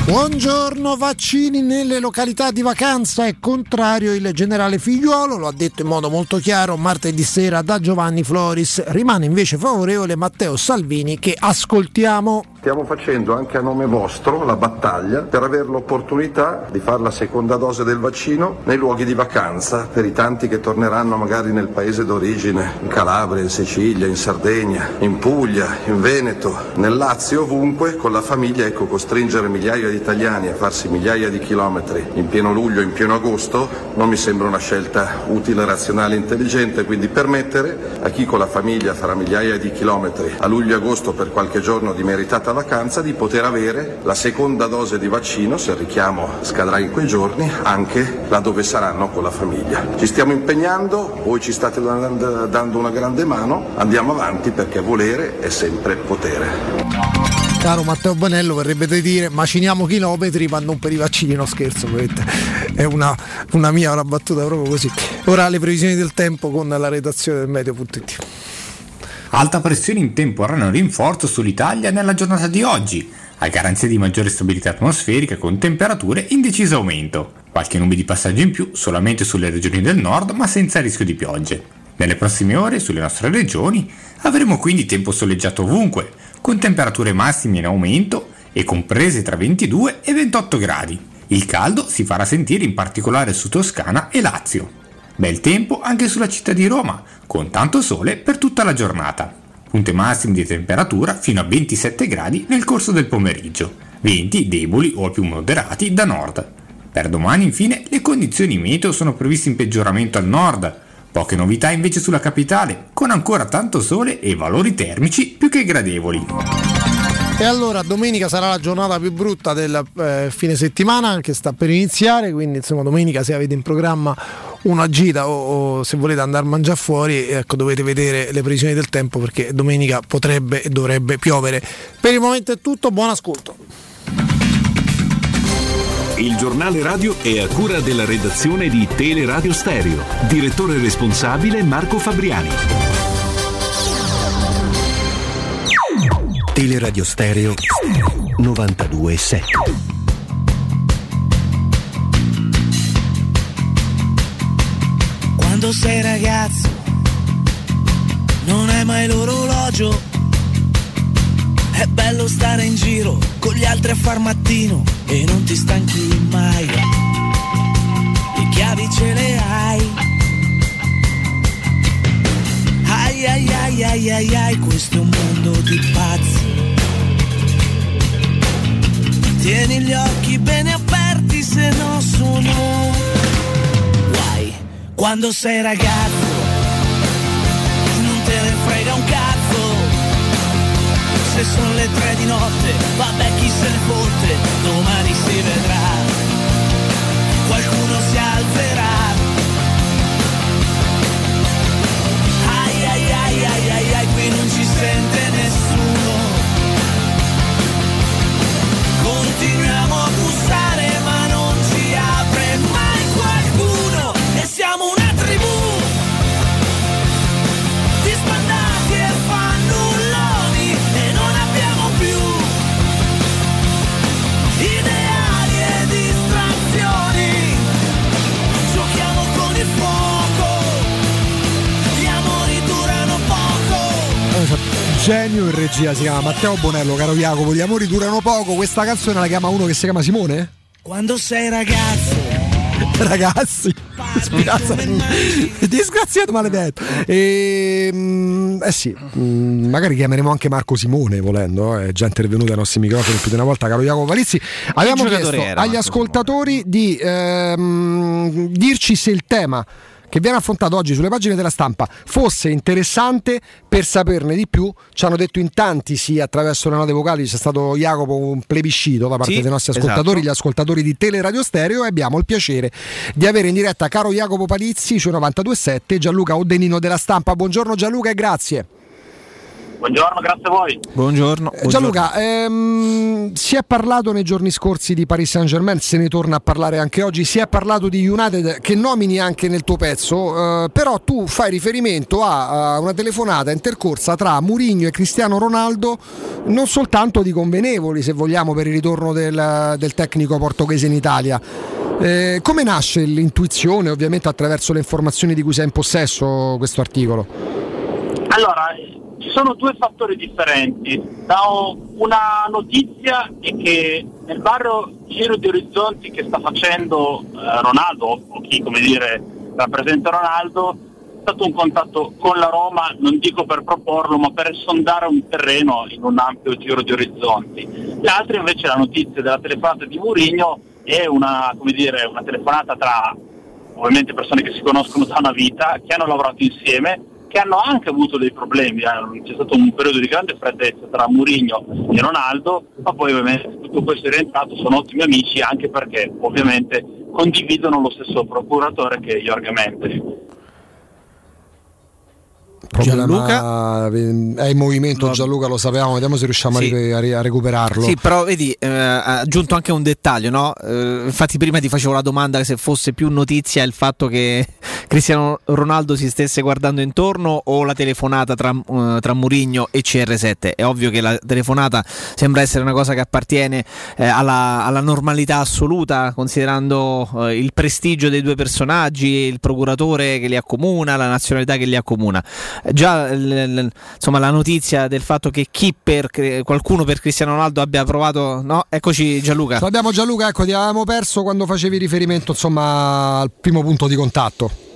Buongiorno, vaccini nelle località di vacanza è contrario il generale Figliuolo, lo ha detto in modo molto chiaro martedì sera da Giovanni Floris, rimane invece favorevole Matteo Salvini che ascoltiamo. Stiamo facendo anche a nome vostro la battaglia per avere l'opportunità di fare la seconda dose del vaccino nei luoghi di vacanza per i tanti che torneranno magari nel paese d'origine, in Calabria, in Sicilia, in Sardegna, in Puglia, in Veneto, nel Lazio, ovunque, con la famiglia, ecco, costringere migliaia di italiani a farsi migliaia di chilometri in pieno luglio, in pieno agosto, non mi sembra una scelta utile, razionale, intelligente, quindi permettere a chi con la famiglia farà migliaia di chilometri a luglio e agosto per qualche giorno di meritata vacanza di poter avere la seconda dose di vaccino, se il richiamo scadrà in quei giorni, anche laddove saranno con la famiglia. Ci stiamo impegnando, voi ci state dando una grande mano, andiamo avanti perché volere è sempre potere. Caro Matteo Bonello vorrebbe dire maciniamo chilometri ma non per i vaccini, no scherzo, ovviamente. è una, una mia una battuta proprio così. Ora le previsioni del tempo con la redazione del meteo.it. Alta pressione in temporaneo rinforzo sull'Italia nella giornata di oggi, a garanzia di maggiore stabilità atmosferica con temperature in deciso aumento. Qualche nube di passaggio in più solamente sulle regioni del nord ma senza rischio di piogge. Nelle prossime ore sulle nostre regioni avremo quindi tempo soleggiato ovunque, con temperature massime in aumento e comprese tra 22 e 28 gradi. Il caldo si farà sentire in particolare su Toscana e Lazio. Bel tempo anche sulla città di Roma, con tanto sole per tutta la giornata. Punte massime di temperatura fino a 27 gradi nel corso del pomeriggio, venti deboli o più moderati da nord. Per domani infine le condizioni meteo sono previste in peggioramento al nord, poche novità invece sulla capitale, con ancora tanto sole e valori termici più che gradevoli. E allora domenica sarà la giornata più brutta del eh, fine settimana che sta per iniziare, quindi insomma domenica se avete in programma una gita o, o se volete andare a mangiare fuori, ecco dovete vedere le previsioni del tempo perché domenica potrebbe e dovrebbe piovere. Per il momento è tutto, buon ascolto. Il giornale radio è a cura della redazione di Teleradio Stereo. Direttore responsabile Marco Fabriani. Teleradio Stereo 92.7 Quando sei ragazzo non hai mai l'orologio. È bello stare in giro con gli altri a far mattino e non ti stanchi mai. Le chiavi ce le hai. Ai ai ai ai ai ai, questo è un mondo di pazzi. Tieni gli occhi bene aperti se no sono. Quando sei ragazzo non te ne frega un cazzo. Se sono le tre di notte, vabbè chi se ne fotte, domani si vedrà. Qualcuno si alzerà. Ai ai ai ai ai ai, qui non ci sente nessuno. Continuiamo a bussare Genio in regia si chiama Matteo Bonello, caro Jacopo. Gli amori durano poco. Questa canzone la chiama uno che si chiama Simone? Quando sei ragazzo. Ragazzi, spiazza. disgraziato maledetto. E, mm, eh sì, mm, magari chiameremo anche Marco Simone volendo, eh, è già intervenuto ai nostri microfoni più di una volta, caro Jacopo Palizzi. Abbiamo chiesto agli Marco ascoltatori di ehm, dirci se il tema che viene affrontato oggi sulle pagine della stampa fosse interessante per saperne di più. Ci hanno detto in tanti sì attraverso le note vocali, c'è stato Jacopo un plebiscito da parte Sì, dei nostri ascoltatori, esatto. gli ascoltatori di Teleradio Stereo e abbiamo il piacere di avere in diretta caro Jacopo Palizzi su 92.7 Gianluca Odenino della stampa. Buongiorno Gianluca e grazie. Buongiorno, grazie a voi. Buongiorno. Eh, Gianluca, ehm, si è parlato nei giorni scorsi di Paris Saint Germain, se ne torna a parlare anche oggi, si è parlato di United che nomini anche nel tuo pezzo, eh, però tu fai riferimento a, a una telefonata intercorsa tra Mourinho e Cristiano Ronaldo, non soltanto di convenevoli se vogliamo per il ritorno del, del tecnico portoghese in Italia. Eh, come nasce l'intuizione, ovviamente attraverso le informazioni di cui sei in possesso questo articolo? Allora, ci sono due fattori differenti. Da una notizia è che nel barrio Giro di Orizzonti che sta facendo eh, Ronaldo, o chi come dire rappresenta Ronaldo, è stato un contatto con la Roma, non dico per proporlo, ma per sondare un terreno in un ampio giro di orizzonti. L'altra invece è la notizia della telefonata di Murigno è una, dire, una telefonata tra ovviamente persone che si conoscono da una vita, che hanno lavorato insieme, che hanno anche avuto dei problemi, eh, c'è stato un periodo di grande freddezza tra Murigno e Ronaldo, ma poi ovviamente tutto questo è rientrato, sono ottimi amici anche perché ovviamente condividono lo stesso procuratore che è Jorge Mendes. Gianluca è in movimento Gianluca lo sappiamo vediamo se riusciamo Sì. a, a recuperarlo Sì, però vedi, eh, ha aggiunto anche un dettaglio, no? Eh, infatti prima ti facevo la domanda se fosse più notizia il fatto che Cristiano Ronaldo si stesse guardando intorno o la telefonata tra, eh, tra Murigno e CR7. È ovvio che la telefonata sembra essere una cosa che appartiene eh, alla, alla normalità assoluta, considerando eh, il prestigio dei due personaggi, il procuratore che li accomuna, la nazionalità che li accomuna. Già insomma, la notizia del fatto che chi per qualcuno per Cristiano Ronaldo abbia provato, no? Eccoci Gianluca. Ce l'abbiamo Gianluca ecco ti avevamo perso quando facevi riferimento insomma al primo punto di contatto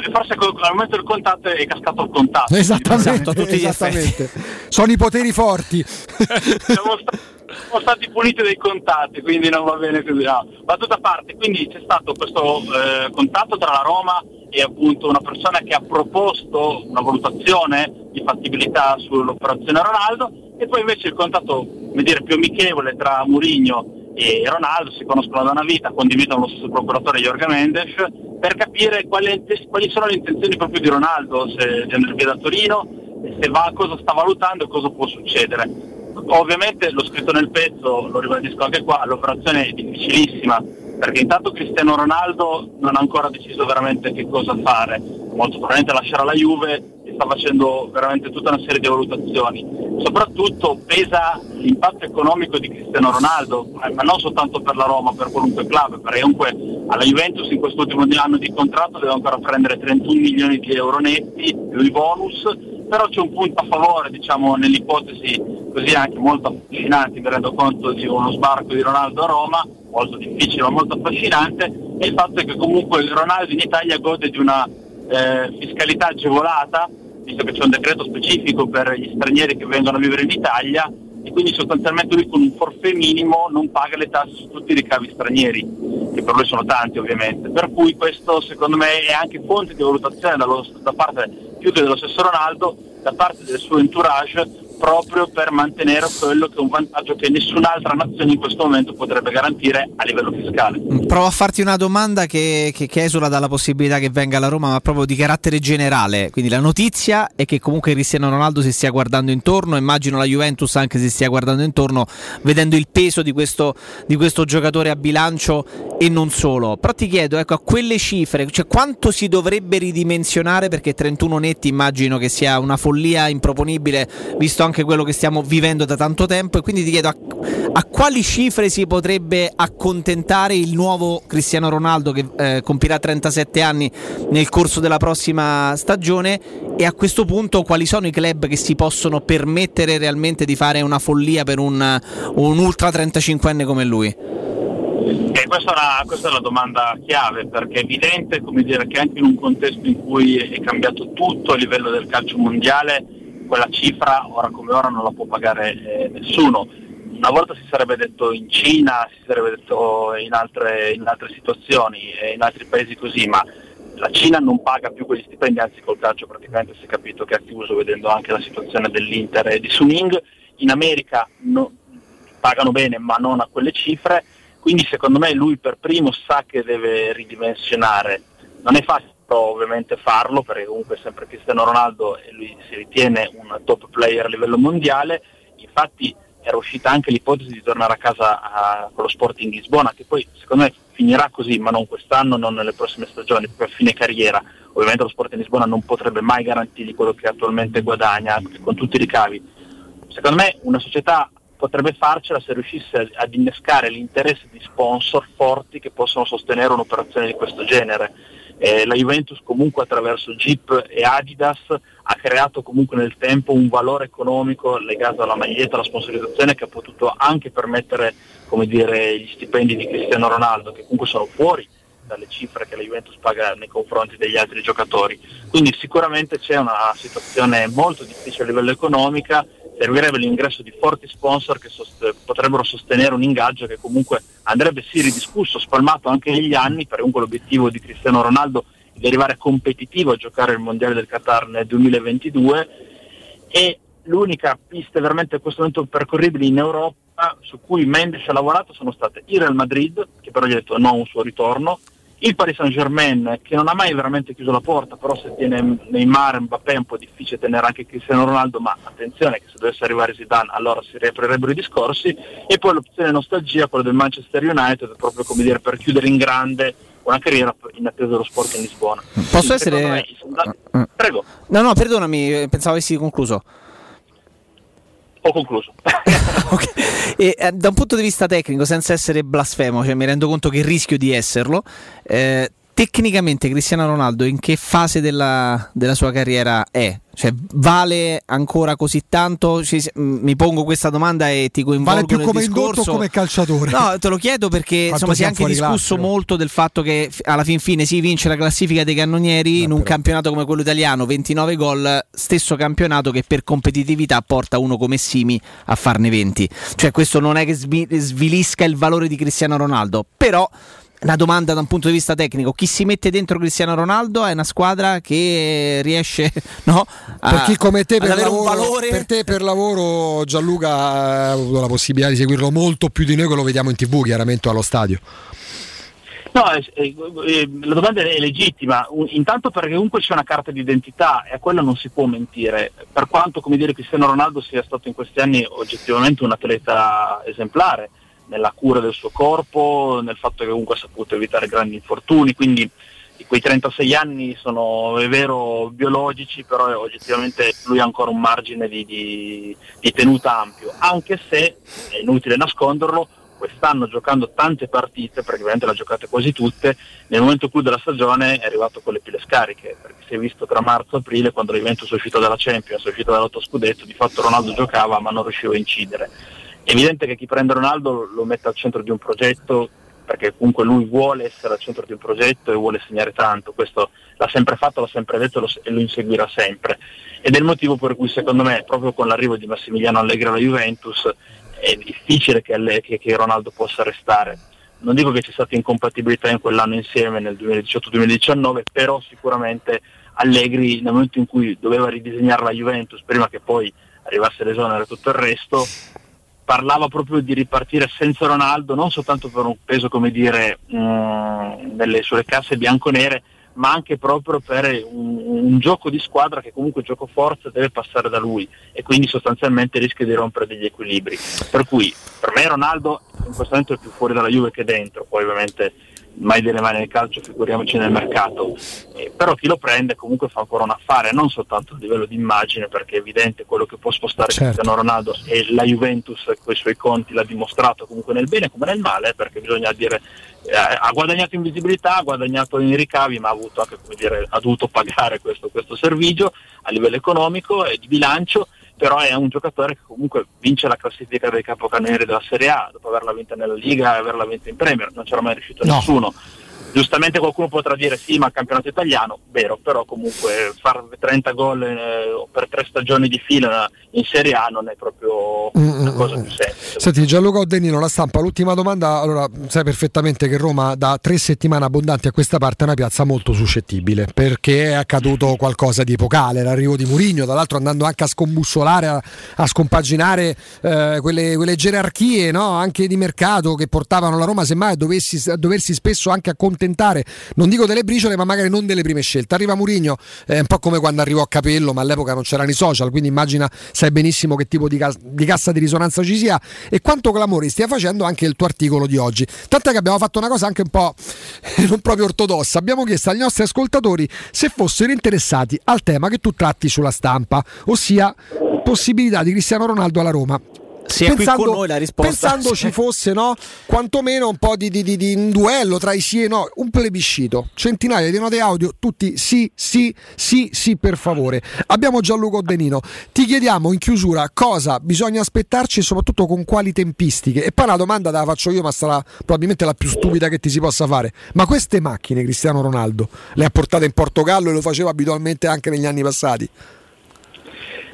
E forse al momento del contatto è cascato il contatto. esattamente, Esatto, a tutti gli esattamente. sono i poteri forti siamo, sta- siamo stati puniti dai contatti, quindi non va bene così. No. Battuta a parte, quindi c'è stato questo eh, contatto tra la Roma e appunto una persona che ha proposto una valutazione di fattibilità sull'operazione Ronaldo e poi invece il contatto come dire, più amichevole tra Murigno e Ronaldo, si conoscono da una vita, condividono lo stesso procuratore Jorge Mendes, per capire quali, quali sono le intenzioni proprio di Ronaldo, se di andare via da Torino, se va, cosa sta valutando e cosa può succedere. Ovviamente l'ho scritto nel pezzo, lo ribadisco anche qua, l'operazione è difficilissima perché intanto Cristiano Ronaldo non ha ancora deciso veramente che cosa fare, molto probabilmente lascerà la Juve e sta facendo veramente tutta una serie di valutazioni. Soprattutto pesa l'impatto economico di Cristiano Ronaldo, ma non soltanto per la Roma, per qualunque club, perché comunque alla Juventus in quest'ultimo anno di contratto deve ancora prendere 31 milioni di euro netti più i bonus, però c'è un punto a favore, diciamo, nell'ipotesi così anche molto affascinante, mi rendo conto di uno sbarco di Ronaldo a Roma, molto difficile ma molto affascinante, e il fatto è che comunque Ronaldo in Italia gode di una eh, fiscalità agevolata, visto che c'è un decreto specifico per gli stranieri che vengono a vivere in Italia, e quindi sostanzialmente lui con un forfè minimo non paga le tasse su tutti i ricavi stranieri, che per lui sono tanti ovviamente. Per cui questo secondo me è anche fonte di valutazione dallo- da parte più che dello stesso Ronaldo, da parte del suo entourage, proprio per mantenere quello che è un vantaggio che nessun'altra nazione in questo momento potrebbe garantire a livello fiscale. Provo a farti una domanda che, che- che esula dalla possibilità che venga alla Roma, ma proprio di carattere generale. Quindi la notizia è che comunque Cristiano Ronaldo si stia guardando intorno, immagino la Juventus anche si stia guardando intorno, vedendo il peso di questo, di questo giocatore a bilancio e non solo. Però ti chiedo, ecco, a quelle cifre, cioè quanto si dovrebbe ridimensionare, perché 31 netti immagino che sia una follia improponibile, visto anche quello che stiamo vivendo da tanto tempo, e quindi ti chiedo a, a quali cifre si potrebbe accontentare il nuovo Cristiano Ronaldo che eh, compirà 37 anni nel corso della prossima stagione e a questo punto quali sono i club che si possono permettere realmente di fare una follia per un, un ultra 35enne come lui? E questa è, una, questa è una domanda chiave perché è evidente dire, che anche in un contesto in cui è cambiato tutto a livello del calcio mondiale, quella cifra ora come ora non la può pagare eh, nessuno. Una volta si sarebbe detto in Cina, si sarebbe detto in altre, in altre situazioni, e in altri paesi così, ma la Cina non paga più quegli stipendi, anzi col calcio praticamente si è capito che ha chiuso vedendo anche la situazione dell'Inter e di Suning. In America no- pagano bene ma non a quelle cifre, quindi secondo me lui per primo sa che deve ridimensionare. Non è facile ovviamente farlo perché comunque sempre Cristiano Ronaldo e lui si ritiene un top player a livello mondiale, infatti era uscita anche l'ipotesi di tornare a casa a- con lo Sporting Lisbona che poi secondo me finirà così ma non quest'anno, non nelle prossime stagioni, proprio a fine carriera. Ovviamente lo Sporting Lisbona non potrebbe mai garantirgli quello che attualmente guadagna con tutti i ricavi. Secondo me una società potrebbe farcela se riuscisse ad innescare l'interesse di sponsor forti che possono sostenere un'operazione di questo genere. Eh, la Juventus comunque attraverso Jeep e Adidas ha creato comunque nel tempo un valore economico legato alla maglietta, alla sponsorizzazione che ha potuto anche permettere dire, gli stipendi di Cristiano Ronaldo che comunque sono fuori dalle cifre che la Juventus paga nei confronti degli altri giocatori. Quindi sicuramente c'è una situazione molto difficile a livello economico, servirebbe l'ingresso di forti sponsor che sost- potrebbero sostenere un ingaggio che comunque andrebbe sì ridiscusso, spalmato anche negli anni, per comunque l'obiettivo di Cristiano Ronaldo è di arrivare competitivo a giocare il Mondiale del Qatar nel 2022 e l'unica pista veramente a questo momento percorribile in Europa su cui Mendes ha lavorato sono state il Real Madrid, che però gli ha detto no a un suo ritorno, il Paris Saint Germain che non ha mai veramente chiuso la porta, però se tiene Neymar Mbappé è un po' difficile tenere anche Cristiano Ronaldo, ma attenzione che se dovesse arrivare Zidane allora si riaprirebbero i discorsi, e poi l'opzione nostalgia, quella del Manchester United, proprio come dire per chiudere in grande una carriera in attesa dello sport in Lisbona. Posso essere... Secondo me i sondaggi- Prego. No, no, perdonami, pensavo avessi concluso. Ho concluso. E, eh, da un punto di vista tecnico, senza essere blasfemo, cioè mi rendo conto che rischio di esserlo. eh, tecnicamente Cristiano Ronaldo in che fase della, della sua carriera è? Cioè, vale ancora così tanto? Ci- m- mi pongo questa domanda e ti coinvolgo Vale più nel come indotto o come calciatore? No, te lo chiedo perché insomma, si è anche discusso classe, molto del fatto che alla fin fine si vince la classifica dei cannonieri in un campionato come quello italiano, 29 gol, stesso campionato che per competitività porta uno come Simi a farne 20. Cioè questo non è che svi- svilisca il valore di Cristiano Ronaldo, però una domanda da un punto di vista tecnico, chi si mette dentro Cristiano Ronaldo è una squadra che riesce no, a, per chi come te per avere lavoro, un valore per te per lavoro Gianluca ha avuto la possibilità di seguirlo molto più di noi che lo vediamo in tv chiaramente allo stadio. No, eh, eh, la domanda è legittima, Un- intanto perché comunque c'è una carta di identità e a quella non si può mentire, per quanto come dire, Cristiano Ronaldo sia stato in questi anni oggettivamente un atleta esemplare nella cura del suo corpo, nel fatto che comunque ha saputo evitare grandi infortuni, quindi quei 36 anni sono, è vero, biologici, però oggettivamente lui ha ancora un margine di, di- di tenuta ampio, anche se, è inutile nasconderlo, quest'anno giocando tante partite, perché ovviamente le ha giocate quasi tutte, nel momento clou della stagione è arrivato con le pile scariche, perché si è visto tra marzo e aprile quando la Juventus è uscita dalla Champions, è uscita dall'otto scudetto, di fatto Ronaldo giocava ma non riusciva a incidere. È evidente che chi prende Ronaldo lo mette al centro di un progetto perché comunque lui vuole essere al centro di un progetto e vuole segnare tanto, questo l'ha sempre fatto, l'ha sempre detto lo, e lo inseguirà sempre. Ed è il motivo per cui secondo me, proprio con l'arrivo di Massimiliano Allegri alla Juventus, è difficile che, Alle- che- che Ronaldo possa restare. Non dico che c'è stata incompatibilità in quell'anno insieme nel 2018-2019, però sicuramente Allegri nel momento in cui doveva ridisegnare la Juventus, prima che poi arrivasse l'esonero e tutto il resto, parlava proprio di ripartire senza Ronaldo, non soltanto per un peso, come dire, mh, nelle sulle casse bianco-nere, ma anche proprio per un, un gioco di squadra che comunque gioco forza deve passare da lui e quindi sostanzialmente rischia di rompere degli equilibri. Per cui per me Ronaldo in questo momento è più fuori dalla Juve che dentro, poi ovviamente mai delle mani nel calcio, figuriamoci nel mercato. Eh, però chi lo prende comunque fa ancora un affare, non soltanto a livello di immagine, perché è evidente quello che può spostare Certo. Cristiano Ronaldo e la Juventus con i suoi conti l'ha dimostrato comunque nel bene come nel male, perché bisogna dire eh, ha guadagnato in visibilità, ha guadagnato in ricavi, ma ha avuto anche come dire, ha dovuto pagare questo, questo servigio a livello economico e di bilancio, però è un giocatore che comunque vince la classifica dei capocannonieri della Serie A, dopo averla vinta nella Liga e averla vinta in Premier, non c'era mai riuscito No. nessuno. Giustamente qualcuno potrà dire sì, ma il campionato italiano, vero, però comunque fare 30 gol eh, per tre stagioni di fila in Serie A non è proprio una cosa più semplice. Senti Gianluca Oddennino, la stampa, l'ultima domanda, allora sai perfettamente che Roma da tre settimane abbondanti a questa parte è una piazza molto suscettibile perché è accaduto qualcosa di epocale, l'arrivo di Murigno, tra l'altro andando anche a scombussolare, a, a scompaginare eh, quelle, quelle gerarchie no? anche di mercato che portavano la Roma semmai a, dovessi- a doversi spesso anche accontentare, non dico delle briciole ma magari non delle prime scelte. Arriva Murigno, è un po' come quando arrivò Capello, ma all'epoca non c'erano i social, quindi immagina, sai benissimo che tipo di, cas- di cassa di risonanza ci sia e quanto clamore stia facendo anche il tuo articolo di oggi. Tant'è che abbiamo fatto una cosa anche un po' non proprio ortodossa, abbiamo chiesto agli nostri ascoltatori se fossero interessati al tema che tu tratti sulla stampa, ossia possibilità di Cristiano Ronaldo alla Roma. Se con noi la risposta. pensando ci fosse no, quantomeno un po' di, di- di- di un duello tra i sì e no, un plebiscito, centinaia di note audio, tutti sì, sì, sì, sì, per favore. Abbiamo Gianluca Denino, ti chiediamo in chiusura cosa bisogna aspettarci e soprattutto con quali tempistiche. E poi una domanda te la faccio io, ma sarà probabilmente la più stupida che ti si possa fare. Ma queste macchine Cristiano Ronaldo le ha portate in Portogallo e lo faceva abitualmente anche negli anni passati?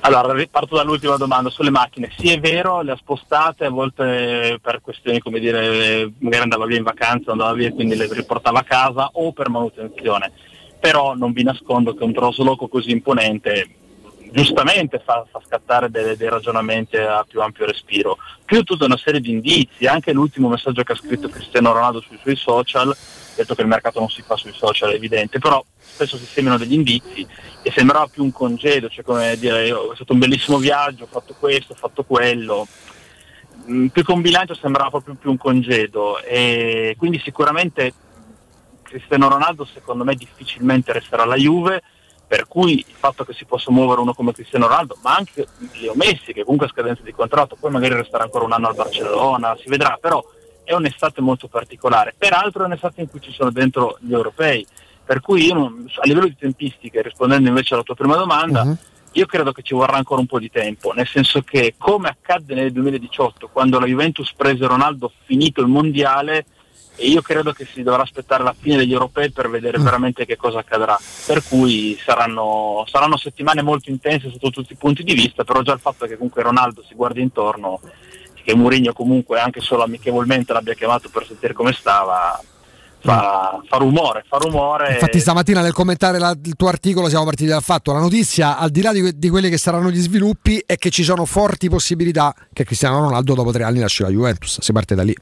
Allora, parto dall'ultima domanda sulle macchine. Sì, è vero, le ha spostate a volte per questioni, come dire, magari andava via in vacanza, andava via e quindi le riportava a casa o per manutenzione. Però non vi nascondo che un trasloco così imponente giustamente fa, fa scattare delle- dei ragionamenti a più ampio respiro. Più tutta una serie di indizi, anche l'ultimo messaggio che ha scritto Cristiano Ronaldo sui suoi social, detto che il mercato non si fa sui social è evidente, però spesso si sembrano degli indizi e sembrava più un congedo, cioè come dire "Io- è stato un bellissimo viaggio, ho fatto questo, ho fatto quello. Mm, Più che un bilancio sembrava proprio più un congedo e quindi sicuramente Cristiano Ronaldo secondo me difficilmente resterà alla Juve, per cui il fatto che si possa muovere uno come Cristiano Ronaldo, ma anche Leo Messi che comunque ha scadenza di contratto, poi magari resterà ancora un anno al Barcellona, si vedrà, però è un'estate molto particolare. Peraltro è un'estate in cui ci sono dentro gli europei, per cui io non- a livello di tempistiche, rispondendo invece alla tua prima domanda, io credo che ci vorrà ancora un po' di tempo, nel senso che come accadde nel 2018, quando la Juventus prese Ronaldo finito il mondiale, e io credo che si dovrà aspettare la fine degli europei per vedere veramente che cosa accadrà. Per cui saranno, saranno settimane molto intense sotto tutti i punti di vista, però già il fatto che comunque Ronaldo si guardi intorno, che Mourinho comunque anche solo amichevolmente l'abbia chiamato per sentire come stava, fa, fa rumore, fa rumore. Infatti stamattina nel commentare la- il tuo articolo siamo partiti dal fatto, la notizia al di là di, di quelli che saranno gli sviluppi è che ci sono forti possibilità che Cristiano Ronaldo dopo tre anni lasci la Juventus, si parte da lì.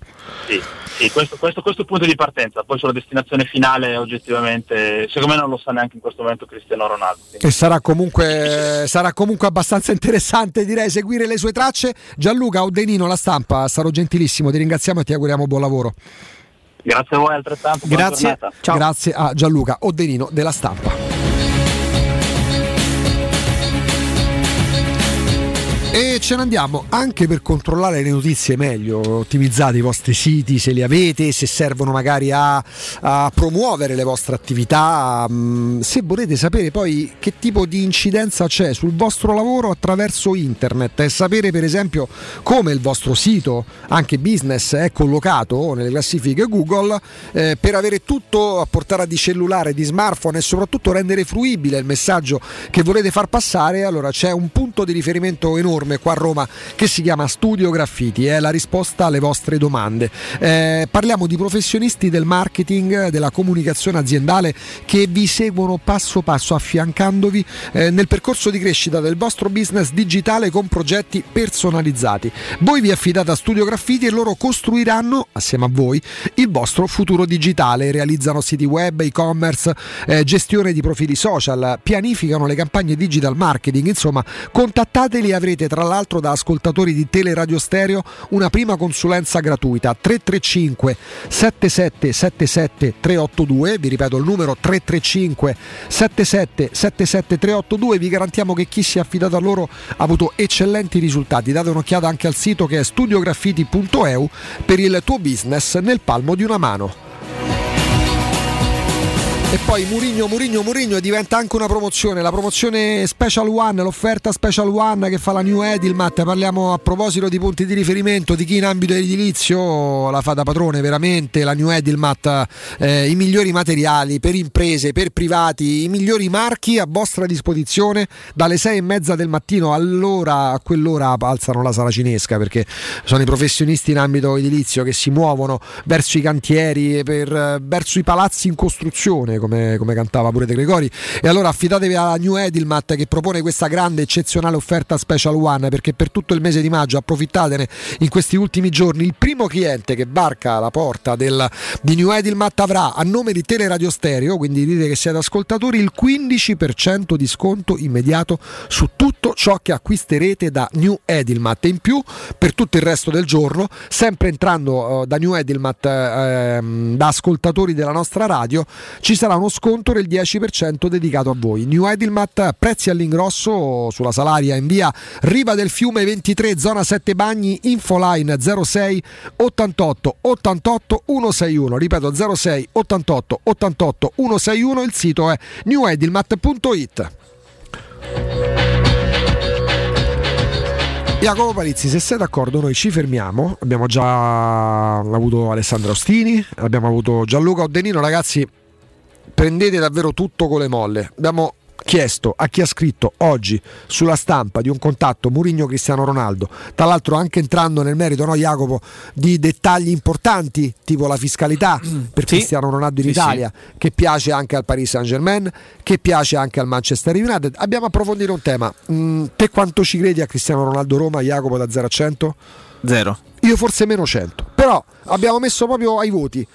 Sì, sì, questo, questo, questo è il punto di partenza, poi sulla destinazione finale oggettivamente, secondo me non lo sa neanche in questo momento Cristiano Ronaldo. E sarà comunque, sarà comunque abbastanza interessante direi seguire le sue tracce. Gianluca Odenino, la stampa, sarò gentilissimo, ti ringraziamo e ti auguriamo buon lavoro. Grazie a voi altrettanto. Grazie, giornata. grazie a Gianluca Odenino della stampa. E ce ne andiamo anche per controllare le notizie meglio, ottimizzate i vostri siti se li avete, se servono magari a, a promuovere le vostre attività, mm, se volete sapere poi che tipo di incidenza c'è sul vostro lavoro attraverso internet e sapere per esempio come il vostro sito, anche business, è collocato nelle classifiche Google eh, per avere tutto a portata di cellulare, di smartphone e soprattutto rendere fruibile il messaggio che volete far passare, allora c'è un punto di riferimento enorme qua a Roma che si chiama Studio Graffiti, è la risposta alle vostre domande. Eh, parliamo di professionisti del marketing, della comunicazione aziendale che vi seguono passo passo affiancandovi eh, nel percorso di crescita del vostro business digitale con progetti personalizzati. Voi vi affidate a Studio Graffiti e loro costruiranno assieme a voi il vostro futuro digitale, realizzano siti web, e-commerce, eh, gestione di profili social, pianificano le campagne digital marketing, insomma contattateli e avrete tra l'altro da ascoltatori di Teleradio Stereo una prima consulenza gratuita 335 7777 382, vi ripeto il numero 335 77 77 382, vi garantiamo che chi si è affidato a loro ha avuto eccellenti risultati, date un'occhiata anche al sito che è studiograffiti.eu per il tuo business nel palmo di una mano. E poi Murigno, Murigno, Murigno diventa anche una promozione, la promozione Special One, l'offerta Special One che fa la New Edilmat, parliamo a proposito di punti di riferimento, di chi in ambito edilizio la fa da padrone veramente, la New Edilmat, eh, i migliori materiali per imprese, per privati, i migliori marchi a vostra disposizione. Dalle sei e mezza del mattino all'ora, a quell'ora alzano la sala cinesca perché sono i professionisti in ambito edilizio che si muovono verso i cantieri, per, verso i palazzi in costruzione come, come cantava pure De Gregori. E allora affidatevi alla New Edilmat che propone questa grande eccezionale offerta Special One perché per tutto il mese di maggio approfittatene in questi ultimi giorni. Il primo cliente che varca alla porta del, di New Edilmat avrà a nome di Teleradio Stereo, quindi dite che siete ascoltatori, il 15% di sconto immediato su tutto ciò che acquisterete da New Edilmat. E in più per tutto il resto del giorno, sempre entrando eh, da New Edilmat ehm, da ascoltatori della nostra radio, ci sarà sarà uno sconto del 10% dedicato a voi. New Edilmat, prezzi all'ingrosso sulla Salaria in via Riva del Fiume 23, zona 7 Bagni, infoline 06 88 88 161. Ripeto 06 88 88 161, il sito è newedilmat.it. Jacopo Palizzi, se sei d'accordo noi ci fermiamo, abbiamo già avuto Alessandro Ostini, abbiamo avuto Gianluca Oddenino, ragazzi prendete davvero tutto con le molle, abbiamo chiesto a chi ha scritto oggi sulla stampa di un contatto Murigno Cristiano Ronaldo, tra l'altro anche entrando nel merito, no Jacopo, di dettagli importanti tipo la fiscalità per Sì. Cristiano Ronaldo in Sì, Italia, che piace anche al Paris Saint Germain, che piace anche al Manchester United. Abbiamo approfondito un tema. Mm, te quanto ci credi a Cristiano Ronaldo Roma, Jacopo, da 0 a 100? Zero. Io forse meno 100. Però abbiamo messo proprio ai voti.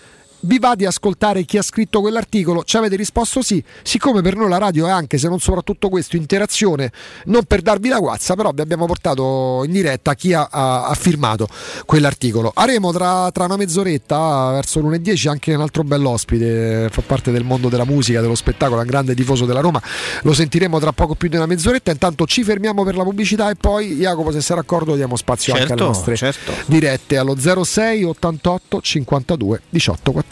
Vi va di ascoltare chi ha scritto quell'articolo? Ci avete risposto sì. Siccome per noi la radio è anche, se non soprattutto questo, interazione, non per darvi la guazza, però vi abbiamo portato in diretta chi ha, ha- ha firmato quell'articolo. Avremo tra, tra una mezz'oretta, verso lunedì 10, anche un altro bell'ospite, fa parte del mondo della musica, dello spettacolo, è un grande tifoso della Roma. Lo sentiremo tra poco più di una mezz'oretta. Intanto ci fermiamo per la pubblicità e poi, Jacopo, se sei d'accordo, diamo spazio anche alle Certo, nostre certo. dirette allo 06 88 52 18 14.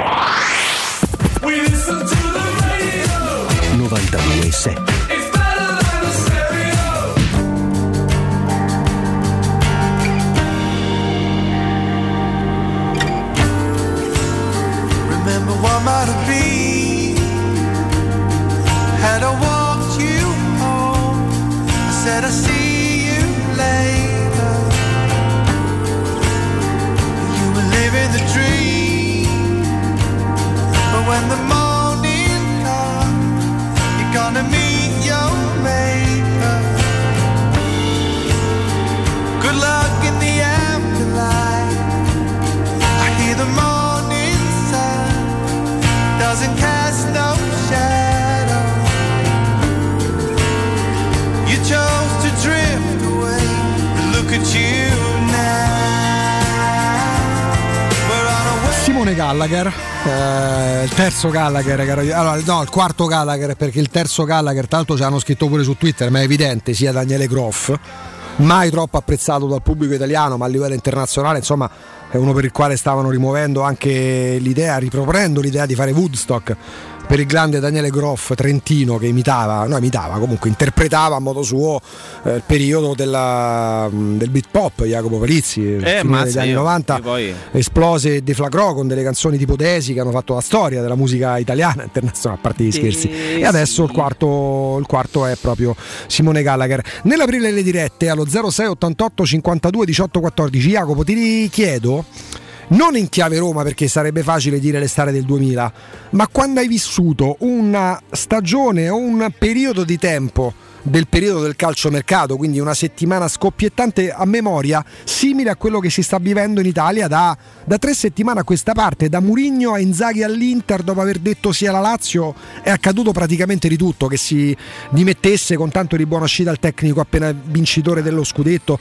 92.7 Gallagher, eh, il terzo Gallagher, allora, no, il quarto Gallagher perché il terzo Gallagher, l'altro ci hanno scritto pure su Twitter, ma è evidente, sia Daniele Groff, mai troppo apprezzato dal pubblico italiano, ma a livello internazionale, insomma, è uno per il quale stavano rimuovendo anche l'idea, riproponendo l'idea di fare Woodstock per il grande Daniele Groff trentino che imitava, no imitava, comunque interpretava a modo suo eh, il periodo della- del beat pop, Jacopo Palizzi, Eh, degli anni io- 90 io poi- esplose e deflagrò con delle canzoni tipo Desi che hanno fatto la storia della musica italiana internazionale, a parte gli scherzi. E adesso il quarto, il quarto è proprio Simone Gallagher. Nell'aprile le dirette allo 0688 52 18 14, Jacopo ti richiedo non in chiave Roma perché sarebbe facile dire l'estate del 2000, ma quando hai vissuto una stagione o un periodo di tempo del periodo del calciomercato, quindi una settimana scoppiettante a memoria, simile a quello che si sta vivendo in Italia da, da tre settimane a questa parte, da Murigno a Inzaghi all'Inter, dopo aver detto sia la Lazio, è accaduto praticamente di tutto, che si dimettesse con tanto di buona uscita il tecnico appena vincitore dello scudetto.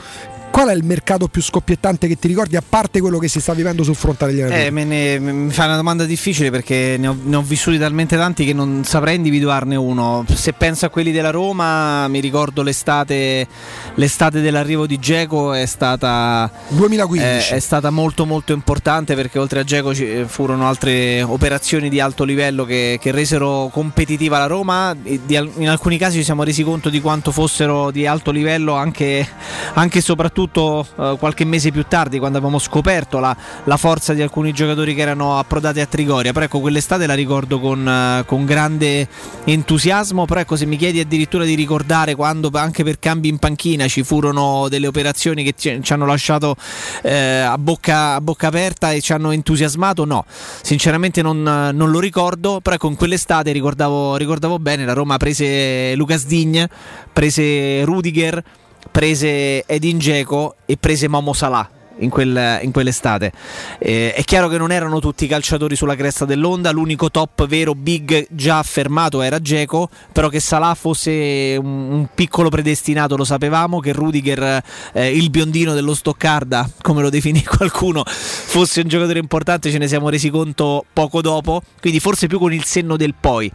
Qual è il mercato più scoppiettante che ti ricordi, a parte quello che si sta vivendo sul fronte degli allenatori? Eh, ne, mi fa una domanda difficile perché ne ho, ne ho vissuti talmente tanti che non saprei individuarne uno. Se penso a quelli della Roma, mi ricordo l'estate, l'estate dell'arrivo di Geco è stata 2015. eh, è stata molto molto importante perché oltre a Geco eh, furono altre operazioni di alto livello che, che resero competitiva la Roma. In alcuni casi ci siamo resi conto di quanto fossero di alto livello anche, anche e soprattutto eh, qualche mese più tardi quando avevamo scoperto la, la forza di alcuni giocatori che erano approdati a Trigoria. Però ecco, quell'estate la ricordo con, eh, con grande entusiasmo. Però ecco, se mi chiedi addirittura di ricordare quando anche per cambi in panchina ci furono delle operazioni che ci, ci hanno lasciato eh, a, bocca, a bocca aperta e ci hanno entusiasmato, no. Sinceramente non, non lo ricordo. Però ecco, in quell'estate ricordavo, ricordavo bene, la Roma prese Lucas Digne, prese Rudiger, prese Edin Dzeko e prese Momo Salah. In, quel- in quell'estate Eh, è chiaro che non erano tutti calciatori sulla cresta dell'onda l'unico top vero big già affermato era Geco però che Salah fosse un, un piccolo predestinato lo sapevamo che Rudiger eh, il biondino dello Stoccarda come lo definì qualcuno fosse un giocatore importante ce ne siamo resi conto poco dopo quindi forse più con il senno del poi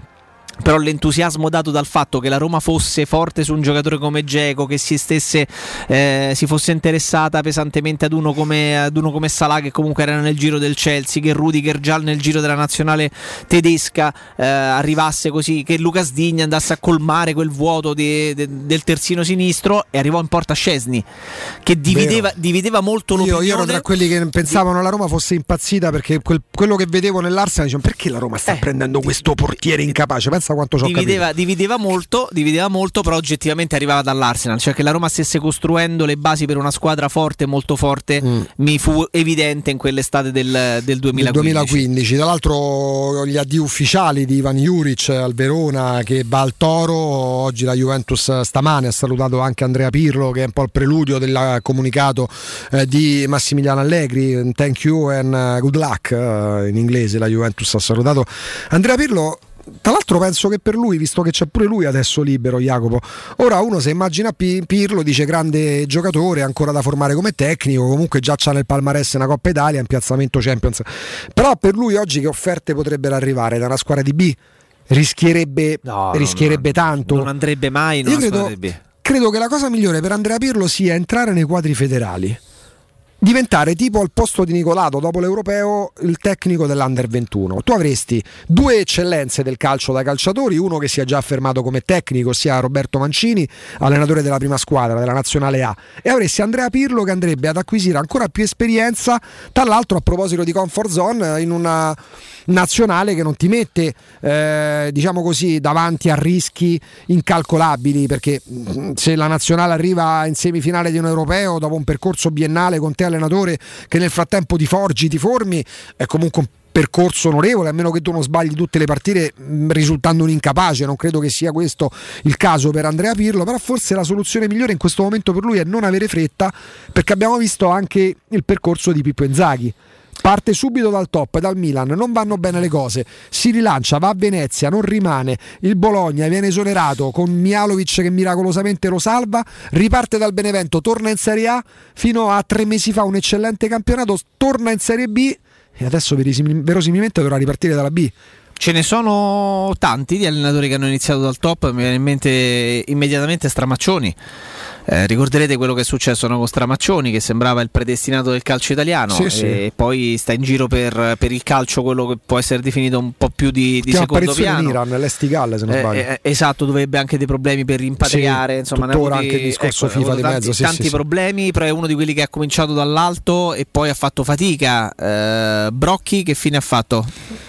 però l'entusiasmo dato dal fatto che la Roma fosse forte su un giocatore come Geco, che si, stesse, eh, si fosse interessata pesantemente ad uno, come, ad uno come Salah che comunque era nel giro del Chelsea, che Rudiger già nel giro della nazionale tedesca eh, arrivasse così, che Lucas Digna andasse a colmare quel vuoto di- de- del terzino sinistro e arrivò in porta Scesni, che divideva, divideva molto Io, l'opinione. io ero tra quelli che pensavano la Roma fosse impazzita perché quel- quello che vedevo nell'Arsenal dicevo perché la Roma sta Eh. prendendo questo portiere incapace pensa abbastanza quanto ci ho divideva, divideva molto, divideva molto, però oggettivamente arrivava dall'Arsenal, cioè che la Roma stesse costruendo le basi per una squadra forte, molto forte, Mm. mi fu evidente in quell'estate del, del 2015. Del 2015. Tra l'altro gli addii ufficiali di Ivan Juric al Verona che va al Toro, oggi la Juventus stamane ha salutato anche Andrea Pirlo che è un po' il preludio del comunicato eh, di Massimiliano Allegri, thank you and eh, good luck eh, in inglese la Juventus ha salutato Andrea Pirlo. Tra l'altro penso che per lui, visto che c'è pure lui adesso libero, Jacopo, ora uno se immagina Pi- Pirlo, dice grande giocatore, ancora da formare come tecnico, comunque già c'ha nel palmarès una Coppa Italia, in piazzamento Champions. Però per lui oggi che offerte potrebbero arrivare da una squadra di B? Rischierebbe, rischierebbe tanto. Non andrebbe mai Io credo, credo che la cosa migliore per Andrea Pirlo sia entrare nei quadri federali. Diventare tipo al posto di Nicolato dopo l'europeo il tecnico dell'Under 21. Tu avresti due eccellenze del calcio da calciatori, uno che si è già affermato come tecnico, ossia Roberto Mancini, allenatore della prima squadra della nazionale A, e avresti Andrea Pirlo che andrebbe ad acquisire ancora più esperienza, tra l'altro a proposito di comfort zone, in una nazionale che non ti mette, eh, diciamo così, davanti a rischi incalcolabili, perché mh, se la nazionale arriva in semifinale di un europeo dopo un percorso biennale con te allenatore che nel frattempo ti forgi, ti formi, è comunque un percorso onorevole, a meno che tu non sbagli tutte le partite mh, risultando un incapace, non credo che sia questo il caso per Andrea Pirlo, però forse la soluzione migliore in questo momento per lui è non avere fretta, perché abbiamo visto anche il percorso di Pippo Inzaghi. Parte subito dal top, dal Milan, non vanno bene le cose, si rilancia, va a Venezia, non rimane, il Bologna viene esonerato con Mialovic che miracolosamente lo salva, riparte dal Benevento, torna in Serie A, fino a tre mesi fa un eccellente campionato, torna in Serie B e adesso verosimil- verosimilmente dovrà ripartire dalla B. Ce ne sono tanti di allenatori che hanno iniziato dal top, mi viene in mente immediatamente Stramaccioni. Eh, ricorderete quello che è successo no, con Stramaccioni, che sembrava il predestinato del calcio italiano, Sì, sì. e poi sta in giro per, per il calcio, quello che può essere definito un po' più di, di secondo apparizione in piano. Iran, l'Estigal se non Eh, sbaglio. eh, esatto, dove ebbe anche dei problemi per rimpatriare. Sì, insomma, tuttora anche il discorso ecco, FIFA di tanti, mezzo, sì, tanti sì, sì. problemi, però è uno di quelli che ha cominciato dall'alto e poi ha fatto fatica. Eh, Brocchi, che fine ha fatto?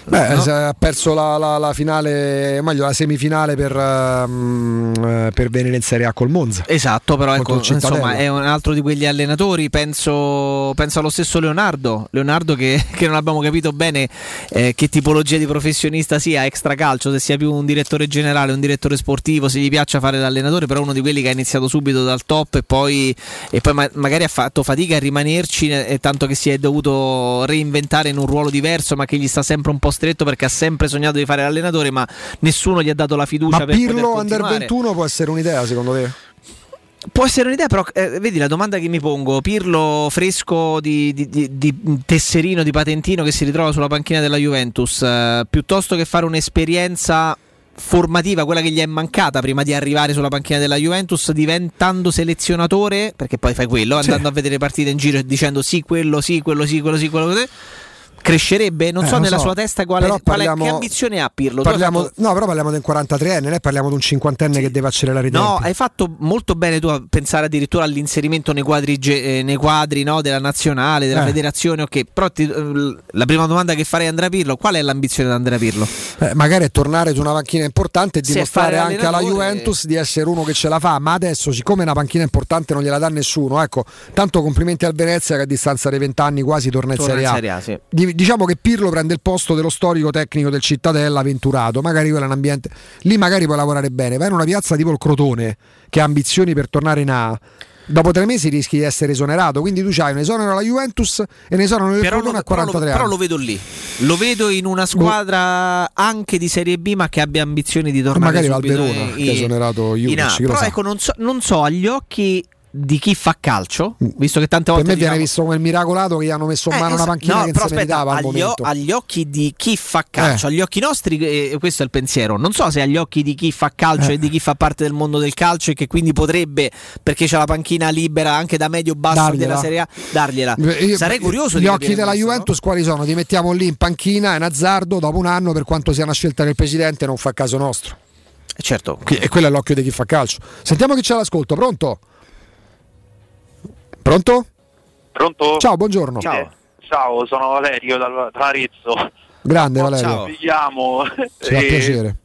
Beh, No? ha perso la, la- la finale, meglio la semifinale per, eh, per venire in Serie A col Monza. Esatto, però Contro ecco, insomma, è un altro di quegli allenatori. Penso, penso allo stesso Leonardo. Leonardo, che, che non abbiamo capito bene eh, che tipologia di professionista sia, extra calcio, se sia più un direttore generale, un direttore sportivo, se gli piaccia fare l'allenatore, però uno di quelli che ha iniziato subito dal top e poi, e poi ma- magari ha fatto fatica a rimanerci, eh, tanto che si è dovuto reinventare in un ruolo diverso, ma che gli sta sempre un po' stretto perché ha sempre sognato di fare l'allenatore, ma nessuno gli ha dato la fiducia Ma per Pirlo Under continuare. 21 può essere un'idea secondo te? Può essere un'idea, però eh, vedi la domanda che mi pongo: Pirlo fresco di, di- di- di tesserino, di patentino che si ritrova sulla panchina della Juventus, eh, piuttosto che fare un'esperienza formativa, quella che gli è mancata prima di arrivare sulla panchina della Juventus, diventando selezionatore, perché poi fai quello, Sì. andando a vedere partite in giro e dicendo sì, quello, sì, quello, sì, quello, sì, quello, così. Crescerebbe? Non Eh, so non nella so. sua testa quale, Però quale- parliamo- che ambizione ha Pirlo. Parliamo, fatto- no, però parliamo di un 43enne, non è parliamo di un cinquantenne che deve accelerare i No, tempi. hai fatto molto bene tu a pensare addirittura all'inserimento nei quadri, eh, nei quadri no, della nazionale, della Eh. federazione. Ok, però ti- eh, la prima domanda che farei a Andrea Pirlo: qual è l'ambizione di Andrea Pirlo? Eh, magari è tornare su una panchina importante e Sì, dimostrare anche alla Juventus di essere uno che ce la fa. Ma adesso, siccome una panchina importante non gliela dà nessuno, ecco, tanto complimenti al Venezia che a distanza dei vent'anni quasi torna in Serie A. Serie A, sì. Di- diciamo che Pirlo prende il posto dello storico tecnico del Cittadella Venturato, magari quello è un ambiente lì magari puoi lavorare bene, vai in una piazza tipo il Crotone che ha ambizioni per tornare in A. Dopo tre mesi rischi di essere esonerato, quindi tu c'hai un esonero alla Juventus e ne esonerano del Però Crotone lo, a però lo- 43 però lo vedo lì. Lo vedo in una squadra anche di Serie B, ma che abbia ambizioni di tornare magari subito Verona, in- che ha esonerato lo Però ecco, non so, non so agli occhi di chi fa calcio, visto che tante Per volte me viene diciamo- visto come il miracolato che gli hanno messo in Eh, mano una esatto. panchina No, che non però si aspetta, agli, o- agli occhi di chi fa calcio, Eh. agli occhi nostri, eh, questo è il pensiero. Non so se agli occhi di chi fa calcio Eh. e di chi fa parte del mondo del calcio e che quindi potrebbe, perché c'è la panchina libera anche da medio-basso Dargliela. della Serie A, dargliela. Io- Sarei curioso Gli di occhi della questo, no? Juventus quali sono? Ti mettiamo lì in panchina, un azzardo, dopo un anno, per quanto sia una scelta del presidente, non fa caso nostro. Certo. E quello è l'occhio di chi fa calcio. Sentiamo chi c'è all'ascolto, pronto? Pronto? Pronto? Ciao, buongiorno. Eh, Ciao, sono Valerio dal- da Arezzo. Grande Valerio. Vi chiamo. Ci fa piacere.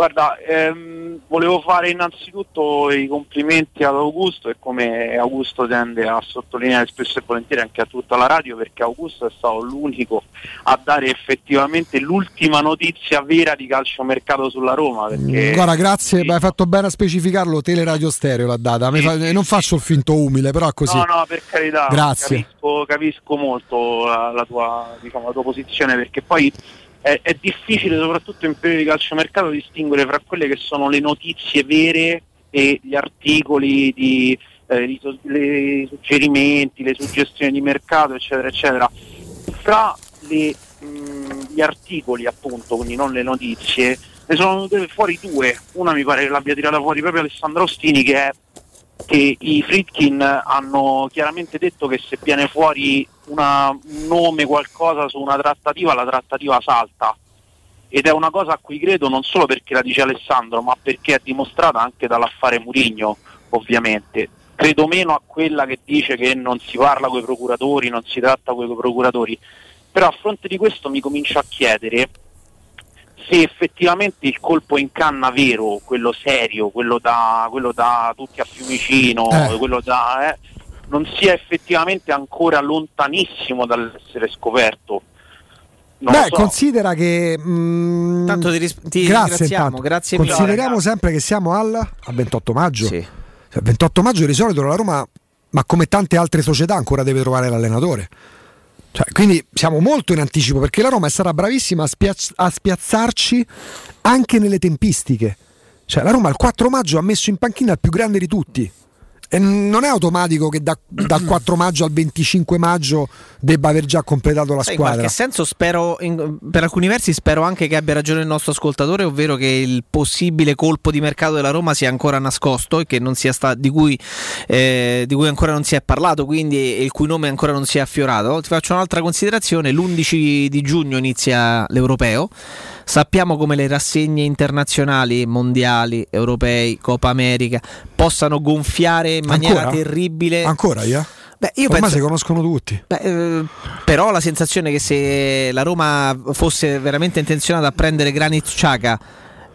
Guarda, ehm, volevo fare innanzitutto i complimenti ad Augusto e come Augusto tende a sottolineare spesso e volentieri anche a tutta la radio perché Augusto è stato l'unico a dare effettivamente l'ultima notizia vera di calciomercato sulla Roma. Perché Guarda, grazie, ma hai fatto bene a specificarlo. Teleradio Stereo l'ha data. Mi fa- non faccio il finto umile, però così. No, no, per carità, Grazie. Capisco, capisco molto la, la tua, diciamo, la tua posizione perché poi è, è difficile, soprattutto in periodo di calciomercato, distinguere fra quelle che sono le notizie vere e gli articoli di eh, i su- le- suggerimenti, le suggestioni di mercato, eccetera, eccetera. Fra le, mh, gli articoli, appunto, quindi non le notizie, ne sono venute fuori due. Una mi pare che l'abbia tirata fuori proprio Alessandro Ostini, che è che i Fritkin hanno chiaramente detto che se viene fuori una- un nome, qualcosa su una trattativa, la trattativa salta. Ed è una cosa a cui credo non solo perché la dice Alessandro, ma perché è dimostrata anche dall'affare Murigno, ovviamente. Credo meno a quella che dice che non si parla con i procuratori, non si tratta con i procuratori. Però a fronte di questo mi comincio a chiedere se effettivamente il colpo in canna vero, quello serio, quello da, quello da tutti a Fiumicino, Eh. quello da, eh, non sia effettivamente ancora lontanissimo dall'essere scoperto. Non Beh, so. considera che. mm, Tanto ti ris- ti grazie, ringraziamo, intanto. grazie mille. Consideriamo sempre che siamo al, al 28 maggio. Cioè, 28 maggio di solito la Roma, ma come tante altre società, ancora deve trovare l'allenatore. Cioè, quindi siamo molto in anticipo perché la Roma è stata bravissima a, spiaz- a spiazzarci anche nelle tempistiche. Cioè, la Roma il 4 maggio ha messo in panchina il più grande di tutti. E non è automatico che da- dal 4 maggio al 25 maggio debba aver già completato la Sai, in squadra. qualche senso spero, in- per alcuni versi spero anche che abbia ragione il nostro ascoltatore, ovvero che il possibile colpo di mercato della Roma sia ancora nascosto e che non sia sta- di, cui, eh, di cui ancora non si è parlato, quindi il cui nome ancora non si è affiorato. Ti faccio un'altra considerazione, l'11 di giugno inizia l'Europeo. Sappiamo come le rassegne internazionali, mondiali, europei, Coppa America possano gonfiare in maniera Ancora? terribile. Ancora, Ia? Beh, io Ormai penso- si conoscono tutti. Beh, eh, però la sensazione che se la Roma fosse veramente intenzionata a prendere Granit Xhaka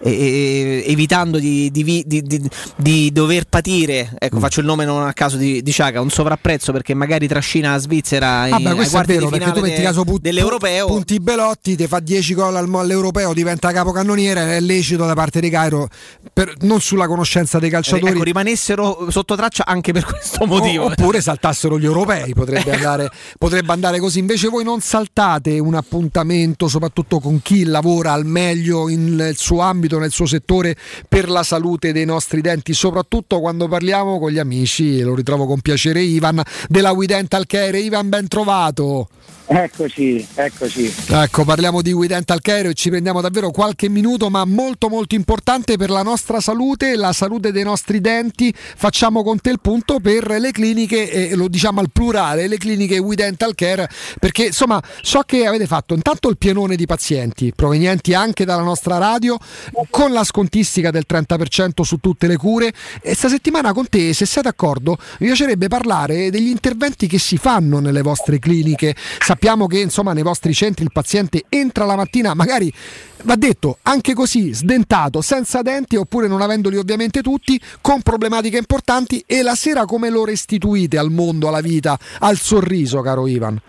e- e- evitando di, di di- di- dover patire, Mm. ecco faccio il nome non a caso di, di Xhaka, un sovrapprezzo perché magari trascina la Svizzera ai, Ah, beh, questo è vero perché tu metti de- caso pu- dell'Europeo. punti Belotti, ti fa 10 gol al- all'Europeo, diventa capocannoniere, è lecito da parte di Cairo, per- non sulla conoscenza dei calciatori. Ecco, rimanessero sotto traccia anche per questo motivo. O- oppure saltassero gli europei, potrebbe andare, potrebbe andare così. Invece voi non saltate un appuntamento, soprattutto con chi lavora al meglio in- nel suo ambito, nel suo settore, per la salute dei nostri denti, soprattutto quando parliamo con gli amici. Lo ritrovo con piacere Ivan della We Dental Care. Ivan, ben trovato. Eccoci, eccoci. Ecco, parliamo di We Dental Care e ci prendiamo davvero qualche minuto, ma molto molto importante per la nostra salute, la salute dei nostri denti. Facciamo con te il punto per le cliniche, e lo diciamo al plurale, le cliniche We Dental Care, perché insomma so che avete fatto intanto il pienone di pazienti provenienti anche dalla nostra radio, con la scontistica del 30% su tutte le cure. E sta settimana con te, se sei d'accordo, mi piacerebbe parlare degli interventi che si fanno nelle vostre cliniche. Sappiamo che insomma nei vostri centri il paziente entra la mattina, magari va detto anche così, sdentato, senza denti oppure non avendoli ovviamente tutti, con problematiche importanti e la sera come lo restituite al mondo, alla vita, al sorriso, caro Ivan?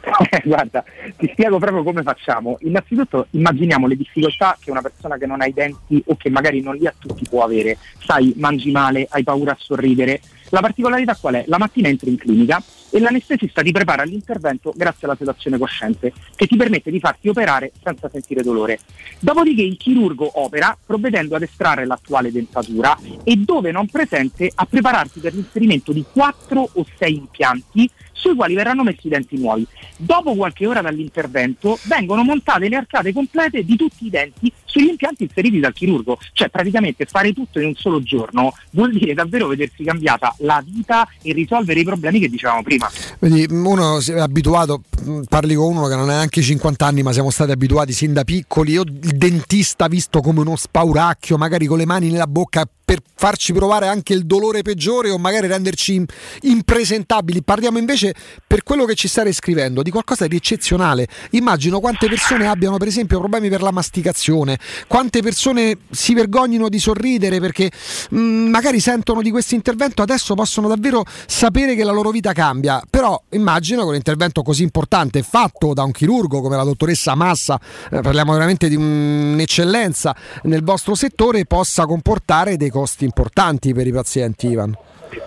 Guarda, ti spiego proprio come facciamo. Innanzitutto immaginiamo le difficoltà che una persona che non ha i denti o che magari non li ha tutti può avere. Sai, mangi male, hai paura a sorridere. La particolarità qual è? La mattina entri in clinica e l'anestesista ti prepara all'intervento grazie alla sedazione cosciente che ti permette di farti operare senza sentire dolore. Dopodiché il chirurgo opera provvedendo ad estrarre l'attuale dentatura e dove non presente a prepararti per l'inserimento di 4 o 6 impianti sui quali verranno messi i denti nuovi. Dopo qualche ora dall'intervento vengono montate le arcate complete di tutti i denti sugli impianti inseriti dal chirurgo. Cioè praticamente fare tutto in un solo giorno vuol dire davvero vedersi cambiata la vita e risolvere i problemi che dicevamo prima. Vedi, uno si è abituato, mh, parli con uno che non ha neanche 50 anni, ma siamo stati abituati sin da piccoli. Io il dentista visto come uno spauracchio, magari con le mani nella bocca per farci provare anche il dolore peggiore o magari renderci im- impresentabili. Parliamo invece per quello che ci stai scrivendo di qualcosa di eccezionale. Immagino quante persone abbiano per esempio problemi per la masticazione, quante persone si vergognino di sorridere perché mh, magari sentono di questo intervento adesso possono davvero sapere che la loro vita cambia. Però immagino che un intervento così importante fatto da un chirurgo come la dottoressa Massa, eh, parliamo veramente di un'eccellenza nel vostro settore, possa comportare dei costi importanti per i pazienti, Ivan.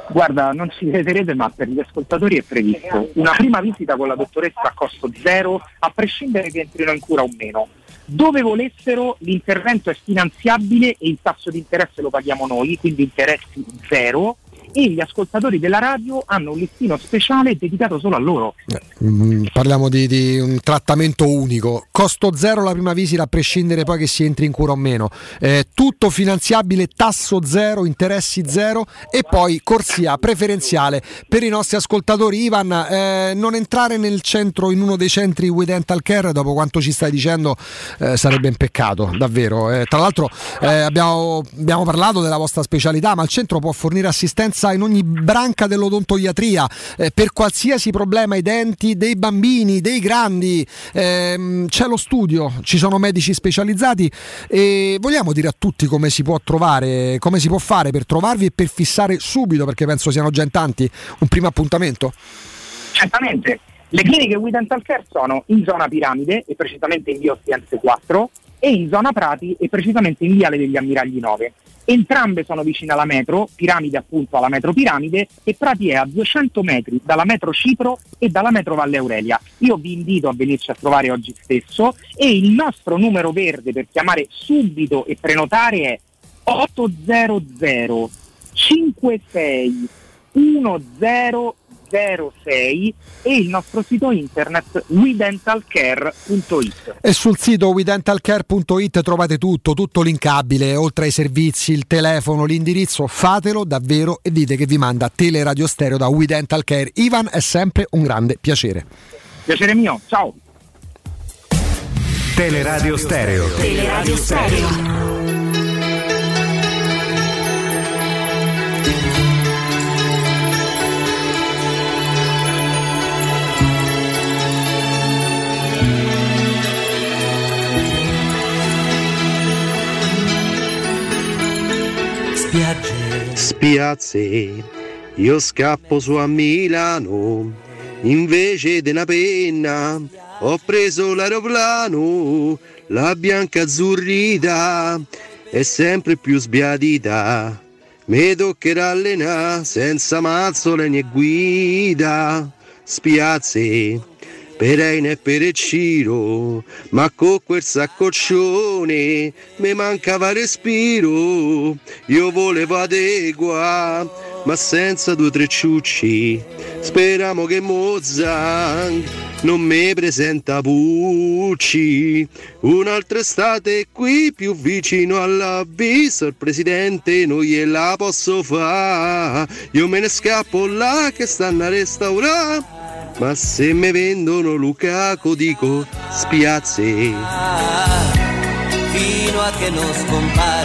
Guarda, non ci crederete, ma per gli ascoltatori è previsto una prima visita con la dottoressa a costo zero, a prescindere che entrino in cura o meno. Dove volessero l'intervento è finanziabile e il tasso di interesse lo paghiamo noi, quindi interessi zero e gli ascoltatori della radio hanno un listino speciale dedicato solo a loro. Mm, parliamo di, di un trattamento unico, costo zero la prima visita a prescindere poi che si entri in cura o meno, Eh, tutto finanziabile, tasso zero, interessi zero e poi corsia preferenziale per i nostri ascoltatori. Ivan, eh, non entrare nel centro, in uno dei centri We Dental Care, dopo quanto ci stai dicendo, eh, sarebbe un peccato, davvero. Eh, tra l'altro eh, abbiamo, abbiamo parlato della vostra specialità, ma il centro può fornire assistenza in ogni branca dell'odontoiatria eh, per qualsiasi problema ai denti dei bambini, dei grandi. Ehm, c'è lo studio, ci sono medici specializzati e vogliamo dire a tutti come si può trovare, come si può fare per trovarvi e per fissare subito, perché penso siano già in tanti, un primo appuntamento. Certamente. Le cliniche We Dental Care sono in zona Piramide e precisamente in via Ostiense 4 e in zona Prati e precisamente in viale degli Ammiragli 9. Entrambe sono vicine alla metro, Piramide appunto alla metro Piramide e Prati è a 200 metri dalla metro Cipro e dalla metro Valle Aurelia. Io vi invito a venirci a trovare oggi stesso e il nostro numero verde per chiamare subito e prenotare è 800 56 1006 e il nostro sito internet wedentalcare.it. E sul sito wedentalcare.it trovate tutto, tutto linkabile, oltre ai servizi, il telefono, l'indirizzo, fatelo davvero e dite che vi manda Teleradio Stereo da We Dental Care. Ivan è sempre un grande piacere. Piacere mio, ciao! Teleradio Stereo. Teleradio Stereo. Spiagge, spiazze, io scappo su a Milano, invece di una penna ho preso l'aeroplano, la bianca azzurrita è sempre più sbiadita. Mi toccherà allenare senza mazzole né guida, spiazze, Pereina e Pereccino, ma con quel saccoccione mi mancava respiro, io volevo adegua, ma senza due tre ciucci, speriamo che Mozart non mi presenta Pucci, un'altra estate qui più vicino all'avviso, il presidente non gliela posso fare, io me ne scappo là che stanno a restaurare. Ma se mi vendono Lukaku dico spiazze fino a che non scompare.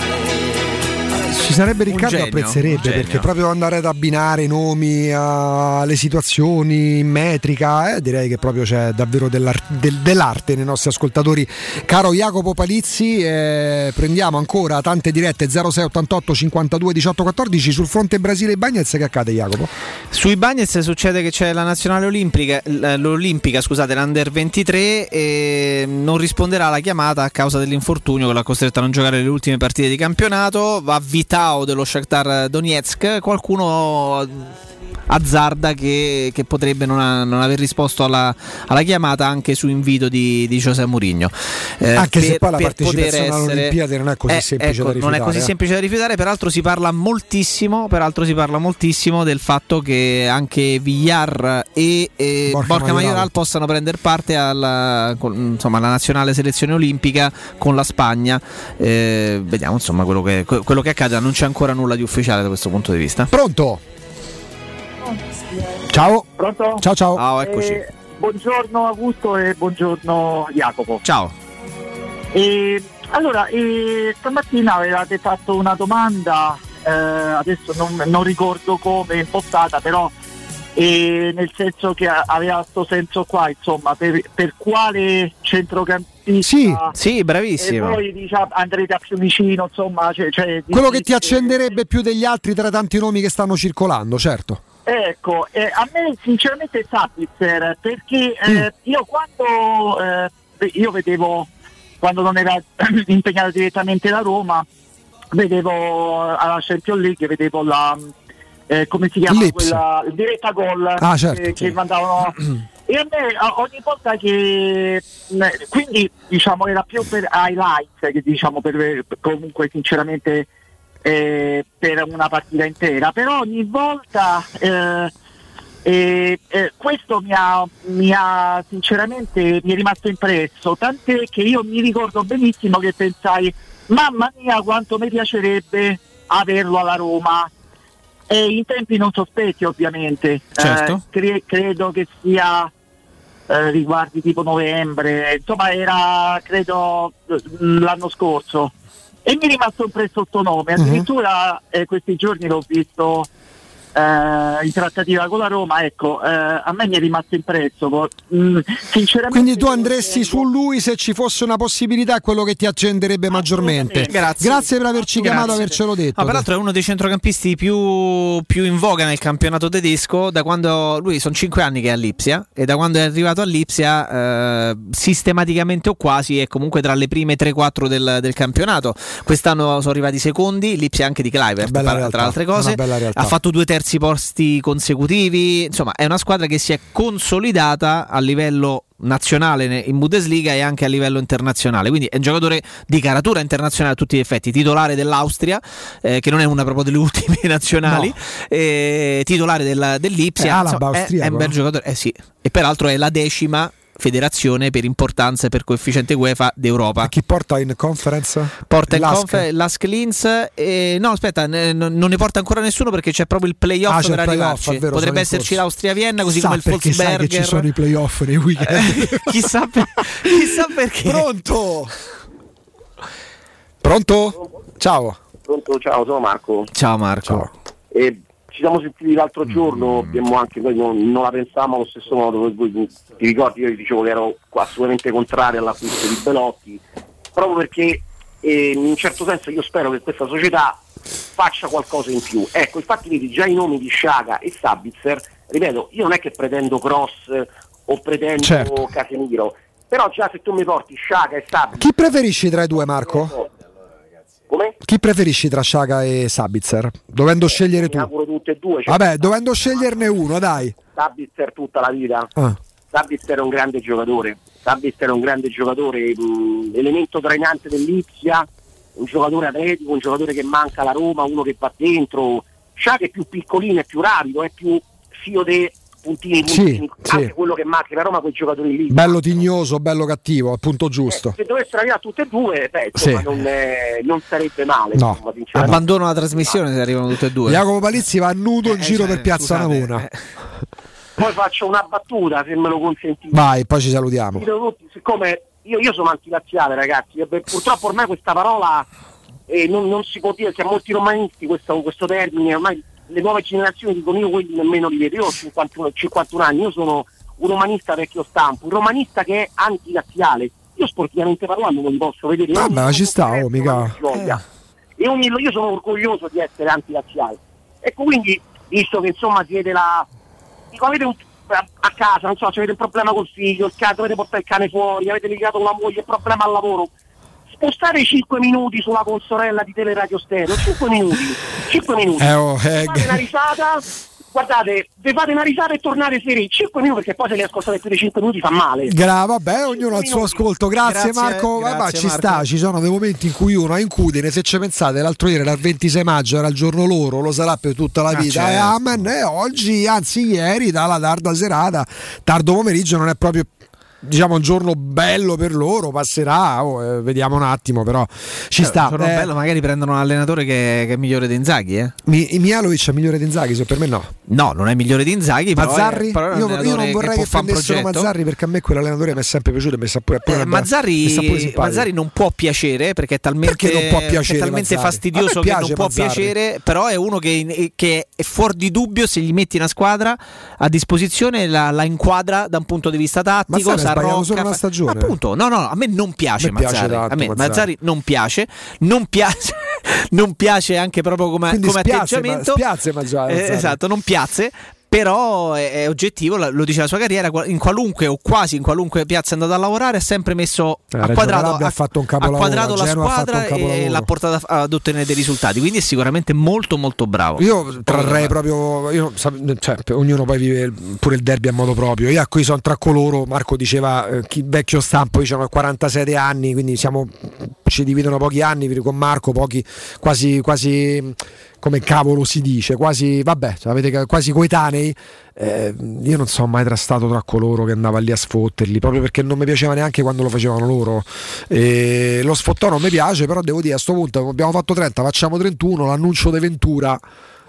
Sarebbe Riccardo genio, apprezzerebbe perché proprio andare ad abbinare i nomi alle situazioni in metrica, eh, direi che proprio c'è davvero dell'ar- del- dell'arte nei nostri ascoltatori. Caro Jacopo Palizzi, eh, prendiamo ancora tante dirette 0688 52 18 14 sul fronte Brasile e Bagnets. Che accade, Jacopo? Sui Bagnets succede che c'è la nazionale olimpica, l'olimpica, scusate, l'Under 23 e non risponderà alla chiamata a causa dell'infortunio che l'ha costretto a non giocare le ultime partite di campionato. Va Vitao dello Shakhtar Donetsk, qualcuno azzarda che, che potrebbe non, ha- non aver risposto alla, alla chiamata anche su invito di, di José Mourinho. Eh, Anche se per- poi la partecipazione poter alle Olimpiadi non è così Eh, semplice ecco, da Non è rifiutare, così eh. semplice da rifiutare, peraltro si parla moltissimo, peraltro si parla moltissimo del fatto che anche Villar e, e Borja, Mayoral. Mayoral possano prendere parte alla, insomma, alla nazionale selezione olimpica con la Spagna. Eh, vediamo insomma quello che, quello che accade, non c'è ancora nulla di ufficiale da questo punto di vista. Pronto? Ciao. Pronto? Ciao ciao. Ah, eccoci. Eh, buongiorno Augusto e buongiorno Jacopo. Ciao. E, allora, eh, stamattina avevate fatto una domanda eh, adesso non, non ricordo come è impostata, però eh, nel senso che aveva questo senso qua, insomma, per, per quale centrocampista Sì, sì, bravissimo. E poi diciamo, andrete a più vicino, insomma, cioè, cioè, Quello che ti accenderebbe più degli altri tra tanti nomi che stanno circolando, certo. Ecco, eh, a me sinceramente è Sabitzer, perché eh, io quando eh, io vedevo, quando non era impegnato direttamente da Roma, vedevo alla Champions League, vedevo la, eh, come si chiama, Lips. quella diretta gol Ah, certo, che, che mandavano... E a me ogni volta che quindi diciamo era più per highlights che diciamo per comunque sinceramente eh, per una partita intera, però ogni volta eh, eh, eh, questo mi ha, mi ha sinceramente mi è rimasto impresso, tant'è che io mi ricordo benissimo che pensai mamma mia quanto mi piacerebbe averlo alla Roma. E in tempi non sospetti ovviamente, Certo. Eh, cre- credo che sia eh, riguardi tipo novembre, insomma era credo l'anno scorso e mi è rimasto impresso il suo nome, Mhm. addirittura eh, questi giorni l'ho visto eh, in trattativa con la Roma, ecco, eh, a me mi è rimasto impresso, mm, sinceramente Quindi tu andresti su lui se ci fosse una possibilità, quello che ti accenderebbe maggiormente. Grazie. per averci chiamato e avercelo detto. Ah, peraltro è uno dei centrocampisti più, più in voga nel campionato tedesco da quando lui sono 5 anni che è a Lipsia e da quando è arrivato a Lipsia eh, sistematicamente o quasi è comunque tra le prime 3-4 del, del campionato. Quest'anno sono arrivati i secondi, Lipsia anche di bella tra, realtà, altre cose. una bella realtà. Ha fatto due terzi posti consecutivi, insomma è una squadra che si è consolidata a livello nazionale in Bundesliga e anche a livello internazionale. Quindi è un giocatore di caratura internazionale a tutti gli effetti titolare dell'Austria eh, che non è una proprio delle ultime nazionali eh, titolare del, dell'Ipsia. È Insomma, è, è un bel no? giocatore eh sì. E peraltro è la decima federazione per importanza e per coefficiente UEFA d'Europa Chi porta in conference? porta in Lask? conf l'Ask Linz e no aspetta ne- non non ne porta ancora nessuno perché c'è proprio il playoff Ah, per il playoff, arrivarci è vero, potrebbe esserci l'Austria-Vienna così Chissà come il che ci sono i playoff nei weekend. chissà, per- chissà perché Pronto? Pronto? Ciao. Pronto, ciao, sono Marco. Ciao Marco. E ci siamo sentiti l'altro giorno, abbiamo anche noi non, non la pensavamo allo stesso modo, voi- voi- ti ricordi io dicevo che ero assolutamente contrario all'acquisto di Belotti, proprio perché eh, in un certo senso io spero che questa società faccia qualcosa in più. Ecco, infatti vedi già i nomi di Sciaga e Sabitzer, ripeto, io non è che pretendo Cross eh, o pretendo Certo. Casemiro, però già se tu mi porti Sciaga e Sabitzer, Chi preferisci tra i due, Marco? Come? Chi preferisci tra Sciaga e Sabitzer? Dovendo scegliere Mi tu. auguro tutte e due. cioè, Vabbè, dovendo sceglierne uno, dai. Sabitzer tutta la vita. Ah. Sabitzer è un grande giocatore. Sabitzer è un grande giocatore, mh, elemento trainante dell'Ipsia, un giocatore atletico, un giocatore che manca alla Roma, uno che va dentro. Sciaga è più piccolino, è più rapido, è più fio dei puntini, Sì, puntini. sì. Anche quello che manca la Roma, quei giocatori lì. Bello tignoso, bello cattivo, al punto giusto. Se dovessero arrivare tutte e due, beh, insomma, Sì. non, è- non sarebbe male. No. insomma, abbandono la trasmissione se arrivano tutte e due Jacopo Palizzi va nudo in giro per Piazza scusate, Navona. Poi faccio una battuta, se me lo consentite. Vai, poi ci salutiamo. Siccome io, io sono antilaziale ragazzi, e beh, purtroppo ormai questa parola eh, non, non si può dire, che a molti romanisti questo, questo termine, ormai le nuove generazioni dicono io quelli nemmeno li vedo, io ho 51, 51 anni, io sono un romanista vecchio stampo, un romanista che è antilaziale, io sportivamente parlando non li posso vedere. Ogni ma ci sta, oh, mica. voglia. E ogni- io sono orgoglioso di essere antilaziale. Ecco quindi, visto che insomma siete la, dico, avete un, a a casa, non so, se avete un problema col figlio, il cane, dovete portare il cane fuori, avete litigato con la moglie, problema al lavoro. Spostate 5 minuti sulla consorella di Teleradio Stereo, 5 minuti, 5 minuti. Eh, oh, eh, fate una risata, guardate, vi fate una risata e tornate seri, 5 minuti perché poi se li ascoltate più di 5 minuti fa male. Gra- vabbè, ognuno ha il suo ascolto. Grazie, Grazie, Marco. grazie, Vabbè, ci Marco. sta, ci sono dei momenti in cui uno ha incudine. Se ci pensate, l'altro ieri era il 26 maggio, era il giorno loro, lo sarà per tutta la Ah, vita. certo. E amen. E oggi, anzi, ieri, dalla tarda serata, tardo pomeriggio, non è proprio diciamo un giorno bello per loro, passerà, oh, eh, vediamo un attimo, però ci Eh, sta. un giorno Eh, bello, magari prendono un allenatore che, che è migliore di Inzaghi, eh? Mi, Mialovic è migliore di Inzaghi, se per me no. No, non è migliore di Inzaghi, però è- Mazzarri? però è io, io non vorrei che, un prendessero. Mazzarri perché a me quell'allenatore mi è sempre piaciuto e mi sa pure, pure Eh, Mazzarri. Mazzarri non può piacere perché è talmente, Perché piacere è talmente Mazzarri? fastidioso che non può Mazzarri. piacere, però è uno che, che è fuori di dubbio se gli metti una squadra a disposizione la, la inquadra da un punto di vista tattico, S'arrocca, solo una stagione. Appunto, no, no, a me non piace A me piace Mazzarri. tanto a me Mazzarri. Mazzarri non piace, non piace, non piace anche proprio come, come spiazze, atteggiamento. ma- spiazze Mazzarri, Eh, esatto, non piazze. Però è, oggettivo, lo dice la sua carriera, in qualunque o quasi in qualunque piazza è andato a lavorare, ha sempre messo Eh, a quadrato, ha ha- fatto un ha quadrato la ha squadra capolavoro. e l'ha portata ad ottenere dei risultati. Quindi è sicuramente molto molto bravo. Io trarrei proprio, io cioè, ognuno poi vive pure il derby a modo proprio. Io qui sono tra coloro, Marco diceva eh, chi vecchio stampo, diciamo 47 anni, quindi siamo, ci dividono pochi anni con Marco, pochi quasi, quasi come cavolo si dice, quasi, vabbè, avete quasi coetanei. Eh, io non sono mai tra stato tra coloro che andava lì a sfotterli, proprio perché non mi piaceva neanche quando lo facevano loro. E lo sfottò non mi piace, però devo dire a sto punto abbiamo fatto 30, facciamo 31, l'annuncio di Ventura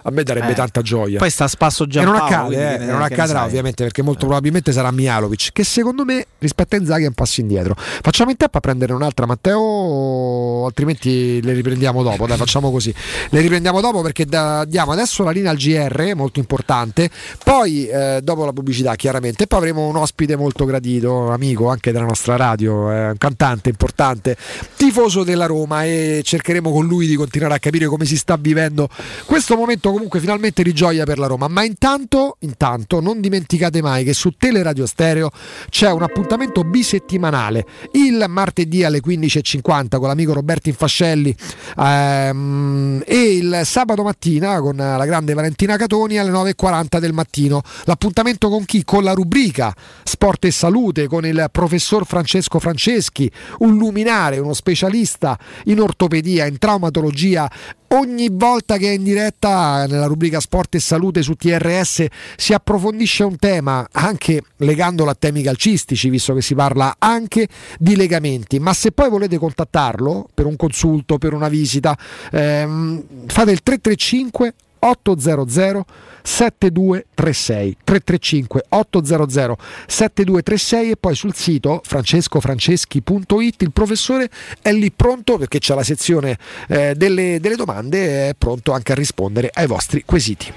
a me darebbe Eh, tanta gioia. Poi sta a spasso E Giampaolo. non accade, eh, non accadrà ovviamente perché molto probabilmente sarà Mialovic che secondo me rispetto a Inzaghi è un passo indietro. Facciamo in tempo a prendere un'altra Matteo, altrimenti le riprendiamo dopo, dai facciamo così. Le riprendiamo dopo perché da- diamo adesso la linea al GR, molto importante, poi eh, dopo la pubblicità chiaramente, poi avremo un ospite molto gradito, amico anche della nostra radio, eh, un cantante importante, tifoso della Roma e cercheremo con lui di continuare a capire come si sta vivendo questo momento comunque finalmente di gioia per la Roma. Ma intanto, intanto non dimenticate mai che su Teleradio Stereo c'è un appuntamento bisettimanale il martedì alle 15.50 con l'amico Roberto Infascelli ehm, e il sabato mattina con la grande Valentina Catoni alle 9.40 del mattino. L'appuntamento con chi? Con la rubrica Sport e Salute con il professor Francesco Franceschi, un luminare, uno specialista in ortopedia, in traumatologia Ogni volta che è in diretta nella rubrica Sport e Salute su TRS si approfondisce un tema, anche legandolo a temi calcistici, visto che si parla anche di legamenti. Ma se poi volete contattarlo per un consulto, per una visita, ehm, fate il 335 800 7236 335 800 7236 e poi sul sito francescofranceschi.it il professore è lì pronto perché c'è la sezione eh, delle, delle domande è pronto anche a rispondere ai vostri quesiti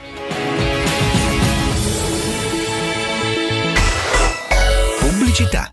Pubblicità.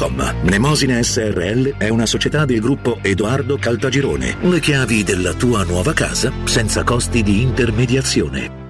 www.kcult.com. Mnemosine SRL è una società del gruppo Edoardo Caltagirone. Le chiavi della tua nuova casa senza costi di intermediazione.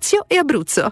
Lazio e Abruzzo.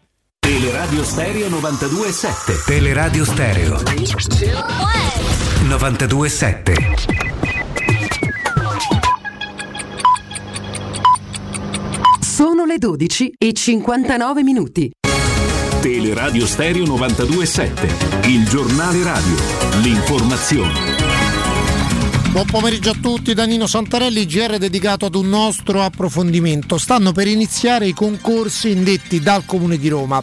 Teleradio Stereo 92.7 Teleradio Stereo. 92.7 Sono le 12 e 59 minuti. Teleradio Stereo 92.7 Il giornale radio. L'informazione Buon pomeriggio a tutti, Danilo Santarelli, GR dedicato ad un nostro approfondimento. Stanno per iniziare i concorsi indetti dal Comune di Roma.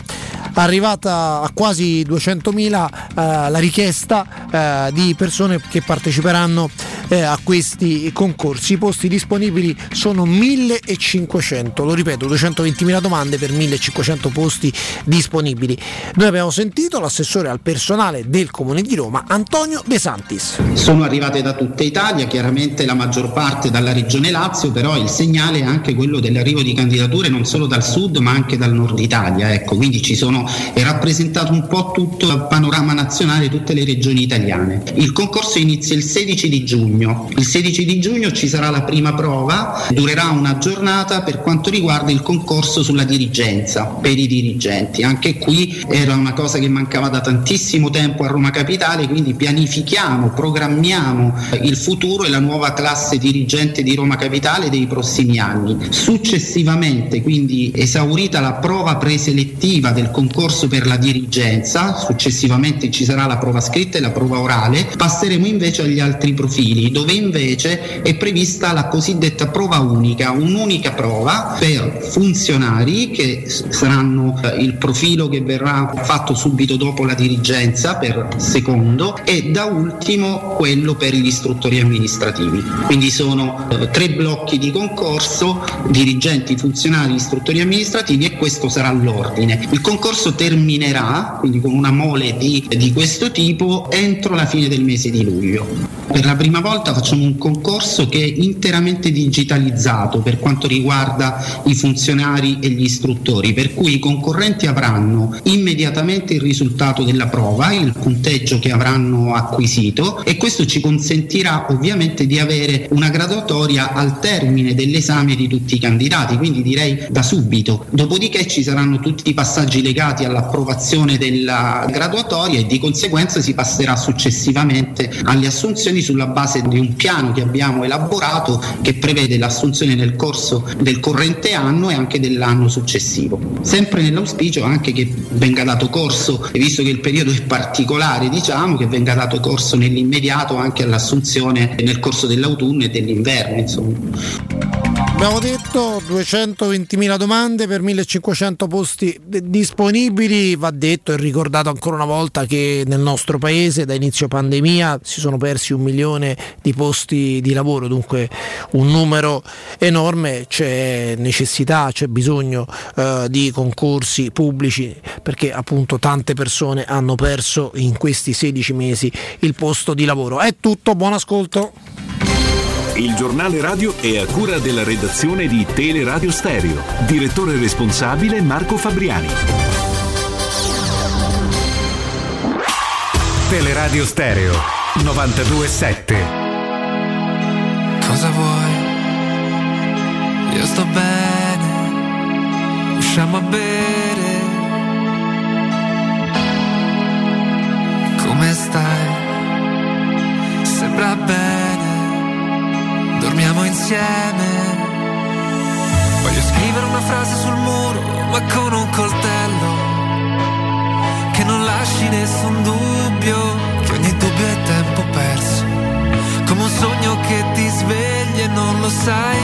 Arrivata a quasi 200.000 eh, la richiesta eh, di persone che parteciperanno eh, a questi concorsi. I posti disponibili sono 1500, lo ripeto, 220.000 domande per 1500 posti disponibili. Noi abbiamo sentito l'assessore al personale del Comune di Roma, Antonio De Santis. Sono arrivate da tutta Italia, chiaramente la maggior parte dalla regione Lazio, però il segnale è anche quello dell'arrivo di candidature non solo dal sud ma anche dal nord Italia, ecco, quindi ci sono, è rappresentato un po' tutto il panorama nazionale, tutte le regioni italiane. Il concorso inizia il 16 di giugno, il 16 di giugno ci sarà la prima prova, durerà una giornata per quanto riguarda il concorso sulla dirigenza per i dirigenti, anche qui era una cosa che mancava da tantissimo tempo a Roma Capitale, quindi pianifichiamo, programmiamo il futuro e la nuova classe dirigente di Roma Capitale dei prossimi anni. Successivamente, quindi esaurita la prova preselettiva del concorso per la dirigenza, successivamente ci sarà la prova scritta e la prova orale, passeremo invece agli altri profili, dove invece è prevista la cosiddetta prova unica, un'unica prova per funzionari che saranno eh, il profilo che verrà fatto subito dopo la dirigenza per secondo e da ultimo quello per gli istruttori amministrativi. Quindi sono eh, tre blocchi di concorso, dirigenti, funzionari, istruttori amministrativi e questo sarà l'ordine. Il concorso terminerà, quindi con una mole di, di questo tipo, entro la fine del mese di luglio. Per la prima volta facciamo un concorso che è interamente digitalizzato per quanto riguarda i funzionari e gli istruttori, per cui i concorrenti avranno immediatamente il risultato della prova, il punteggio che avranno acquisito e questo ci consentirà ovviamente di avere una graduatoria al termine dell'esame di tutti i candidati, quindi direi da subito. Dopodiché ci saranno tutti i passaggi legati all'approvazione della graduatoria e di conseguenza si passerà successivamente alle assunzioni sulla base di un piano che abbiamo elaborato che prevede l'assunzione nel corso del corrente anno e anche dell'anno successivo. Sempre nell'auspicio anche che venga dato corso, visto che il periodo è particolare, diciamo, che venga dato corso nell'immediato anche all'assunzione nel corso dell'autunno e dell'inverno. Insomma. Abbiamo detto 220.000 domande per 1.500 posti disponibili, va detto e ricordato ancora una volta che nel nostro paese da inizio pandemia si sono persi un milione di posti di lavoro, dunque un numero enorme, c'è necessità, c'è bisogno eh, di concorsi pubblici perché appunto tante persone hanno perso in questi 16 mesi il posto di lavoro. È tutto, buon ascolto. Il giornale radio è a cura della redazione di Teleradio Stereo. Direttore responsabile Marco Fabriani. Teleradio Stereo 927. Cosa vuoi? Io sto bene. Usciamo a bere. Come stai? Sembra bene dormiamo insieme. Voglio scrivere una frase sul muro, ma con un coltello, che non lasci nessun dubbio, che ogni dubbio è tempo perso, come un sogno che ti sveglia e non lo sai,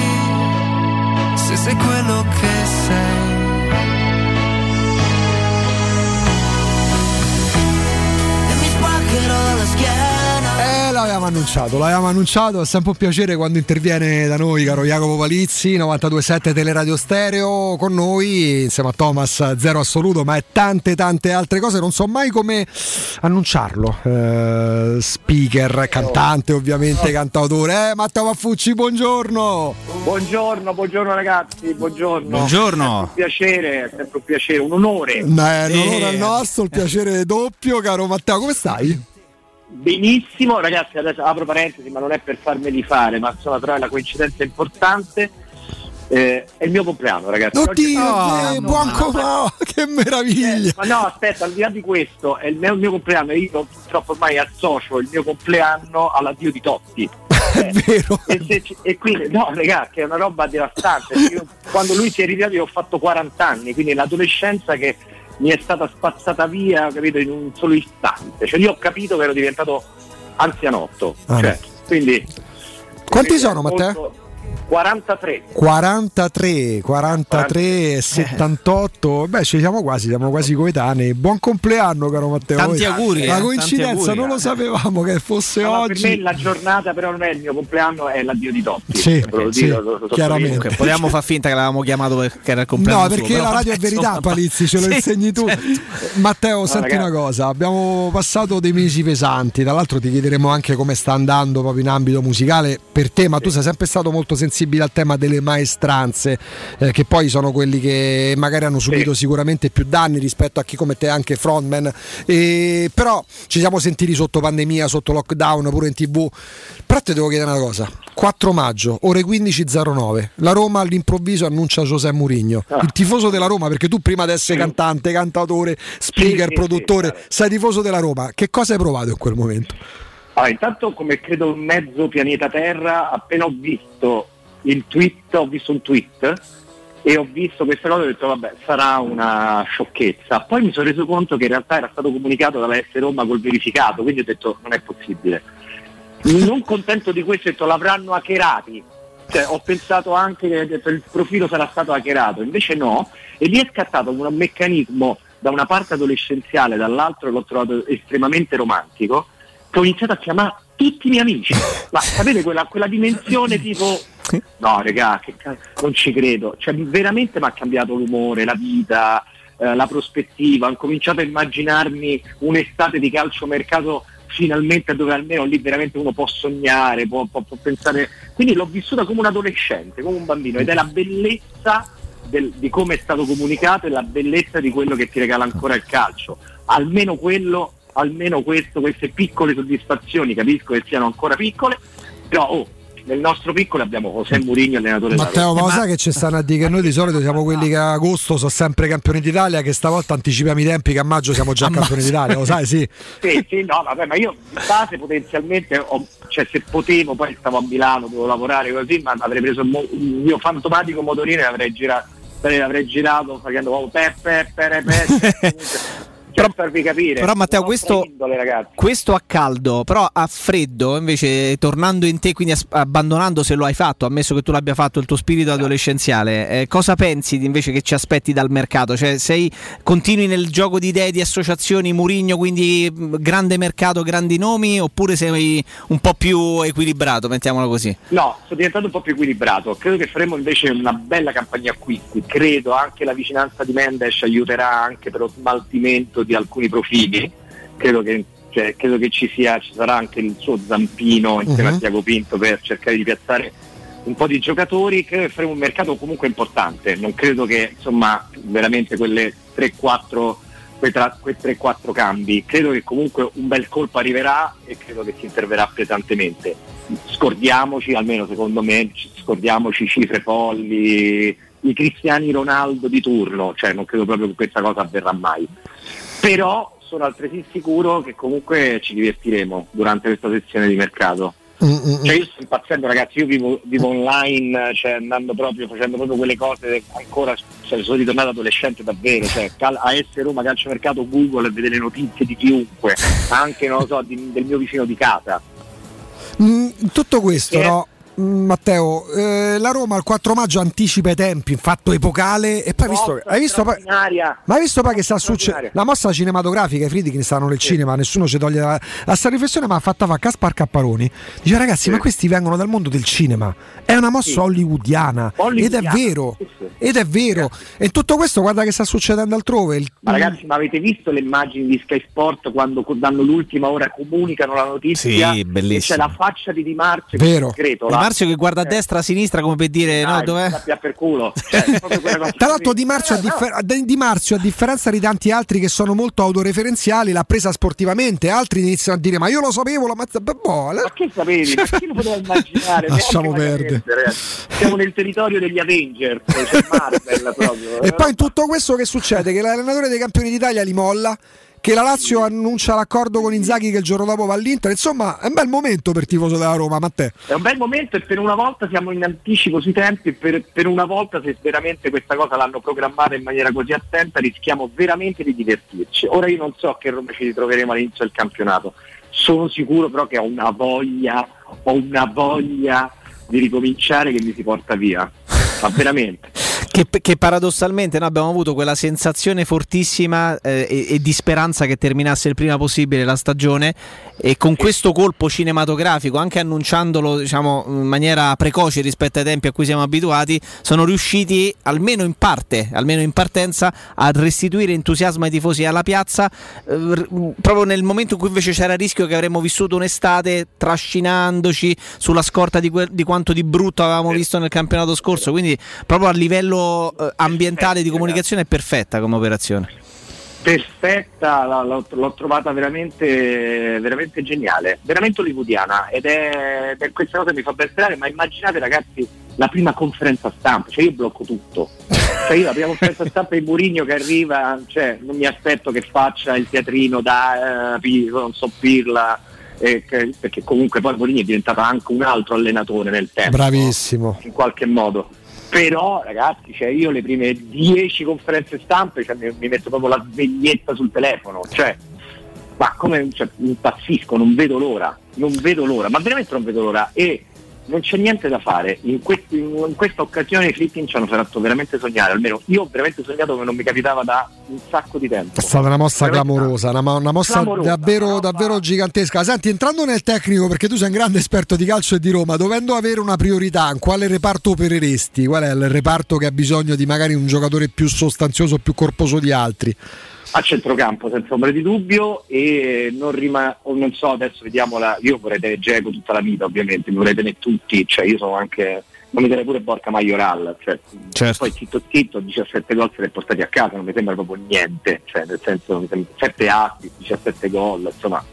se sei quello che sei. E mi spaccherò la schiena l'avevamo annunciato, l'avevamo annunciato, è sempre un piacere quando interviene da noi, caro Jacopo Palizzi, 927 Teleradio Stereo con noi, insieme a Thomas, zero assoluto, ma è tante tante altre cose, non so mai come annunciarlo. Eh, speaker, cantante ovviamente, cantautore. Eh, Matteo Maffucci, buongiorno. Buongiorno, buongiorno ragazzi, buongiorno. Buongiorno. È un piacere, è sempre un piacere, un onore. Eh, l'onore è nostro, il piacere doppio, caro Matteo, come stai? Benissimo, ragazzi, adesso apro parentesi, ma non è per farmeli fare, ma insomma però è una coincidenza importante. Eh, è il mio compleanno, ragazzi. Oddio, oh, buon compleanno, che meraviglia! Eh, ma no, aspetta, al di là di questo, è il mio, il mio compleanno, io purtroppo ormai associo il mio compleanno all'addio di Totti. è vero. E, se, e, quindi, no, ragazzi, che è una roba devastante. Io, quando lui si è ritirato, io ho fatto 40 anni, quindi l'adolescenza che mi è stata spazzata via, capito, in un solo istante. Cioè io ho capito che ero diventato anzianotto. Ah, cioè, quindi, Quanti sono, Matteo? 43. 43, 43, 78. Beh, ci siamo quasi, siamo quasi coetanei. Buon compleanno, caro Matteo. Tanti auguri. La eh, coincidenza auguri, non lo sapevamo che fosse no, oggi. Per me la giornata, però, non è il mio compleanno, è l'addio di Totti. Sì, lo sì, dico, lo, lo chiaramente. Possiamo far finta che l'avevamo chiamato perché era il compleanno. No, perché suo, la radio è verità, insomma, Palizzi, ce lo sì, insegni tu. certo. Matteo, No, senti ragazzi. una cosa, abbiamo passato dei mesi pesanti, tra l'altro ti chiederemo anche come sta andando proprio in ambito musicale per te, ma tu sei sempre stato molto sensibile al tema delle maestranze, eh, che poi sono quelli che magari hanno subito sicuramente più danni rispetto a chi come te è anche frontman. E, però ci siamo sentiti sotto pandemia, sotto lockdown, pure in tv. Però ti devo chiedere una cosa. 4 maggio, ore 15.09. La Roma all'improvviso annuncia José Mourinho. Ah. Il tifoso della Roma, perché tu prima di essere cantante, cantautore, speaker, sì, produttore, sei tifoso della Roma. Che cosa hai provato in quel momento? Allora, intanto, come credo mezzo pianeta Terra, appena ho visto il tweet, ho visto un tweet e ho visto questa cosa e ho detto vabbè sarà una sciocchezza. Poi mi sono reso conto che in realtà era stato comunicato dalla S Roma col verificato, quindi ho detto non è possibile. Non contento di questo ho detto l'avranno hackerati. Cioè, ho pensato anche che detto, il profilo sarà stato hackerato, invece no, e lì è scattato un meccanismo da una parte adolescenziale, dall'altro l'ho trovato estremamente romantico, che ho iniziato a chiamare tutti i miei amici. Ma sapete quella, quella dimensione tipo No, regà, che ca- non ci credo. Cioè, veramente mi ha cambiato l'umore, la vita, eh, la prospettiva. Ho cominciato a immaginarmi un'estate di calciomercato finalmente dove almeno lì veramente uno può sognare, può, può- può pensare. Quindi l'ho vissuta come un adolescente, come un bambino, ed è la bellezza del- di come è stato comunicato e la bellezza di quello che ti regala ancora il calcio. Almeno quello, almeno questo, queste piccole soddisfazioni, capisco che siano ancora piccole, però oh, nel nostro piccolo abbiamo José Mourinho allenatore Matteo, ma Roma. sai che ci stanno a dire che noi di solito siamo quelli che a agosto sono sempre campioni d'Italia, che stavolta anticipiamo i tempi che a maggio siamo già campioni d'Italia, lo sai, sì. Sì, sì, no, vabbè, ma io di base potenzialmente, ho- cioè se potevo, poi stavo a Milano, dovevo lavorare così, ma avrei preso il, mo- il mio fantomatico motorino e avrei girato, avrei girato facendo oh, pe, pe, pe, re, pe, cioè, per farvi capire. Però Matteo, questo, indole, questo a caldo, però a freddo, invece tornando in te, quindi abbandonando se lo hai fatto, ammesso che tu l'abbia fatto il tuo spirito adolescenziale, eh, cosa pensi di- invece che ci aspetti dal mercato? Cioè sei, continui nel gioco di idee, di associazioni, Murigno, quindi grande mercato, grandi nomi, oppure sei un po' più equilibrato, mettiamolo così? No, sto diventando un po' più equilibrato. Credo che faremo invece una bella campagna acquisti. Credo anche la vicinanza di Mendes aiuterà anche per lo smaltimento di alcuni profili. Credo che, cioè, credo che ci, sia, ci sarà anche il suo zampino insieme Mhm. a Tiago Pinto per cercare di piazzare un po' di giocatori. Credo che faremo un mercato comunque importante. Non credo che insomma veramente quelle 3-4 quei, tra- quei 3-4 cambi. Credo che comunque un bel colpo arriverà e credo che si interverrà pesantemente. Scordiamoci, almeno secondo me, ci- scordiamoci cifre folli, i cristiani Ronaldo di turno, cioè non credo proprio che questa cosa avverrà mai. Però sono altresì sicuro che comunque ci divertiremo durante questa sessione di mercato. Cioè io sto impazzendo ragazzi, io vivo, vivo online, cioè andando proprio, facendo proprio quelle cose ancora, cioè, sono ritornato adolescente davvero, cioè cal- a essere Roma calciomercato Google e vedere le notizie di chiunque, anche non lo so, di- del mio vicino di casa. Mm, tutto questo, Che- no? Mm, Matteo, eh, la Roma il 4 maggio anticipa i tempi, in fatto epocale e poi visto, hai visto Straordinaria. ma hai visto poi che sta succedendo? La mossa cinematografica, i Friedkin stanno nel cinema, nessuno ci toglie la, la sta riflessione, ma ha fatta fa Caspar Capparoni. Dice ragazzi, ma questi vengono dal mondo del cinema. È una mossa Sì. hollywoodiana, Hollywoodiana, ed è vero. sì, sì. Ed è vero. E tutto questo guarda che sta succedendo altrove. Il- Ma ragazzi, ma avete visto le immagini di Sky Sport quando danno l'ultima ora, comunicano la notizia? Sì, bellissimo. C'è la faccia di Di Marzio Vero. che è Di Marzio che guarda a destra, a sinistra come per dire no, dov'è? Per culo. Cioè, Tra l'altro. Di Marzio, a Eh, differ- Di- Marzio, a differenza di tanti altri che sono molto autoreferenziali, l'ha presa sportivamente, altri iniziano a dire ma io lo sapevo, la mazza... boh, Ma che sapevi? Ma chi lo poteva immaginare? Lasciamo perdere. ragazzi. Siamo nel territorio degli Avengers, c'è Marvel proprio. E poi in tutto questo che succede? Che l'allenatore dei campioni d'Italia li molla, che la Lazio annuncia l'accordo con Inzaghi che il giorno dopo va all'Inter, insomma è un bel momento per tifoso della Roma, Matteo. È un bel momento e per una volta siamo in anticipo sui tempi per, per una volta se veramente questa cosa l'hanno programmata in maniera così attenta rischiamo veramente di divertirci. Ora io non so che Roma ci ritroveremo all'inizio del campionato, sono sicuro però che ho una voglia, ho una voglia di ricominciare che mi si porta via, ma veramente. Che, che paradossalmente noi abbiamo avuto quella sensazione fortissima eh, e, e di speranza che terminasse il prima possibile la stagione e con questo colpo cinematografico, anche annunciandolo diciamo, in maniera precoce rispetto ai tempi a cui siamo abituati, sono riusciti almeno in parte, almeno in partenza, a restituire entusiasmo ai tifosi alla piazza, eh, proprio nel momento in cui invece c'era il rischio che avremmo vissuto un'estate trascinandoci sulla scorta di, quel- di quanto di brutto avevamo visto nel campionato scorso, quindi proprio a livello eh, ambientale di comunicazione è perfetta come operazione. perfetta, l'ho, l'ho trovata veramente, veramente geniale, veramente hollywoodiana ed è, è questa cosa mi fa ben sperare, ma immaginate ragazzi la prima conferenza stampa, cioè io blocco tutto, cioè io la prima conferenza stampa di Murigno che arriva, cioè non mi aspetto che faccia il teatrino da eh, non so Pirla, eh, che- perché comunque poi Mourinho è diventato anche un altro allenatore nel tempo Bravissimo. in qualche modo. Però ragazzi, cioè io le prime 10 conferenze stampe cioè, mi, mi metto proprio la sveglietta sul telefono, cioè, ma come cioè, impazzisco, non vedo l'ora, non vedo l'ora, ma veramente non vedo l'ora. E non c'è niente da fare. In, questi- in questa occasione i Fritkin ci hanno fatto veramente sognare, almeno io ho veramente sognato come non mi capitava da un sacco di tempo. È stata una mossa Veramente clamorosa, una, una mossa Clamorosa, davvero, davvero gigantesca. Senti, entrando nel tecnico, perché tu sei un grande esperto di calcio e di Roma, dovendo avere una priorità, in quale reparto opereresti? Qual è il reparto che ha bisogno di magari un giocatore più sostanzioso, più corposo di altri? A centrocampo senza ombra di dubbio e non rima o non so adesso vediamo la io vorrei tenere Geco tutta la vita ovviamente mi vorrei tenere tutti cioè io sono anche non mi terrei pure Borca Majoral cioè, Certo. poi zitto zitto 17 gol se li ha portati a casa non mi sembra proprio niente cioè nel senso mi sembra 7 assist 17 gol insomma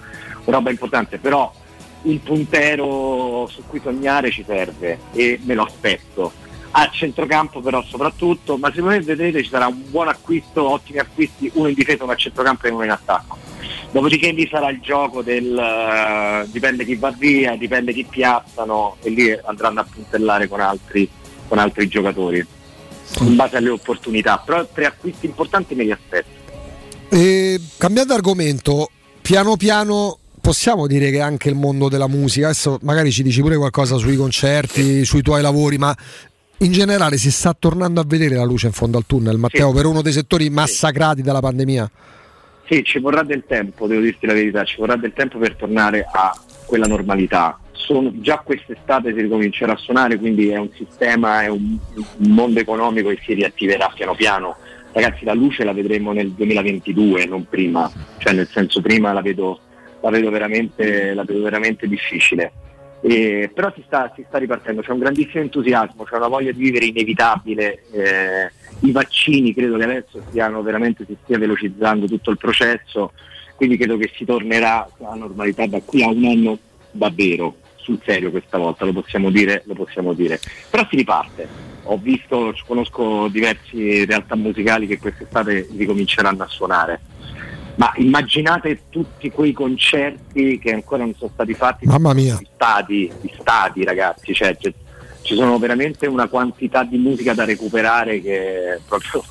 una roba importante però il puntero su cui sognare ci serve e me lo aspetto. A centrocampo però soprattutto, ma secondo me vedrete ci sarà un buon acquisto, ottimi acquisti, uno in difesa, uno a centrocampo e uno in attacco. Dopodiché lì sarà il gioco del eh, dipende chi va via, dipende chi piazzano e lì andranno a puntellare con altri, con altri giocatori in base alle opportunità. Però tre acquisti importanti me li aspetto. E, cambiando argomento, piano piano possiamo dire che anche il mondo della musica, adesso magari ci dici pure qualcosa sui concerti, sui tuoi lavori, ma in generale si sta tornando a vedere la luce in fondo al tunnel, Matteo, Sì. per uno dei settori massacrati dalla pandemia. Sì, ci vorrà del tempo, devo dirti la verità, ci vorrà del tempo per tornare a quella normalità. Sono- già quest'estate si ricomincerà a suonare, quindi è un sistema, è un, un mondo economico che si riattiverà piano piano. Ragazzi, la luce la vedremo nel 2022, non prima, cioè nel senso prima la vedo, la vedo, veramente, la vedo veramente difficile. E- però si sta, si sta ripartendo, c'è un grandissimo entusiasmo, c'è una voglia di vivere inevitabile. eh, I vaccini credo che adesso stiano veramente si stia velocizzando tutto il processo, quindi credo che si tornerà alla normalità da qui a un anno davvero, sul serio questa volta, lo possiamo dire, lo possiamo dire. Però si riparte. Ho visto, conosco diverse realtà musicali che quest'estate ricominceranno a suonare. Ma immaginate tutti quei concerti che ancora non sono stati fatti Mamma mia. di stadi, di stadi ragazzi, cioè, c'è- ci sono veramente una quantità di musica da recuperare che proprio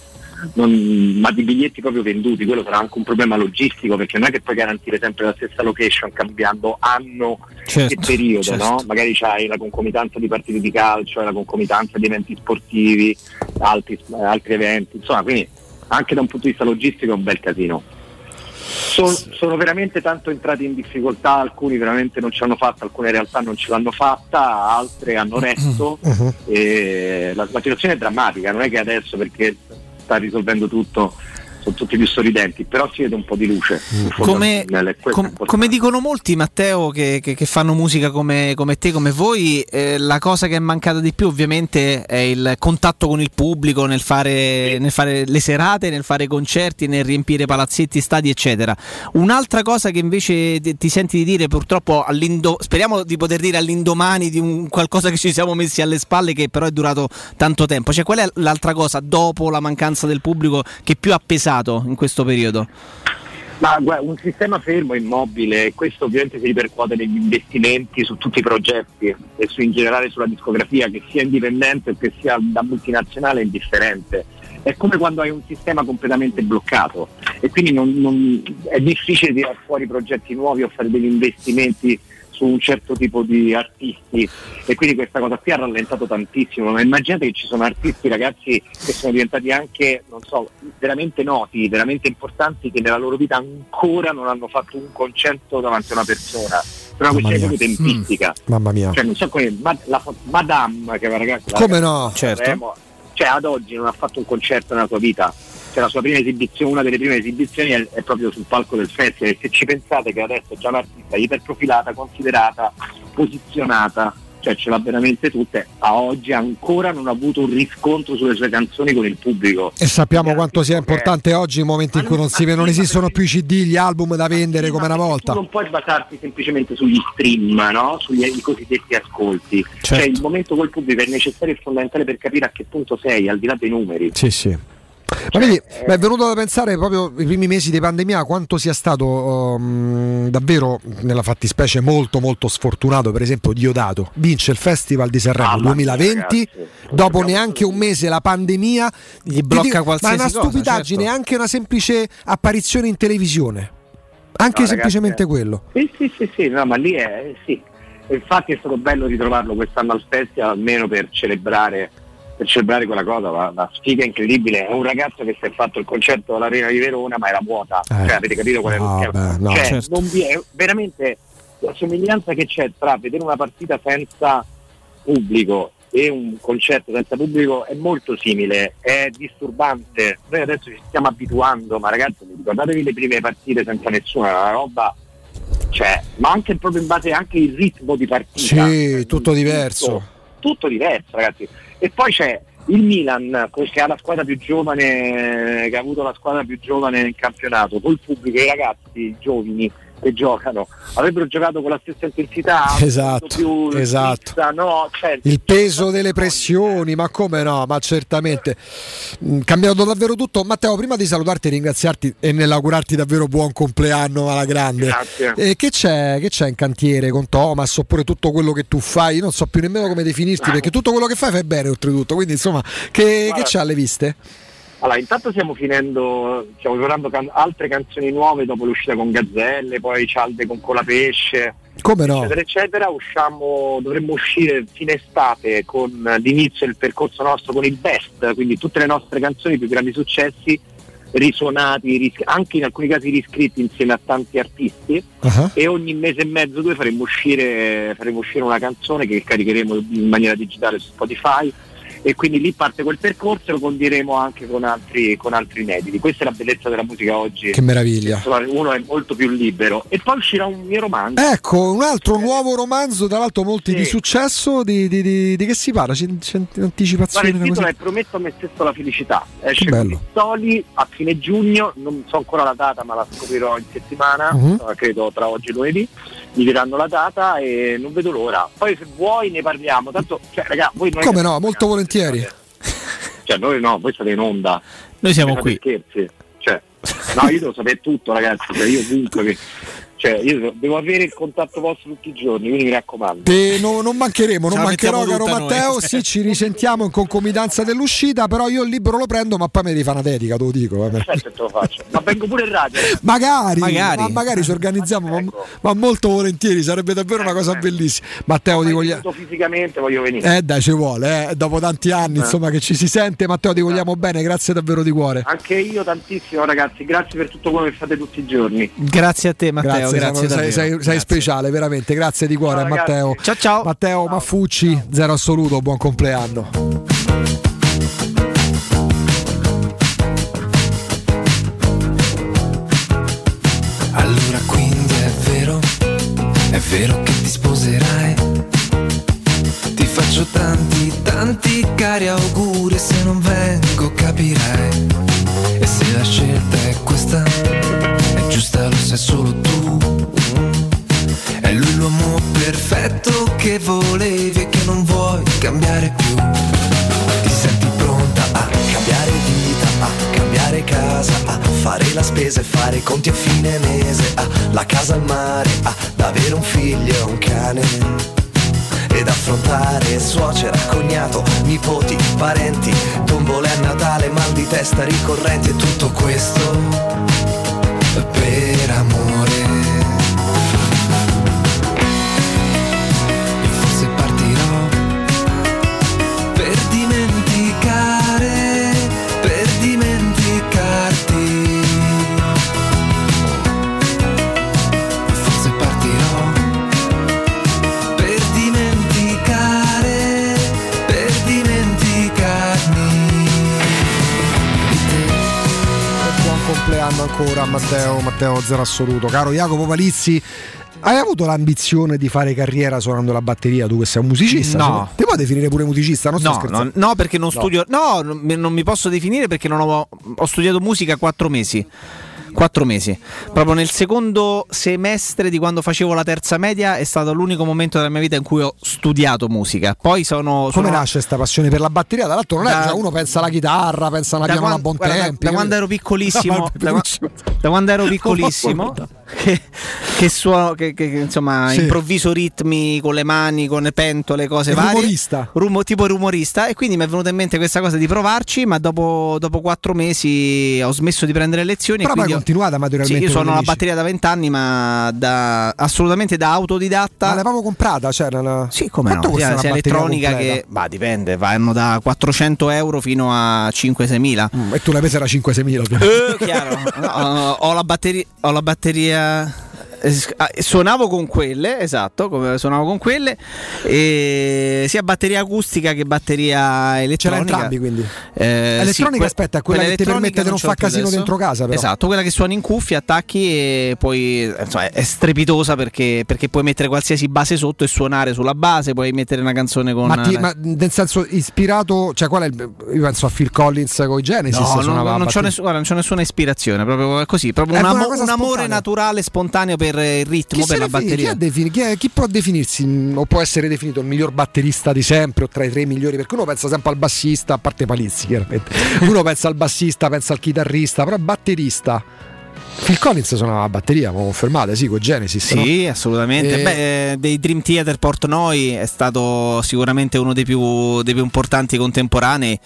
non- ma di biglietti proprio venduti, quello sarà anche un problema logistico perché non è che puoi garantire sempre la stessa location cambiando anno Certo, e periodo, certo. no? Magari c'hai la concomitanza di partite di calcio, hai la concomitanza di eventi sportivi, altri, altri eventi, insomma, quindi anche da un punto di vista logistico è un bel casino. Sono, sono veramente tanto entrati in difficoltà, alcuni veramente non ce l'hanno fatta, alcune realtà non ce l'hanno fatta, altre hanno retto. E la, la situazione è drammatica, non è che adesso perché sta risolvendo tutto sono tutti più sorridenti, però si vede un po' di luce. fondo Come, com- come dicono molti, Matteo, che, che- che fanno musica come, come te, come voi, eh, la cosa che è mancata di più ovviamente è il contatto con il pubblico nel fare, nel fare le serate, nel fare concerti, nel riempire palazzetti, stadi, eccetera. Un'altra cosa che invece ti, ti senti di dire, purtroppo, all'indo- speriamo di poter dire all'indomani di un qualcosa che ci siamo messi alle spalle, che però è durato tanto tempo. Cioè, qual è l'altra cosa dopo la mancanza del pubblico che più ha pesato in questo periodo? Ma guarda, un sistema fermo, immobile, questo ovviamente si ripercuote negli investimenti su tutti i progetti e su, in generale sulla discografia, che sia indipendente o che sia da multinazionale è indifferente. È come quando hai un sistema completamente bloccato e quindi non- non- è difficile tirare fuori progetti nuovi o fare degli investimenti su un certo tipo di artisti e quindi questa cosa qui ha rallentato tantissimo, ma immaginate che ci sono artisti ragazzi che sono diventati anche, non so, veramente noti, veramente importanti che nella loro vita ancora non hanno fatto un concerto davanti a una persona. Per una Mamma questione mia. proprio tempistica. Mamma mia. Cioè, non so come ma- la, Madame, che è una ragazza. Come no? ragazza di Certo. Sanremo, Cioè, ad oggi non ha fatto un concerto nella sua vita. Cioè, la sua prima esibizione, una delle prime esibizioni è, è proprio sul palco del festival. E se ci pensate che adesso è già un'artista iperprofilata, considerata, posizionata, cioè ce l'ha veramente tutte, a oggi ancora non ha avuto un riscontro sulle sue canzoni con il pubblico. E sappiamo quanto sia importante oggi il momento in cui non, si, non esistono più i CD, gli album da vendere come una volta. Non puoi basarti semplicemente sugli stream, no? sugli cosiddetti ascolti. Cioè Certo. il momento col pubblico è necessario e fondamentale per capire a che punto sei, al di là dei numeri. Sì, sì. Ma vedi, mi è venuto da pensare proprio i primi mesi di pandemia quanto sia stato um, davvero nella fattispecie molto molto sfortunato, per esempio Diodato vince il Festival di Sanremo 2020, dopo neanche un mese la pandemia gli blocca Ma è qualsiasi una cosa, stupidaggine, certo. anche una semplice apparizione in televisione. Anche No, semplicemente ragazzi, quello. Sì, sì, sì, sì, no, ma lì è sì. Infatti è stato bello ritrovarlo quest'anno al festival almeno per celebrare per celebrare quella cosa, la, la sfiga incredibile. È un ragazzo che si è fatto il concerto all'Arena di Verona ma era vuota. Eh. Cioè, avete capito qual è No, il beh, no, cioè, certo. non vi è veramente la somiglianza che c'è tra vedere una partita senza pubblico e un concerto senza pubblico è molto simile, è disturbante. Noi adesso ci stiamo abituando, ma ragazzi, ricordatevi le prime partite senza nessuno, era una roba cioè, ma anche proprio in base anche il ritmo di partita. Sì, tutto diverso. Tutto, tutto diverso, ragazzi. E poi c'è il Milan che ha la squadra più giovane, che ha avuto la squadra più giovane nel campionato, col pubblico, i ragazzi i giovani che giocano avrebbero giocato con la stessa intensità Esatto, più esatto. fissa, no? Cioè, Il peso delle pressioni, ma come no? Ma certamente Mm, cambiato davvero tutto. Matteo, prima di salutarti e ringraziarti e nell'augurarti davvero buon compleanno alla grande. Grazie. Eh, che, c'è, che c'è in cantiere con Thomas oppure tutto quello che tu fai? Io non so più nemmeno come definirti perché tutto quello che fai fai bene oltretutto. Quindi insomma, che, Guarda. che c'è alle viste? Allora, intanto stiamo finendo, stiamo preparando can- altre canzoni nuove dopo l'uscita con Gazzelle, poi Cialde con Colapesce, Come no? eccetera, eccetera. Usciamo, dovremmo uscire fine estate con l'inizio del percorso nostro con il best, quindi tutte le nostre canzoni, i più grandi successi, risuonati, ris- anche in alcuni casi riscritti insieme a tanti artisti. Ah. E ogni mese e mezzo, due faremo uscire, faremo uscire una canzone che caricheremo in maniera digitale su Spotify e quindi lì parte quel percorso e lo condiremo anche con altri, con altri inediti. Questa è la bellezza della musica oggi. Che meraviglia. Uno è molto più libero. E poi uscirà un mio romanzo. Ecco, un altro nuovo romanzo, tra l'altro molti Sì. di successo, di, di- di- di che si parla? C'è, c'è Guarda, anticipazione? il una titolo è Prometto a me stesso la felicità. Esce Che con bello. Pizzoli a fine giugno, non so ancora la data ma la scoprirò in settimana, eh, credo tra oggi e lunedì. Mi diranno la data e non vedo l'ora. Poi se vuoi ne parliamo. Tanto, cioè, raga, voi non Come no, molto volentieri. Cioè, noi no, voi state in onda. Noi siamo Fate qui. Scherzi. Cioè, no, io devo sapere tutto, ragazzi. Cioè, io ovunque che- Cioè, io devo avere il contatto vostro tutti i giorni, quindi mi raccomando. Te- no- non mancheremo, non mancherò caro Matteo, noi. sì ci risentiamo in concomitanza dell'uscita, però io il libro lo prendo ma poi mi rifà una dedica, te lo dico. eh. Certo, te lo faccio. Ma vengo pure in radio. Magari, Magari. ma magari ci organizziamo, ma, ma molto volentieri, sarebbe davvero una cosa bellissima. Matteo ti vogliamo... Fisicamente voglio venire. Eh dai, ci vuole, eh, dopo tanti anni Eh. insomma che ci si sente, Matteo ti vogliamo bene, grazie davvero di cuore. Anche io tantissimo ragazzi, grazie per tutto quello che fate tutti i giorni. Grazie a te Matteo, Grazie, grazie, sei, davvero. sei- sei speciale, veramente. Grazie di cuore, Ciao. Matteo. Ciao ciao. Matteo Maffucci, zero assoluto, buon compleanno. Allora quindi è vero, è vero che ti sposerai. Ti faccio tanti, tanti cari auguri, se non vengo capirai. E se la scelta è questa, giusta, lo sai solo tu. È lui l'uomo perfetto che volevi e che non vuoi cambiare più. Ti senti pronta a cambiare vita, a cambiare casa, a fare la spesa e fare conti a fine mese, a la casa al mare, ad avere un figlio e un cane. Ed affrontare suocera, cognato, nipoti, parenti, tombole a Natale, mal di testa ricorrenti e tutto questo compleanno ancora Matteo, Matteo Zero Assoluto. Caro Jacopo Palizzi, hai avuto l'ambizione di fare carriera suonando la batteria? Tu che sei un musicista? No. Insomma, Ti puoi definire pure musicista? Non sto No, scherzando. no, no, perché non studio. No, non mi- non mi posso definire perché non ho, ho studiato musica quattro mesi. Quattro mesi. Proprio nel secondo semestre di quando facevo la terza media è stato l'unico momento della mia vita in cui ho studiato musica. Poi sono. Come sono- nasce questa passione per la batteria? Tra l'altro non è, Da- cioè, uno pensa alla chitarra, pensa alla da a buon guarda, da- tempi. da quando ero piccolissimo, da, da quando ero piccolissimo, che, che suono, che, che- insomma, Sì. improvviso ritmi con le mani, con le pentole, cose varie. rumorista. Rumo- tipo rumorista. E quindi mi è venuta in mente questa cosa di provarci, ma dopo, dopo quattro mesi ho smesso di prendere lezioni. Però e quindi ho- continuate amatorialmente Sì, io la amici. batteria da vent'anni, ma da, assolutamente da autodidatta. Ma l'avevamo comprata? Cioè, una... Sì, come Quanto no? Sia, una elettronica completa? che. Bah, dipende, vanno da 400 euro fino a 5-6 mila. Mm, E tu l'hai presa era 5-6 mila. Eh, chiaro. No, ho la batteria. Ho la batteria. Eh, ah, Suonavo con quelle, esatto, come suonavo con quelle, e sia batteria acustica che batteria elettronica. entrambi quindi. Eh, Elettronica, sì, que- aspetta, è quella che ti permette di non far più casino adesso. dentro casa, però. Esatto, quella che suoni in cuffia, attacchi e poi insomma, è strepitosa perché, perché puoi mettere qualsiasi base sotto e suonare sulla base, puoi mettere una canzone con... Ma, ti- ma nel senso ispirato, cioè qual è il, io penso a Phil Collins con i Genesis. No, non, non c'ho ness- guarda, non c'ho nessuna ispirazione, proprio così, proprio una un amore naturale, spontaneo per, per il ritmo, Chi, per la chi, batteria. ha defini- chi è- chi può definirsi mh, o può essere definito il miglior batterista di sempre o tra i tre migliori? Perché uno pensa sempre al bassista, a parte Palizzi chiaramente. Uno pensa al bassista, pensa al chitarrista, però batterista. Phil Collins suonava la batteria, ma confermate, sì, con Genesis. no? Sì, assolutamente. Eh, Beh, eh, dei Dream Theater Portnoy è stato sicuramente uno dei più, dei più importanti contemporanei.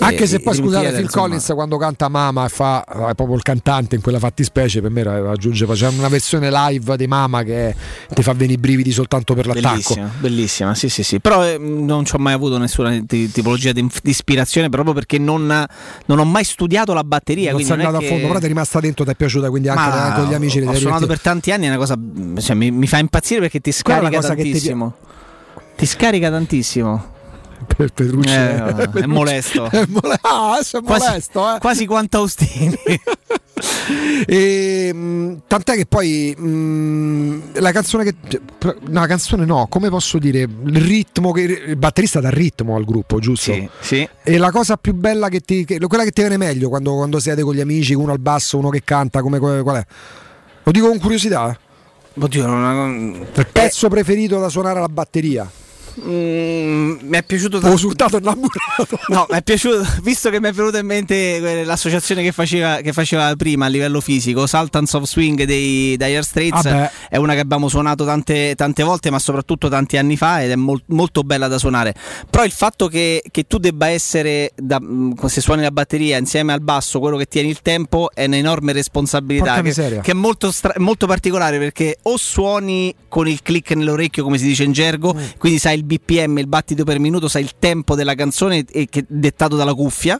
Anche Eh, se poi scusate, Theater, Phil insomma, Collins quando canta Mama e fa è proprio il cantante in quella fattispecie, per me raggiunge faceva una versione live di Mama che ti fa venire i brividi soltanto per l'attacco. Bellissima, bellissima, sì, sì, sì. Però eh, non ci ho mai avuto nessuna ti- tipologia di, di ispirazione proprio perché non, non ho mai studiato la batteria. Non quindi sei andato a che- fondo, però ti è rimasta dentro, ti è piaciuta, quindi anche Ma con gli amici ho ti suonato per tanti anni, è una cosa cioè, mi, mi fa impazzire perché ti scarica che ti tantissimo. Ti scarica tantissimo. Per Petrucci Eh, è molesto. È mole- ah, è Quasi- molesto, eh. Quasi quanto Austini. E, mh, tant'è che poi mh, la canzone che. cioè, No, la canzone no, come posso dire? Il ritmo che. Il batterista dà ritmo al gruppo, giusto? Sì, sì. E la cosa più bella che ti. che- quella che ti viene meglio quando, quando siete con gli amici, uno al basso, uno che canta, come qual è? Lo dico con curiosità. Oddio, non- Il pezzo preferito da suonare alla batteria. Mm, mi è piaciuto Ho tanto. usurtato innamorato. No, mi è piaciuto, visto che mi è venuta in mente eh, l'associazione che faceva, che faceva prima a livello fisico, Sultans of Swing dei Dire Straits, Vabbè. è una che abbiamo suonato tante, tante volte, ma soprattutto tanti anni fa ed è mol- molto bella da suonare. Però il fatto che, che tu debba essere, da, mh, se suoni la batteria insieme al basso, quello che tieni il tempo, è un'enorme responsabilità. Che, che è molto, stra- molto particolare perché o suoni con il click nell'orecchio, come si dice in gergo, Mm. quindi sai il BPM, il battito per minuto, sai il tempo della canzone e che- dettato dalla cuffia,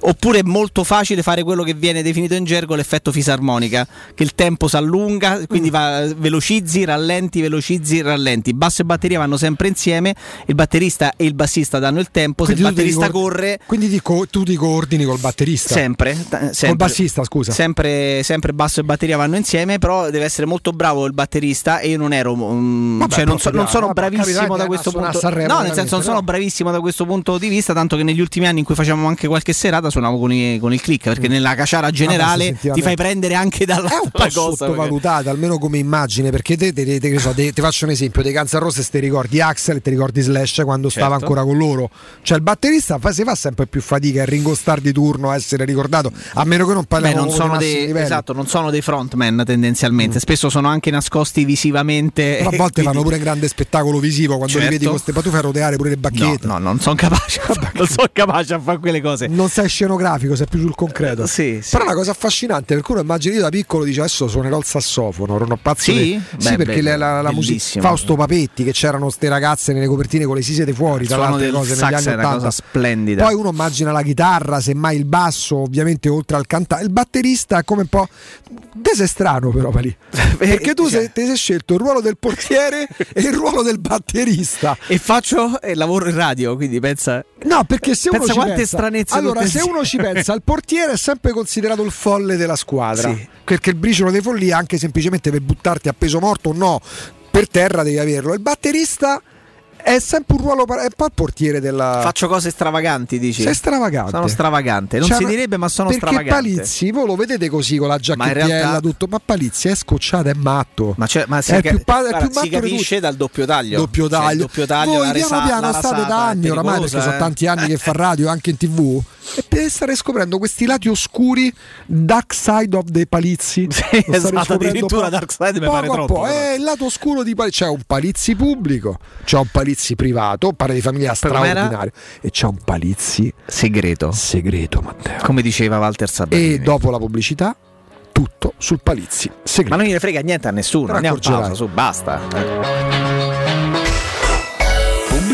oppure è molto facile fare quello che viene definito in gergo l'effetto fisarmonica, che il tempo si allunga, quindi Mm. va, velocizzi, rallenti, velocizzi, rallenti. Basso e batteria vanno sempre insieme, il batterista e il bassista danno il tempo, Quindi se il batterista ricordi- corre Quindi ti co- tu ti coordini col batterista. sempre, t- sempre Col bassista, scusa. Sempre, sempre basso e batteria vanno insieme, però deve essere molto bravo il batterista e io non ero mm, Vabbè, cioè non, so- non sono bravissimo da questo a suonare punto a Sanremo, No, nel senso non sono bravissimo da questo punto di vista, tanto che negli ultimi anni in cui facevamo anche qualche serata suonavo con, i- con il click, perché nella caciara generale si sentiva ti fai prendere anche dalla È un po' cosa. perché- sottovalutata, almeno come immagine, perché te, te- te- te- so, te- ti faccio un esempio, dei Guns Roses ti ricordi Axel e ti ricordi Slash quando stava Certo. ancora con loro. Cioè il batterista fa, si fa sempre più fatica a ringostare di turno, a essere ricordato, a meno che non Beh, parliamo non proprio sono, dei esatto, non sono dei frontman tendenzialmente, spesso sono anche nascosti visivamente. Però a volte fanno pure un grande spettacolo visivo quando li Certo. vedi con ste ma tu fai roteare pure le No, bacchette. no, non sono capace, non sono capace a fare quelle cose. Non sei scenografico, sei più sul concreto. Sì, sì. Però è una cosa affascinante perché uno immagina io da piccolo dice adesso suonerò il sassofono, ero pazzo Sì? di- Beh, sì perché bello, la, la, musica. Fausto Papetti che c'erano ste ragazze nelle copertine con le sisete fuori, tra l'altro cose negli anni è una 80. cosa splendida. Poi uno immagina la chitarra, semmai il basso, ovviamente oltre al cantare. Il batterista è come un po'. Te sei strano, però, Palì. Perché tu sei, ti sei scelto il ruolo del portiere e il ruolo del batterista. E faccio e lavoro in radio, quindi pensa. No, perché se uno Pensa ci quante pensa, stranezze allora se uno ci pensa, il portiere è sempre considerato il folle della squadra. Sì. Perché il briciolo di follia, anche semplicemente per buttarti a peso morto o no, per terra devi averlo. Il batterista è sempre un ruolo, è un po' il portiere della. Faccio cose stravaganti, dici? Sei stravagante. Sono stravagante. Non Cioè, si ma- direbbe, ma sono perché stravagante. Palizzi, voi lo vedete così con la giacchettella, realtà- tutto. Ma Palizzi è scocciato, è matto. Ma, c'è- ma si, è ca- più, pa- è guarda, più si matto di capisce dal doppio taglio. Doppio Cioè, taglio. doppio taglio, Voi piano resa- piano state da è anni oramai perché pericolosa, sono eh. tanti anni che fa radio anche in tv e per stare scoprendo questi lati oscuri dark side of the Palizzi state esatto, addirittura po- dark side mi pare troppo, è il lato oscuro di Palizzi c'è un Palizzi pubblico c'è un Palizzi privato pare di famiglia straordinario e c'è un Palizzi segreto segreto Matteo Come diceva Walter Sabatini. e dopo la pubblicità tutto sul Palizzi segreto Ma non gliene frega niente a nessuno. Ne Andiamo in pausa, su, basta.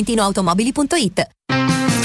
ValentinoAutomobili.it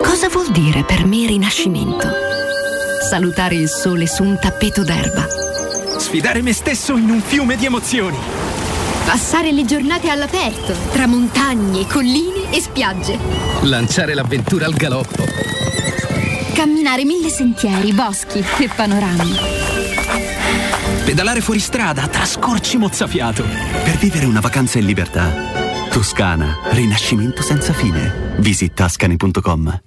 Cosa vuol dire per me rinascimento? Salutare il sole su un tappeto d'erba. Sfidare me stesso in un fiume di emozioni. Passare le giornate all'aperto, tra montagne, colline e spiagge. Lanciare l'avventura al galoppo. Camminare mille sentieri, boschi e panorami. Pedalare fuori strada tra scorci mozzafiato. Per vivere una vacanza in libertà. Toscana, rinascimento senza fine. Visit tascani.com.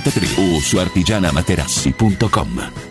53 o su artigianamaterassi.com.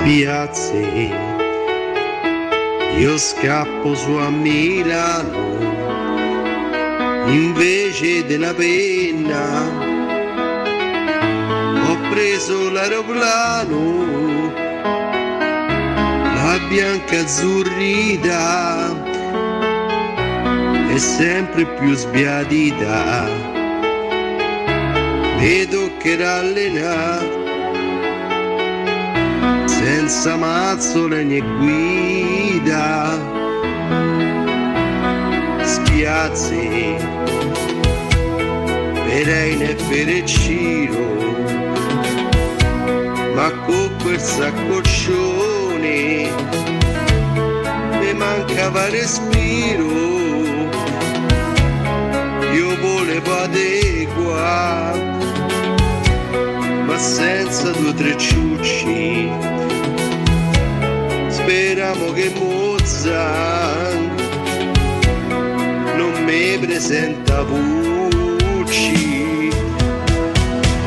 Spiazze io scappo su a Milano invece della penna. Ho preso l'aeroplano la bianca azzurrita è sempre più sbiadita. Vedo che rallena senza mazzole né guida. Spiazzi Pereine e Fereccino ma con quel saccoccione mi mancava respiro, io volevo adeguare, ma senza due o tre ciucci, speriamo che Mozart non mi presenta Pucci.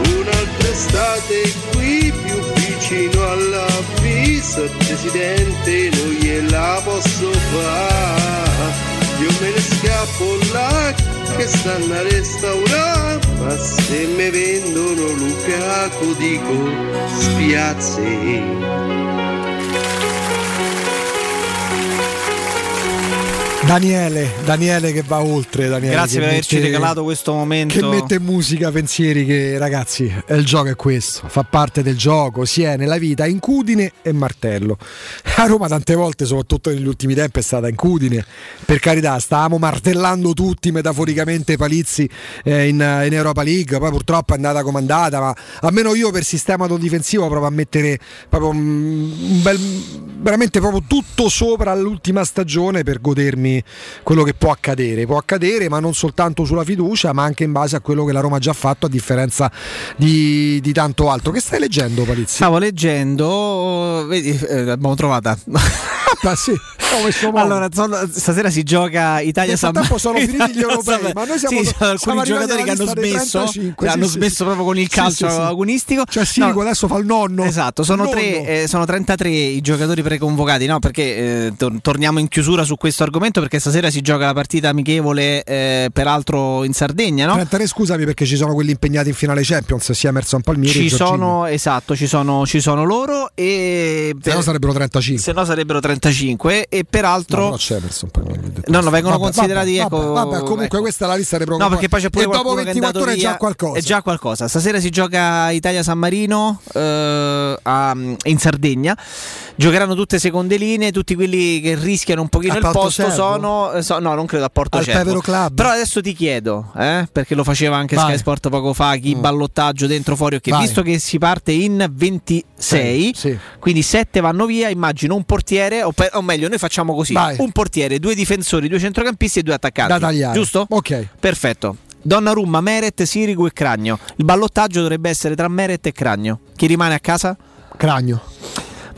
Un'altra estate qui più vicino alla vista, Presidente, non gliela posso fare. Io me ne scappo là che stanno a restaurare, ma se mi vendono Lukaku dico spiazzi. Daniele, Daniele che va oltre. Daniele, Grazie per averci mette- regalato questo momento. Che mette in musica pensieri che ragazzi, il gioco è questo, fa parte del gioco, si è nella vita incudine e martello. A Roma tante volte, soprattutto negli ultimi tempi, è stata incudine. Per carità, stavamo martellando tutti metaforicamente Palizzi eh, in, in Europa League, poi purtroppo è andata comandata, ma almeno io per sistema difensivo provo a mettere proprio un un bel veramente proprio tutto sopra l'ultima stagione per godermi quello che può accadere. Può accadere, ma non soltanto sulla fiducia, ma anche in base a quello che la Roma ha già fatto, a differenza di, di tanto altro. Che stai leggendo, Palizzi? Stavo leggendo, vedi, eh, l'abbiamo trovata. Ma sì, messo male. Allora, sono- stasera si gioca Italia San frattempo sono finiti gli europei, ma noi siamo- sì, alcuni giocatori che hanno smesso, 35, hanno sì, sì, smesso sì. proprio con il Sì, calcio sì, sì. agonistico. Cioè Sirico adesso fa il nonno. Esatto, sono, Nonno. tre, eh, sono 33 i giocatori preconvocati, no? Perché eh, tor- torniamo in chiusura su questo argomento perché stasera si gioca la partita amichevole, eh, peraltro in Sardegna, no? 33 scusami perché ci sono quelli impegnati in finale Champions, sia Emerson Palmieri Ci sono, esatto, ci sono, ci sono loro e Se no sarebbero 35. se no sarebbero 35 e No, peraltro però c'è Emerson Palmieri. No, no, vengono Vabbè, considerati vabbè, ecco, vabbè, comunque ecco. questa è la lista dei No, preoccupati. perché poi c'è pure e dopo qualcuno che è 24 ore è già qualcosa. È già qualcosa. Stasera si gioca Italia-San Marino eh, a- in Sardegna. Giocheranno tutte seconde linee, tutti quelli che rischiano un pochino A il Porto posto Cervo? sono, eh, so- no, non credo a Porto Al Cervo. Club? Però adesso ti chiedo, eh, perché lo faceva anche Vai. Sky Sport poco fa, chi Mm. ballottaggio dentro fuori, ok, Vai. visto che si parte in 26, Sì. quindi 7 vanno via, immagino un portiere, o, pe- o meglio, noi facciamo così, Vai. un portiere, due difensori, due centrocampisti e due attaccanti. Da tagliare. Giusto? Ok. Perfetto. Donnarumma, Meret, Sirigu e Cragno. Il ballottaggio dovrebbe essere tra Meret e Cragno. Chi rimane a casa? Cragno.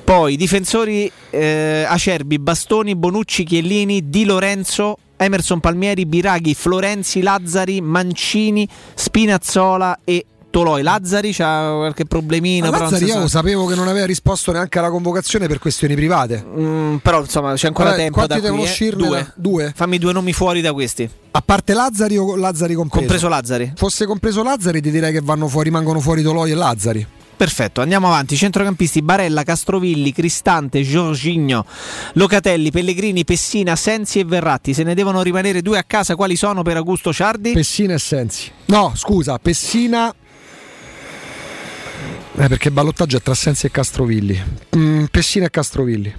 Poi difensori eh, Acerbi, Bastoni, Bonucci, Chiellini, Di Lorenzo, Emerson Palmieri, Biraghi, Florenzi, Lazzari, Mancini, Spinazzola e Toloi. Lazzari c'ha qualche problemino. non Lazzari io sa. sapevo che non aveva risposto neanche alla convocazione per questioni private. Mm, però insomma c'è ancora Vabbè, tempo quanti da devono qui, eh. uscirne? Due. Due. Fammi due nomi fuori da questi. A parte Lazzari o Lazzari compreso? Compreso Lazzari. Fosse compreso Lazzari ti direi che vanno fuori, rimangono fuori Toloi e Lazzari. Perfetto, andiamo avanti. Centrocampisti Barella, Castrovilli, Cristante, Giorgigno, Locatelli, Pellegrini, Pessina, Sensi e Verratti. Se ne devono rimanere due a casa, quali sono per Augusto Ciardi? Pessina e Sensi. No, scusa, Pessina. Eh, perché ballottaggio è tra Sensi e Castrovilli. Mm, Pessina e Castrovilli.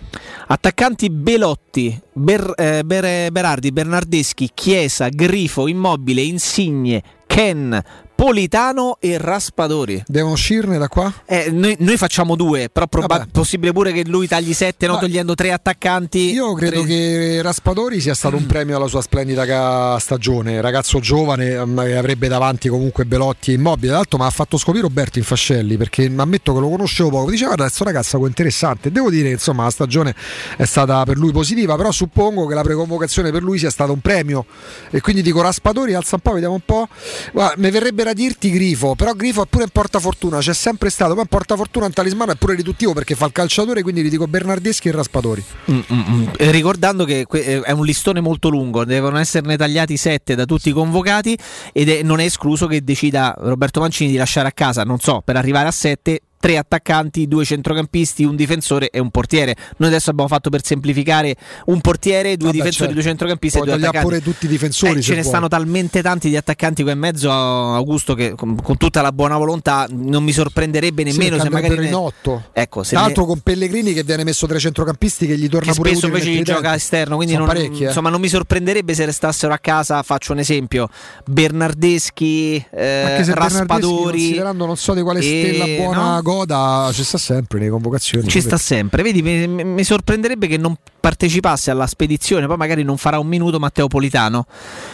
Attaccanti Belotti, Ber- eh, Ber- Berardi, Bernardeschi, Chiesa, Grifo, Immobile, Insigne, Ken, Politano e Raspadori. Devono uscirne da qua? Eh, noi, noi facciamo due, però proba- possibile pure che lui tagli sette, no, Ma- togliendo tre attaccanti. Io credo Tre- che Raspadori sia stato un premio alla sua splendida stagione. Ragazzo giovane ehm, che avrebbe davanti comunque Belotti e Immobile. Tra l'altro mi ha fatto scoprire Roberto Infascelli perché ammetto che lo conoscevo poco. Diceva guarda, questo ragazzo è interessante. Devo dire insomma la stagione è stata per lui positiva, però suppongo che la preconvocazione per lui sia stata un premio. E quindi dico Raspadori, alza un po', vediamo un po'. Guarda, mi verrebbe da dirti Grifo, però Grifo è pure in portafortuna, c'è sempre stato. Poi in portafortuna un talismano è pure riduttivo perché fa il calciatore, quindi gli dico Bernardeschi e Raspadori. Mm, mm, mm. Ricordando che eh, è un listone molto lungo, devono esserne tagliati sette da tutti i convocati ed è- non è escluso che decida Roberto Mancini di lasciare a casa, non so, per arrivare a sette tre attaccanti, due centrocampisti, un difensore e un portiere. Noi adesso abbiamo fatto per semplificare un portiere, due Vabbè, difensori, certo. due centrocampisti Puoi e due attaccanti. pure tutti i difensori Eh, ce ne vuoi. stanno talmente tanti di attaccanti qua in mezzo Augusto che con, con tutta la buona volontà non mi sorprenderebbe nemmeno Sì, se magari ne- in otto. Ecco, se Tra ne- l'altro con Pellegrini che viene messo tre centrocampisti che gli torna che pure spesso invece gli gioca esterno, quindi non, eh. insomma, non mi sorprenderebbe se restassero a casa. Faccio un esempio: Bernardeschi, eh, se Bernardeschi, Raspadori. considerando non so di quale e- stella buona no? Coda ci sta sempre nelle convocazioni. Ci sta sempre, vedi, mi, mi sorprenderebbe che non partecipasse alla spedizione, poi magari non farà un minuto Matteo Politano,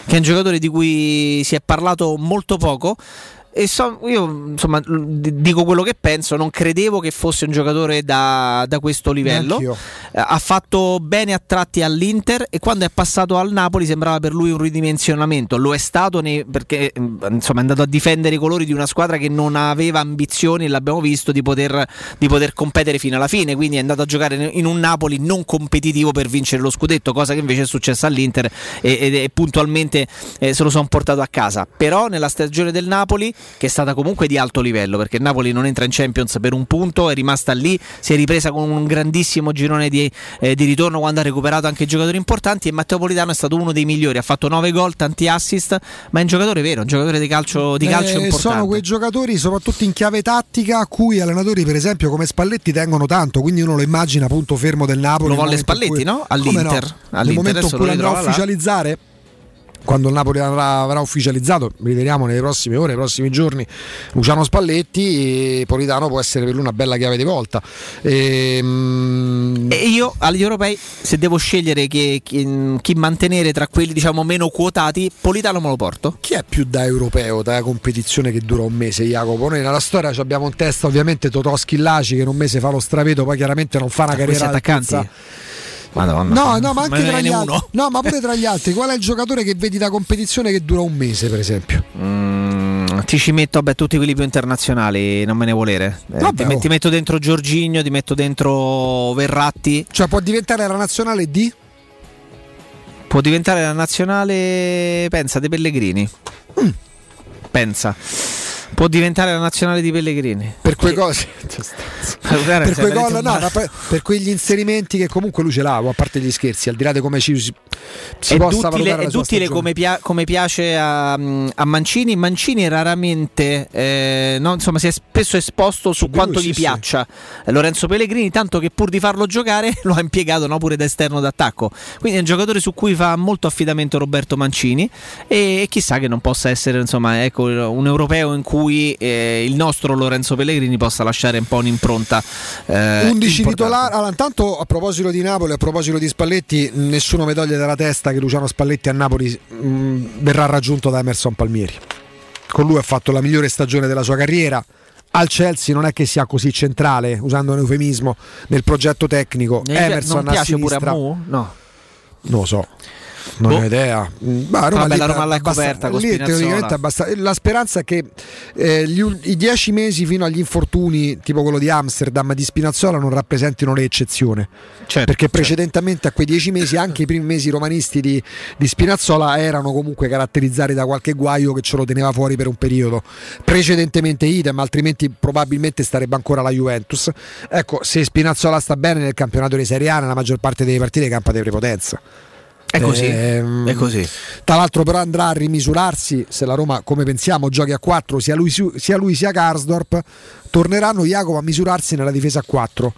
che è un giocatore di cui si è parlato molto poco. E so, io insomma dico quello che penso, non credevo che fosse un giocatore da, da questo livello. Neanch'io. Eh, ha fatto bene a tratti all'Inter e quando è passato al Napoli sembrava per lui un ridimensionamento. Lo è stato nei- perché mm, insomma, è andato a difendere i colori di una squadra che non aveva ambizioni, l'abbiamo visto, di poter, di poter competere fino alla fine. Quindi è andato a giocare in un Napoli non competitivo per vincere lo scudetto, cosa che invece è successa all'Inter e, e- e puntualmente eh, se lo sono portato a casa. Però nella stagione del Napoli che è stata comunque di alto livello perché Napoli non entra in Champions per un punto, è rimasta lì, si è ripresa con un grandissimo girone di, eh, di ritorno quando ha recuperato anche giocatori importanti e Matteo Politano è stato uno dei migliori, ha fatto 9 gol, tanti assist, ma è un giocatore vero, un giocatore di calcio, di calcio Eh, importante. sono quei giocatori, soprattutto in chiave tattica, a cui allenatori, per esempio, come Spalletti tengono tanto. Quindi uno lo immagina appunto fermo del Napoli. Lo volle Spalletti, cui- no? Come All'Inter. Nel All'Inter, momento in cui andrà a ritrova là. Quando il Napoli avrà, avrà ufficializzato, vedremo nelle prossime ore, nei prossimi giorni, Luciano Spalletti, e Politano può essere per lui una bella chiave di volta. Ehm, E io agli europei, se devo scegliere chi, chi- chi mantenere tra quelli diciamo meno quotati, Politano me lo porto. Chi è più da europeo, da competizione che dura un mese, Jacopo? Noi nella storia ci abbiamo in testa ovviamente Totò Schillaci che in un mese fa lo stravedo, poi chiaramente non fa una carriera attaccanti? altezza. Madonna. No, no, ma anche ne tra gli altri. No, ma pure tra gli altri. Qual è il giocatore che vedi da competizione che dura un mese, per esempio? Mm, ti ci metto, vabbè, tutti quelli più internazionali, non me ne volere. Eh, Vabbè, ti, met- oh. ti metto dentro Giorginio, ti metto dentro Verratti. Cioè, può diventare la nazionale di? Può diventare la nazionale, pensa, dei Pellegrini. Mm. Pensa. Può diventare la nazionale di Pellegrini. Per quei cose. Guarda, per quei gol, no, per, per quegli inserimenti che comunque lui ce l'ha, a parte gli scherzi, al di là di come ci si, si è possa duttile, valutare è duttile come, pia- come piace a, a Mancini. Mancini raramente, eh, no, insomma, si è spesso esposto su di quanto lui, gli sì, piaccia Lorenzo Pellegrini, tanto che pur di farlo giocare lo ha impiegato no, pure da esterno d'attacco. Quindi è un giocatore su cui fa molto affidamento Roberto Mancini e chissà che non possa essere insomma, ecco, un europeo in cui eh, il nostro Lorenzo Pellegrini possa lasciare un po' un'impronta. eh, 11 importante. titolari. Allora, intanto a proposito di Napoli, a proposito di Spalletti, nessuno mi toglie dalla testa che Luciano Spalletti a Napoli mh, verrà raggiunto da Emerson Palmieri. Con lui ha fatto la migliore stagione della sua carriera. Al Chelsea non è che sia così centrale, usando un eufemismo, nel progetto tecnico. Emerson non a piace pure a sinistra. Mu? No. Non lo so. Non Boh. ho idea. Ma Roma Vabbè, lì la Roma l'ha coperta lì Spinazzola. teoricamente abbassa- La speranza è che eh, gli i dieci mesi fino agli infortuni, tipo quello di Amsterdam di Spinazzola, non rappresentino l'eccezione. Certo, Perché precedentemente a quei dieci mesi, anche i primi mesi romanisti di, di Spinazzola erano comunque caratterizzati da qualche guaio che ce lo teneva fuori per un periodo. Precedentemente idem, altrimenti probabilmente starebbe ancora la Juventus. Ecco, se Spinazzola sta bene nel campionato di Serie A, nella maggior parte delle partite campa di prepotenza. È così. Ehm, È così. Tra l'altro però andrà a rimisurarsi se la Roma, come pensiamo, giochi a 4, sia lui sia, lui, sia Karsdorp, torneranno Jacopo a misurarsi nella difesa a 4.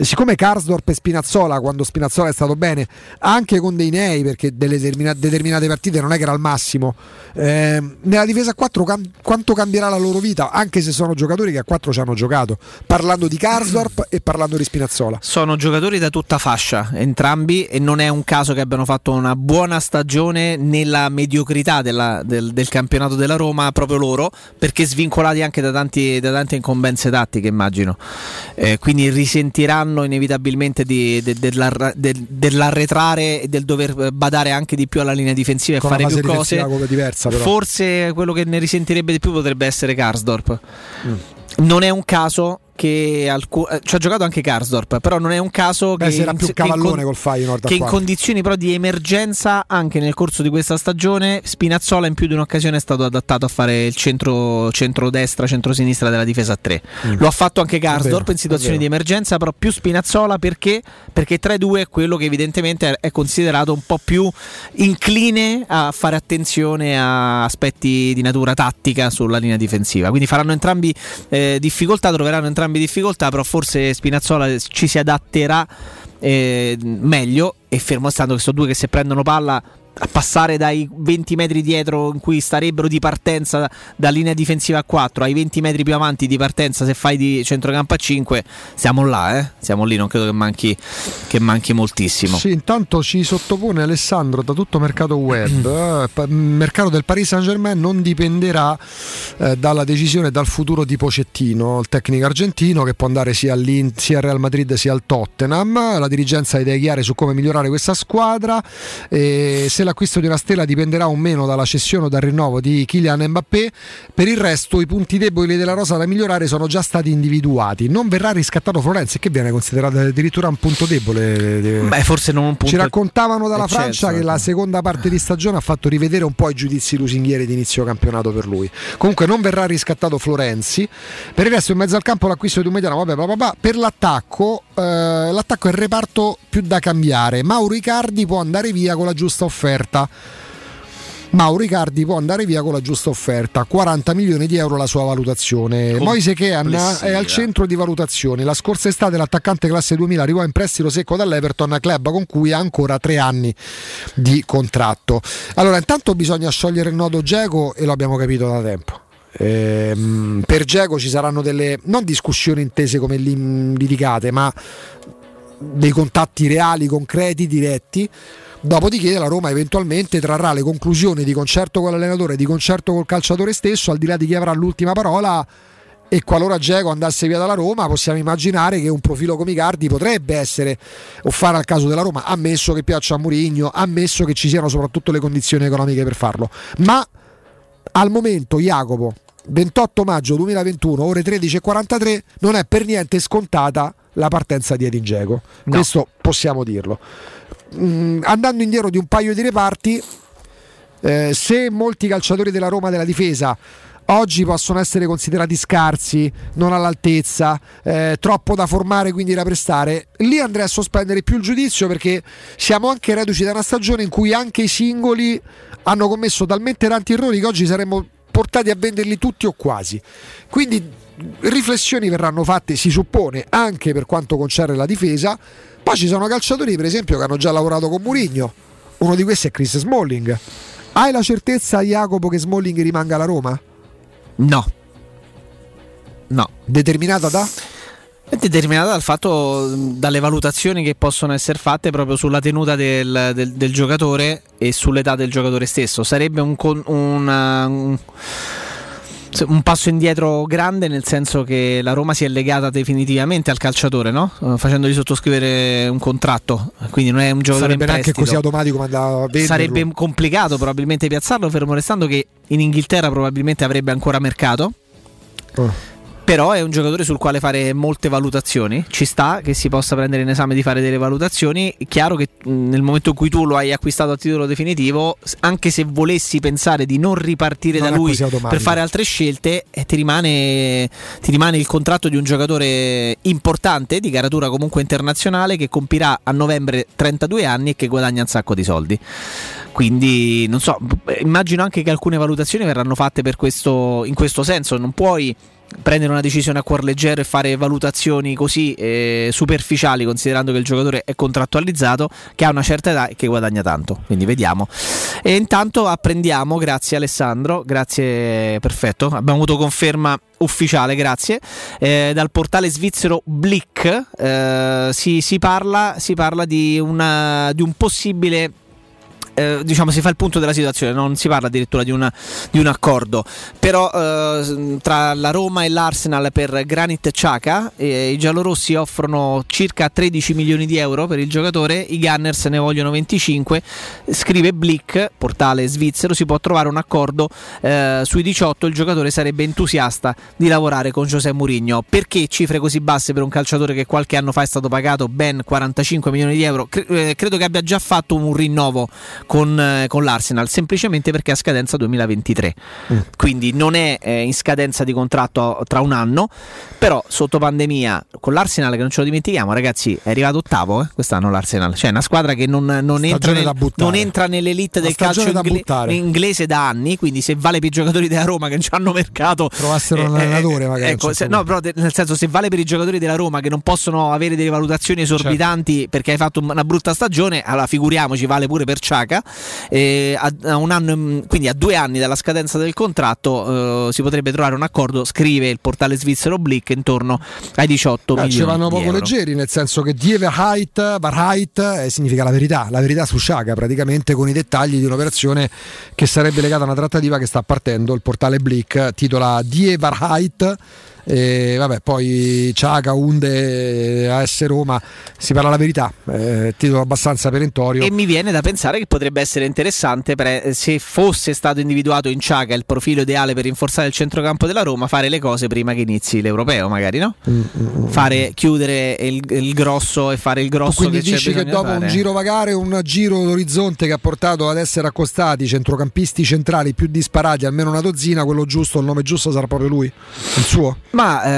Siccome Karsdorp e Spinazzola, quando Spinazzola è stato bene, anche con dei nei, perché delle determina- determinate partite non è che era al massimo, ehm, nella difesa a 4 cam- quanto cambierà la loro vita, anche se sono giocatori che a 4 ci hanno giocato, parlando di Karsdorp e parlando di Spinazzola. Sono giocatori da tutta fascia, entrambi, e non è un caso che abbiano fatto una buona stagione nella mediocrità della- del, del campionato della Roma, proprio loro, perché svincolati anche da, tanti, da tante incombenze tattiche, immagino. Eh, quindi risentiranno inevitabilmente di- de- dell'arra- del- dell'arretrare e del dover badare anche di più alla linea difensiva e Con una fare più cose. diversa. Forse quello che ne risentirebbe di più potrebbe essere Karsdorp. Mm. Non è un caso che alcu- eh, ci ha giocato anche Karsdorp, però non è un caso Beh, che, in- più che cavallone con- col Feyenoord a che in condizioni però di emergenza anche nel corso di questa stagione Spinazzola in più di un'occasione è stato adattato a fare il centro, centro-destra, centro-sinistra della difesa a 3 lo ha fatto anche Karsdorp in situazioni di emergenza però più Spinazzola perché? perché 3-2 è quello che evidentemente è considerato un po' più incline a fare attenzione a aspetti di natura tattica sulla linea difensiva. Quindi faranno entrambi eh, difficoltà troveranno entrambi difficoltà però forse Spinazzola ci si adatterà eh, meglio. E fermo stando che sono due che se prendono palla a passare dai 20 metri dietro in cui starebbero di partenza da, linea difensiva a 4 ai 20 metri più avanti di partenza se fai di centrocampo a 5 siamo là eh? siamo lì non credo che manchi, che manchi moltissimo Sì, intanto ci sottopone Alessandro da tutto mercato web. eh, pa- mercato del Paris Saint Germain non dipenderà eh, dalla decisione dal futuro di Pocettino, il tecnico argentino che può andare sia, sia al Real Madrid sia al Tottenham. La dirigenza ha idee chiare su come migliorare questa squadra. E se l'acquisto di una stella dipenderà o meno dalla cessione o dal rinnovo di Kylian Mbappé, per il resto i punti deboli della rosa da migliorare sono già stati individuati. Non verrà riscattato Florenzi, che viene considerato addirittura un punto debole. eh, Beh, forse non un punto Ci raccontavano dalla eccelso, Francia che ecco. la seconda parte di stagione ha fatto rivedere un po' i giudizi lusinghieri di inizio campionato per lui. Comunque non verrà riscattato Florenzi. Per il resto in mezzo al campo l'acquisto di un mediano, vabbè, bla bla bla. per l'attacco eh, l'attacco è il reparto più da cambiare. Mauro Icardi può andare via con la giusta offerta. Mauro Icardi può andare via con la giusta offerta, 40 milioni di euro la sua valutazione. Moise Kean è al centro di valutazioni. La scorsa estate l'attaccante classe 2000 arrivò in prestito secco dall'Everton, club con cui ha ancora tre anni di contratto. Allora, intanto bisogna sciogliere il nodo Geco e lo abbiamo capito da tempo. Ehm, per Geco ci saranno delle non discussioni intese come litigate, ma dei contatti reali, concreti, diretti. Dopodiché la Roma eventualmente trarrà le conclusioni di concerto con l'allenatore, di concerto col calciatore stesso, al di là di chi avrà l'ultima parola. E qualora Geco andasse via dalla Roma, possiamo immaginare che un profilo come Icardi potrebbe essere o fare al caso della Roma, ammesso che piaccia a Mourinho, ammesso che ci siano soprattutto le condizioni economiche per farlo. Ma al momento Jacopo 28 maggio 2021 ore 13.43 non è per niente scontata la partenza di Edin Dzeko questo possiamo dirlo Mm, andando indietro di un paio di reparti eh, se molti calciatori della Roma della difesa oggi possono essere considerati scarsi, non all'altezza, eh, troppo da formare, quindi da prestare, lì andrei a sospendere più il giudizio perché siamo anche reduci da una stagione in cui anche i singoli hanno commesso talmente tanti errori che oggi saremmo portati a venderli tutti o quasi. Quindi riflessioni verranno fatte, si suppone, anche per quanto concerne la difesa. Poi ci sono calciatori, per esempio, che hanno già lavorato con Murigno. Uno di questi è Chris Smalling. Hai la certezza, Jacopo, che Smalling rimanga alla Roma? No. No. Determinata da? È determinata dal fatto, dalle valutazioni che possono essere fatte proprio sulla tenuta del, del- del giocatore e sull'età del giocatore stesso. Sarebbe un, con- una- un- un passo indietro grande nel senso che la Roma si è legata definitivamente al calciatore, no? Eh, facendogli sottoscrivere un contratto, quindi non è un giocatore Sarebbe neanche così automatico come andava a venderlo. Sarebbe complicato probabilmente piazzarlo, fermo restando che in Inghilterra probabilmente avrebbe ancora mercato. Oh. Però è un giocatore sul quale fare molte valutazioni. Ci sta che si possa prendere in esame di fare delle valutazioni. È chiaro che mh, nel momento in cui tu lo hai acquistato a titolo definitivo, anche se volessi pensare di non ripartire Non da lui per fare altre scelte, eh, ti, rimane, ti rimane il contratto di un giocatore importante, di caratura comunque internazionale, che compirà a novembre 32 anni e che guadagna un sacco di soldi. Quindi non so, immagino anche che alcune valutazioni verranno fatte per questo, in questo senso. Non puoi prendere una decisione a cuor leggero e fare valutazioni così eh, superficiali, considerando che il giocatore è contrattualizzato, che ha una certa età e che guadagna tanto. Quindi vediamo. E intanto apprendiamo, grazie Alessandro, grazie, perfetto. Abbiamo avuto conferma ufficiale, grazie. Eh, dal portale svizzero Blick eh, si, si parla, si parla di, una, di un possibile eh, diciamo si fa il punto della situazione, non si parla addirittura di, una- di un accordo, però eh, tra la Roma e l'Arsenal per Granit Xhaka eh, i giallorossi offrono circa 13 milioni di euro per il giocatore, i Gunners ne vogliono 25, scrive Blick, portale svizzero, si può trovare un accordo eh, sui 18, il giocatore sarebbe entusiasta di lavorare con José Mourinho. Perché cifre così basse per un calciatore che qualche anno fa è stato pagato ben 45 milioni di euro? Cre- eh, credo che abbia già fatto un rinnovo con, eh, con l'Arsenal, semplicemente perché ha scadenza 2023. Quindi non è eh, in scadenza di contratto tra un anno, però sotto pandemia con l'Arsenal che non ce lo dimentichiamo, ragazzi, è arrivato ottavo eh, quest'anno l'Arsenal, cioè è una squadra che non, non entra, nel- non entra nell'elite del calcio ingle- inglese da anni, quindi se vale per i giocatori della Roma che non ci hanno mercato Trovassero un eh, allenatore, eh, magari, a ecco, se- no, però nel senso se vale per i giocatori della Roma che non possono avere delle valutazioni esorbitanti Certo. perché hai fatto una brutta stagione, allora figuriamoci vale pure per Ciaca Ciaga. E a, a un anno, quindi a due anni dalla scadenza del contratto eh, si potrebbe trovare un accordo, scrive il portale svizzero Blick, intorno ai 18 Eh, milioni. ci vanno poco euro. leggeri, nel senso che Die Wahrheit, Wahrheit eh, significa la verità, la verità su Sciaga, praticamente con i dettagli di un'operazione che sarebbe legata a una trattativa che sta partendo. Il portale Blick titola Die Wahrheit. E vabbè, poi Ciaga, Unde, AS Roma, si parla la verità, eh, titolo abbastanza perentorio. E mi viene da pensare che potrebbe essere interessante per- se fosse stato individuato in Ciaga il profilo ideale per rinforzare il centrocampo della Roma, fare le cose prima che inizi l'europeo, magari, no? Mm, Fare, chiudere il, il grosso e fare il grosso Quindi che dici che dopo fare. un giro vagare, un giro d'orizzonte che ha portato ad essere accostati centrocampisti centrali più disparati, almeno una dozzina, quello giusto, il nome giusto sarà proprio lui, il suo. Ma eh,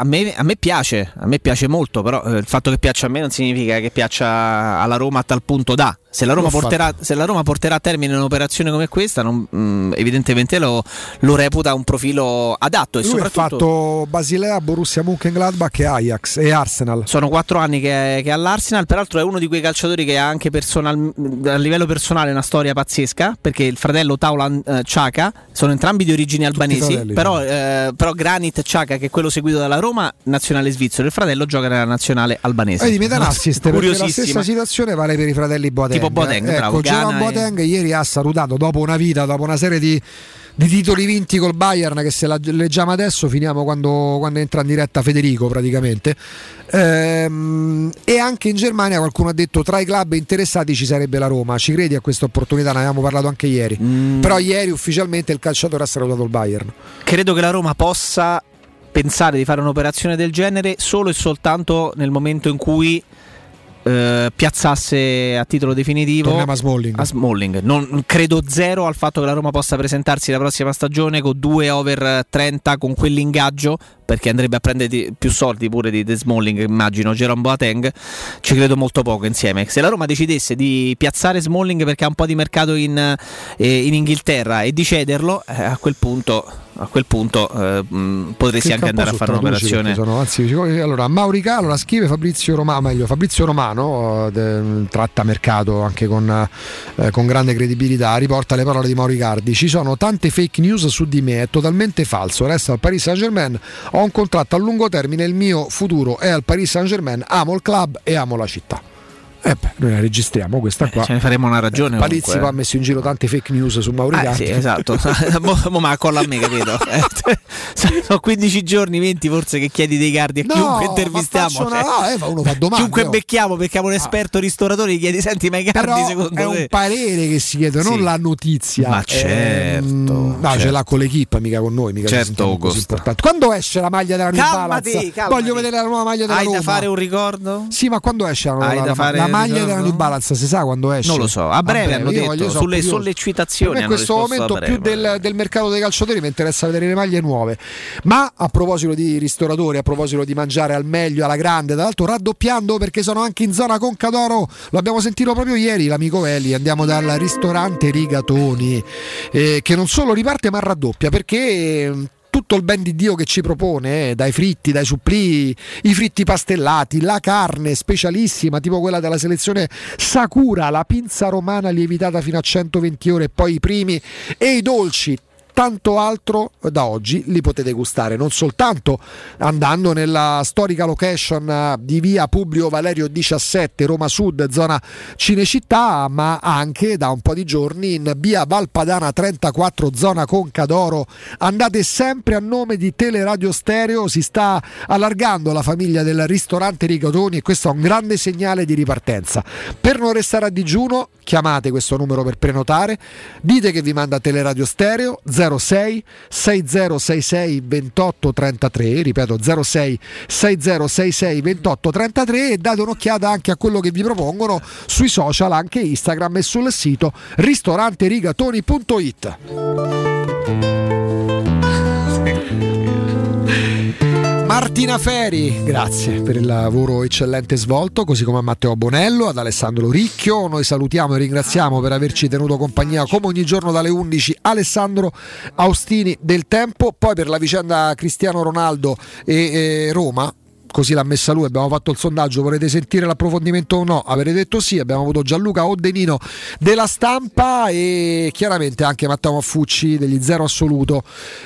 a, me, a me piace, a me piace molto, però eh, il fatto che piaccia a me non significa che piaccia alla Roma a tal punto da. Se la porterà, se la Roma porterà a termine un'operazione come questa, non- mm, evidentemente lo, lo reputa un profilo adatto e Lui ha soprattutto fatto Basilea, Borussia Mönchengladbach e Ajax e Arsenal. sono quattro anni che è, che è all'Arsenal, peraltro è uno di quei calciatori che ha anche personal- a livello personale una storia pazzesca, perché il fratello Taulan eh, Ciaca sono entrambi di origini albanesi, fratelli, però, eh, però Granit Ciaca, che è quello seguito dalla Roma, nazionale svizzero, il fratello gioca nella nazionale albanese. Vedi, mi dà un assist perché la stessa situazione vale per i fratelli Boateng. Tipo Boateng, ecco, bravo, Jerome e- Boateng ieri ha salutato dopo una vita, dopo una serie di, di titoli vinti col Bayern che se la leggiamo adesso finiamo quando, quando entra in diretta Federico praticamente. Ehm, e anche in Germania qualcuno ha detto tra i club interessati ci sarebbe la Roma. Ci credi a questa opportunità? Ne avevamo parlato anche ieri. Mm. Però ieri ufficialmente il calciatore ha salutato il Bayern. Credo che la Roma possa pensare di fare un'operazione del genere solo e soltanto nel momento in cui eh, piazzasse a titolo definitivo Torniamo a Smalling. a Smalling. Non, credo zero al fatto che la Roma possa presentarsi la prossima stagione con due over 30 con quell'ingaggio perché andrebbe a prendere più soldi pure di, di Smalling immagino Jerome Boateng ci credo molto poco insieme se la Roma decidesse di piazzare Smalling perché ha un po' di mercato in, eh, in Inghilterra e di cederlo eh, a quel punto, a quel punto eh, potresti Che anche andare a fare un'operazione Sono, anzi, dico- allora, Mauri Ca- allora, scrive Fabrizio Romano, meglio Fabrizio Romano, eh, de- tratta mercato anche con, eh, con grande credibilità, riporta le parole di Mauri Cardi. Ci sono tante fake news su di me, è totalmente falso. Resta al Paris Saint Germain, ho un contratto a lungo termine, il mio futuro è al Paris Saint Germain, amo il club e amo la città. E beh, noi la registriamo questa qua. ce ne faremo una ragione Palizzi comunque. poi ha messo in giro tante fake news su Mauri Ah, sì, esatto. mo, mo ma colla a me, capito? Eh, Sono 15 giorni, 20 forse che chiedi dei cardi a No, chiunque intervistiamo. una- cioè, no, eh, fa domande, chiunque oh. becchiamo, becchiamo un esperto ristoratore, gli chiedi, senti, ma i cardi Però secondo è te? un parere che si chiede, non Sì. la notizia. Ma certo, Ehm, no, ce certo. l'ha con l'equipe, mica con noi. Mica Certo, così. Quando esce la maglia della calmati. Voglio vedere la nuova maglia della Hai Roma. da fare un ricordo? Sì, ma quando esce la, Hai la- maglia della New Balance? Si sa quando esce? Non lo so, a breve hanno detto, voglio- sulle curioso. sollecitazioni in questo momento più del, del mercato dei calciatori mi interessa vedere le maglie nuove. Ma a proposito di ristoratori, a proposito di mangiare al meglio, alla grande, tra l'altro raddoppiando perché sono anche in zona Concadoro, lo abbiamo sentito proprio ieri, l'amico Veli, andiamo dal ristorante Rigatoni, eh, che non solo riparte ma raddoppia perché... tutto il ben di Dio che ci propone, eh, dai fritti, dai supplì, i fritti pastellati, la carne specialissima, tipo quella della selezione Sakura, la pinza romana lievitata fino a 120 ore, e poi i primi e i dolci. Tanto altro da oggi li potete gustare non soltanto andando nella storica location eh, di via Publio Valerio 17 Roma Sud, zona Cinecittà, ma anche da un po' di giorni in via Valpadana 34, zona Concadoro. Andate sempre a nome di Teleradio Stereo, si sta allargando la famiglia del ristorante Rigatoni e questo è un grande segnale di ripartenza. Per non restare a digiuno, chiamate questo numero per prenotare, dite che vi manda Teleradio Stereo 06 6066 2833, ripeto 06 6066 2833 e date un'occhiata anche a quello che vi propongono sui social, anche Instagram e sul sito ristoranterigatoni.it. Martina Feri, grazie per il lavoro eccellente svolto, così come a Matteo Bonello, ad Alessandro Ricchio. Noi salutiamo e ringraziamo per averci tenuto compagnia come ogni giorno dalle 11 Alessandro Austini del Tempo, poi per la vicenda Cristiano Ronaldo e eh, Roma così l'ha messa lui, abbiamo fatto il sondaggio, volete sentire l'approfondimento o no? Avete detto sì, abbiamo avuto Gianluca Oddenino della stampa e chiaramente anche Matteo Maffucci degli Zero Assoluto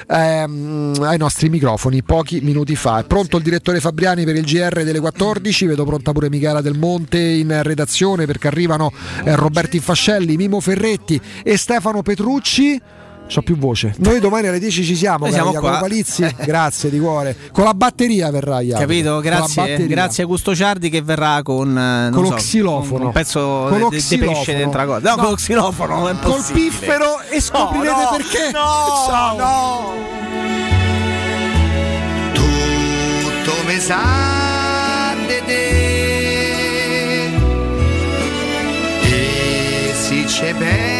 ehm, ai nostri microfoni pochi minuti fa. È pronto il direttore Fabriani per il GR delle 14, vedo pronta pure Michela Del Monte in redazione perché arrivano eh, Roberto Infascelli, Mimo Ferretti e Stefano Petrucci. C'ho più voce. Noi domani alle 10 ci siamo, Noi siamo Jacopo qua. Palizzi. Grazie di cuore. Con la batteria verrà Jacopo. Capito? Grazie, grazie a Gusto Ciardi che verrà con, eh, non Con lo so, xilofono. con un pezzo Con lo di- di pesce xilofono. dentro la cosa. No, No. con lo xilofono, è Col piffero e scoprirete no, perché. no, Ciao. no. Tutto mi sa di te e se ci penso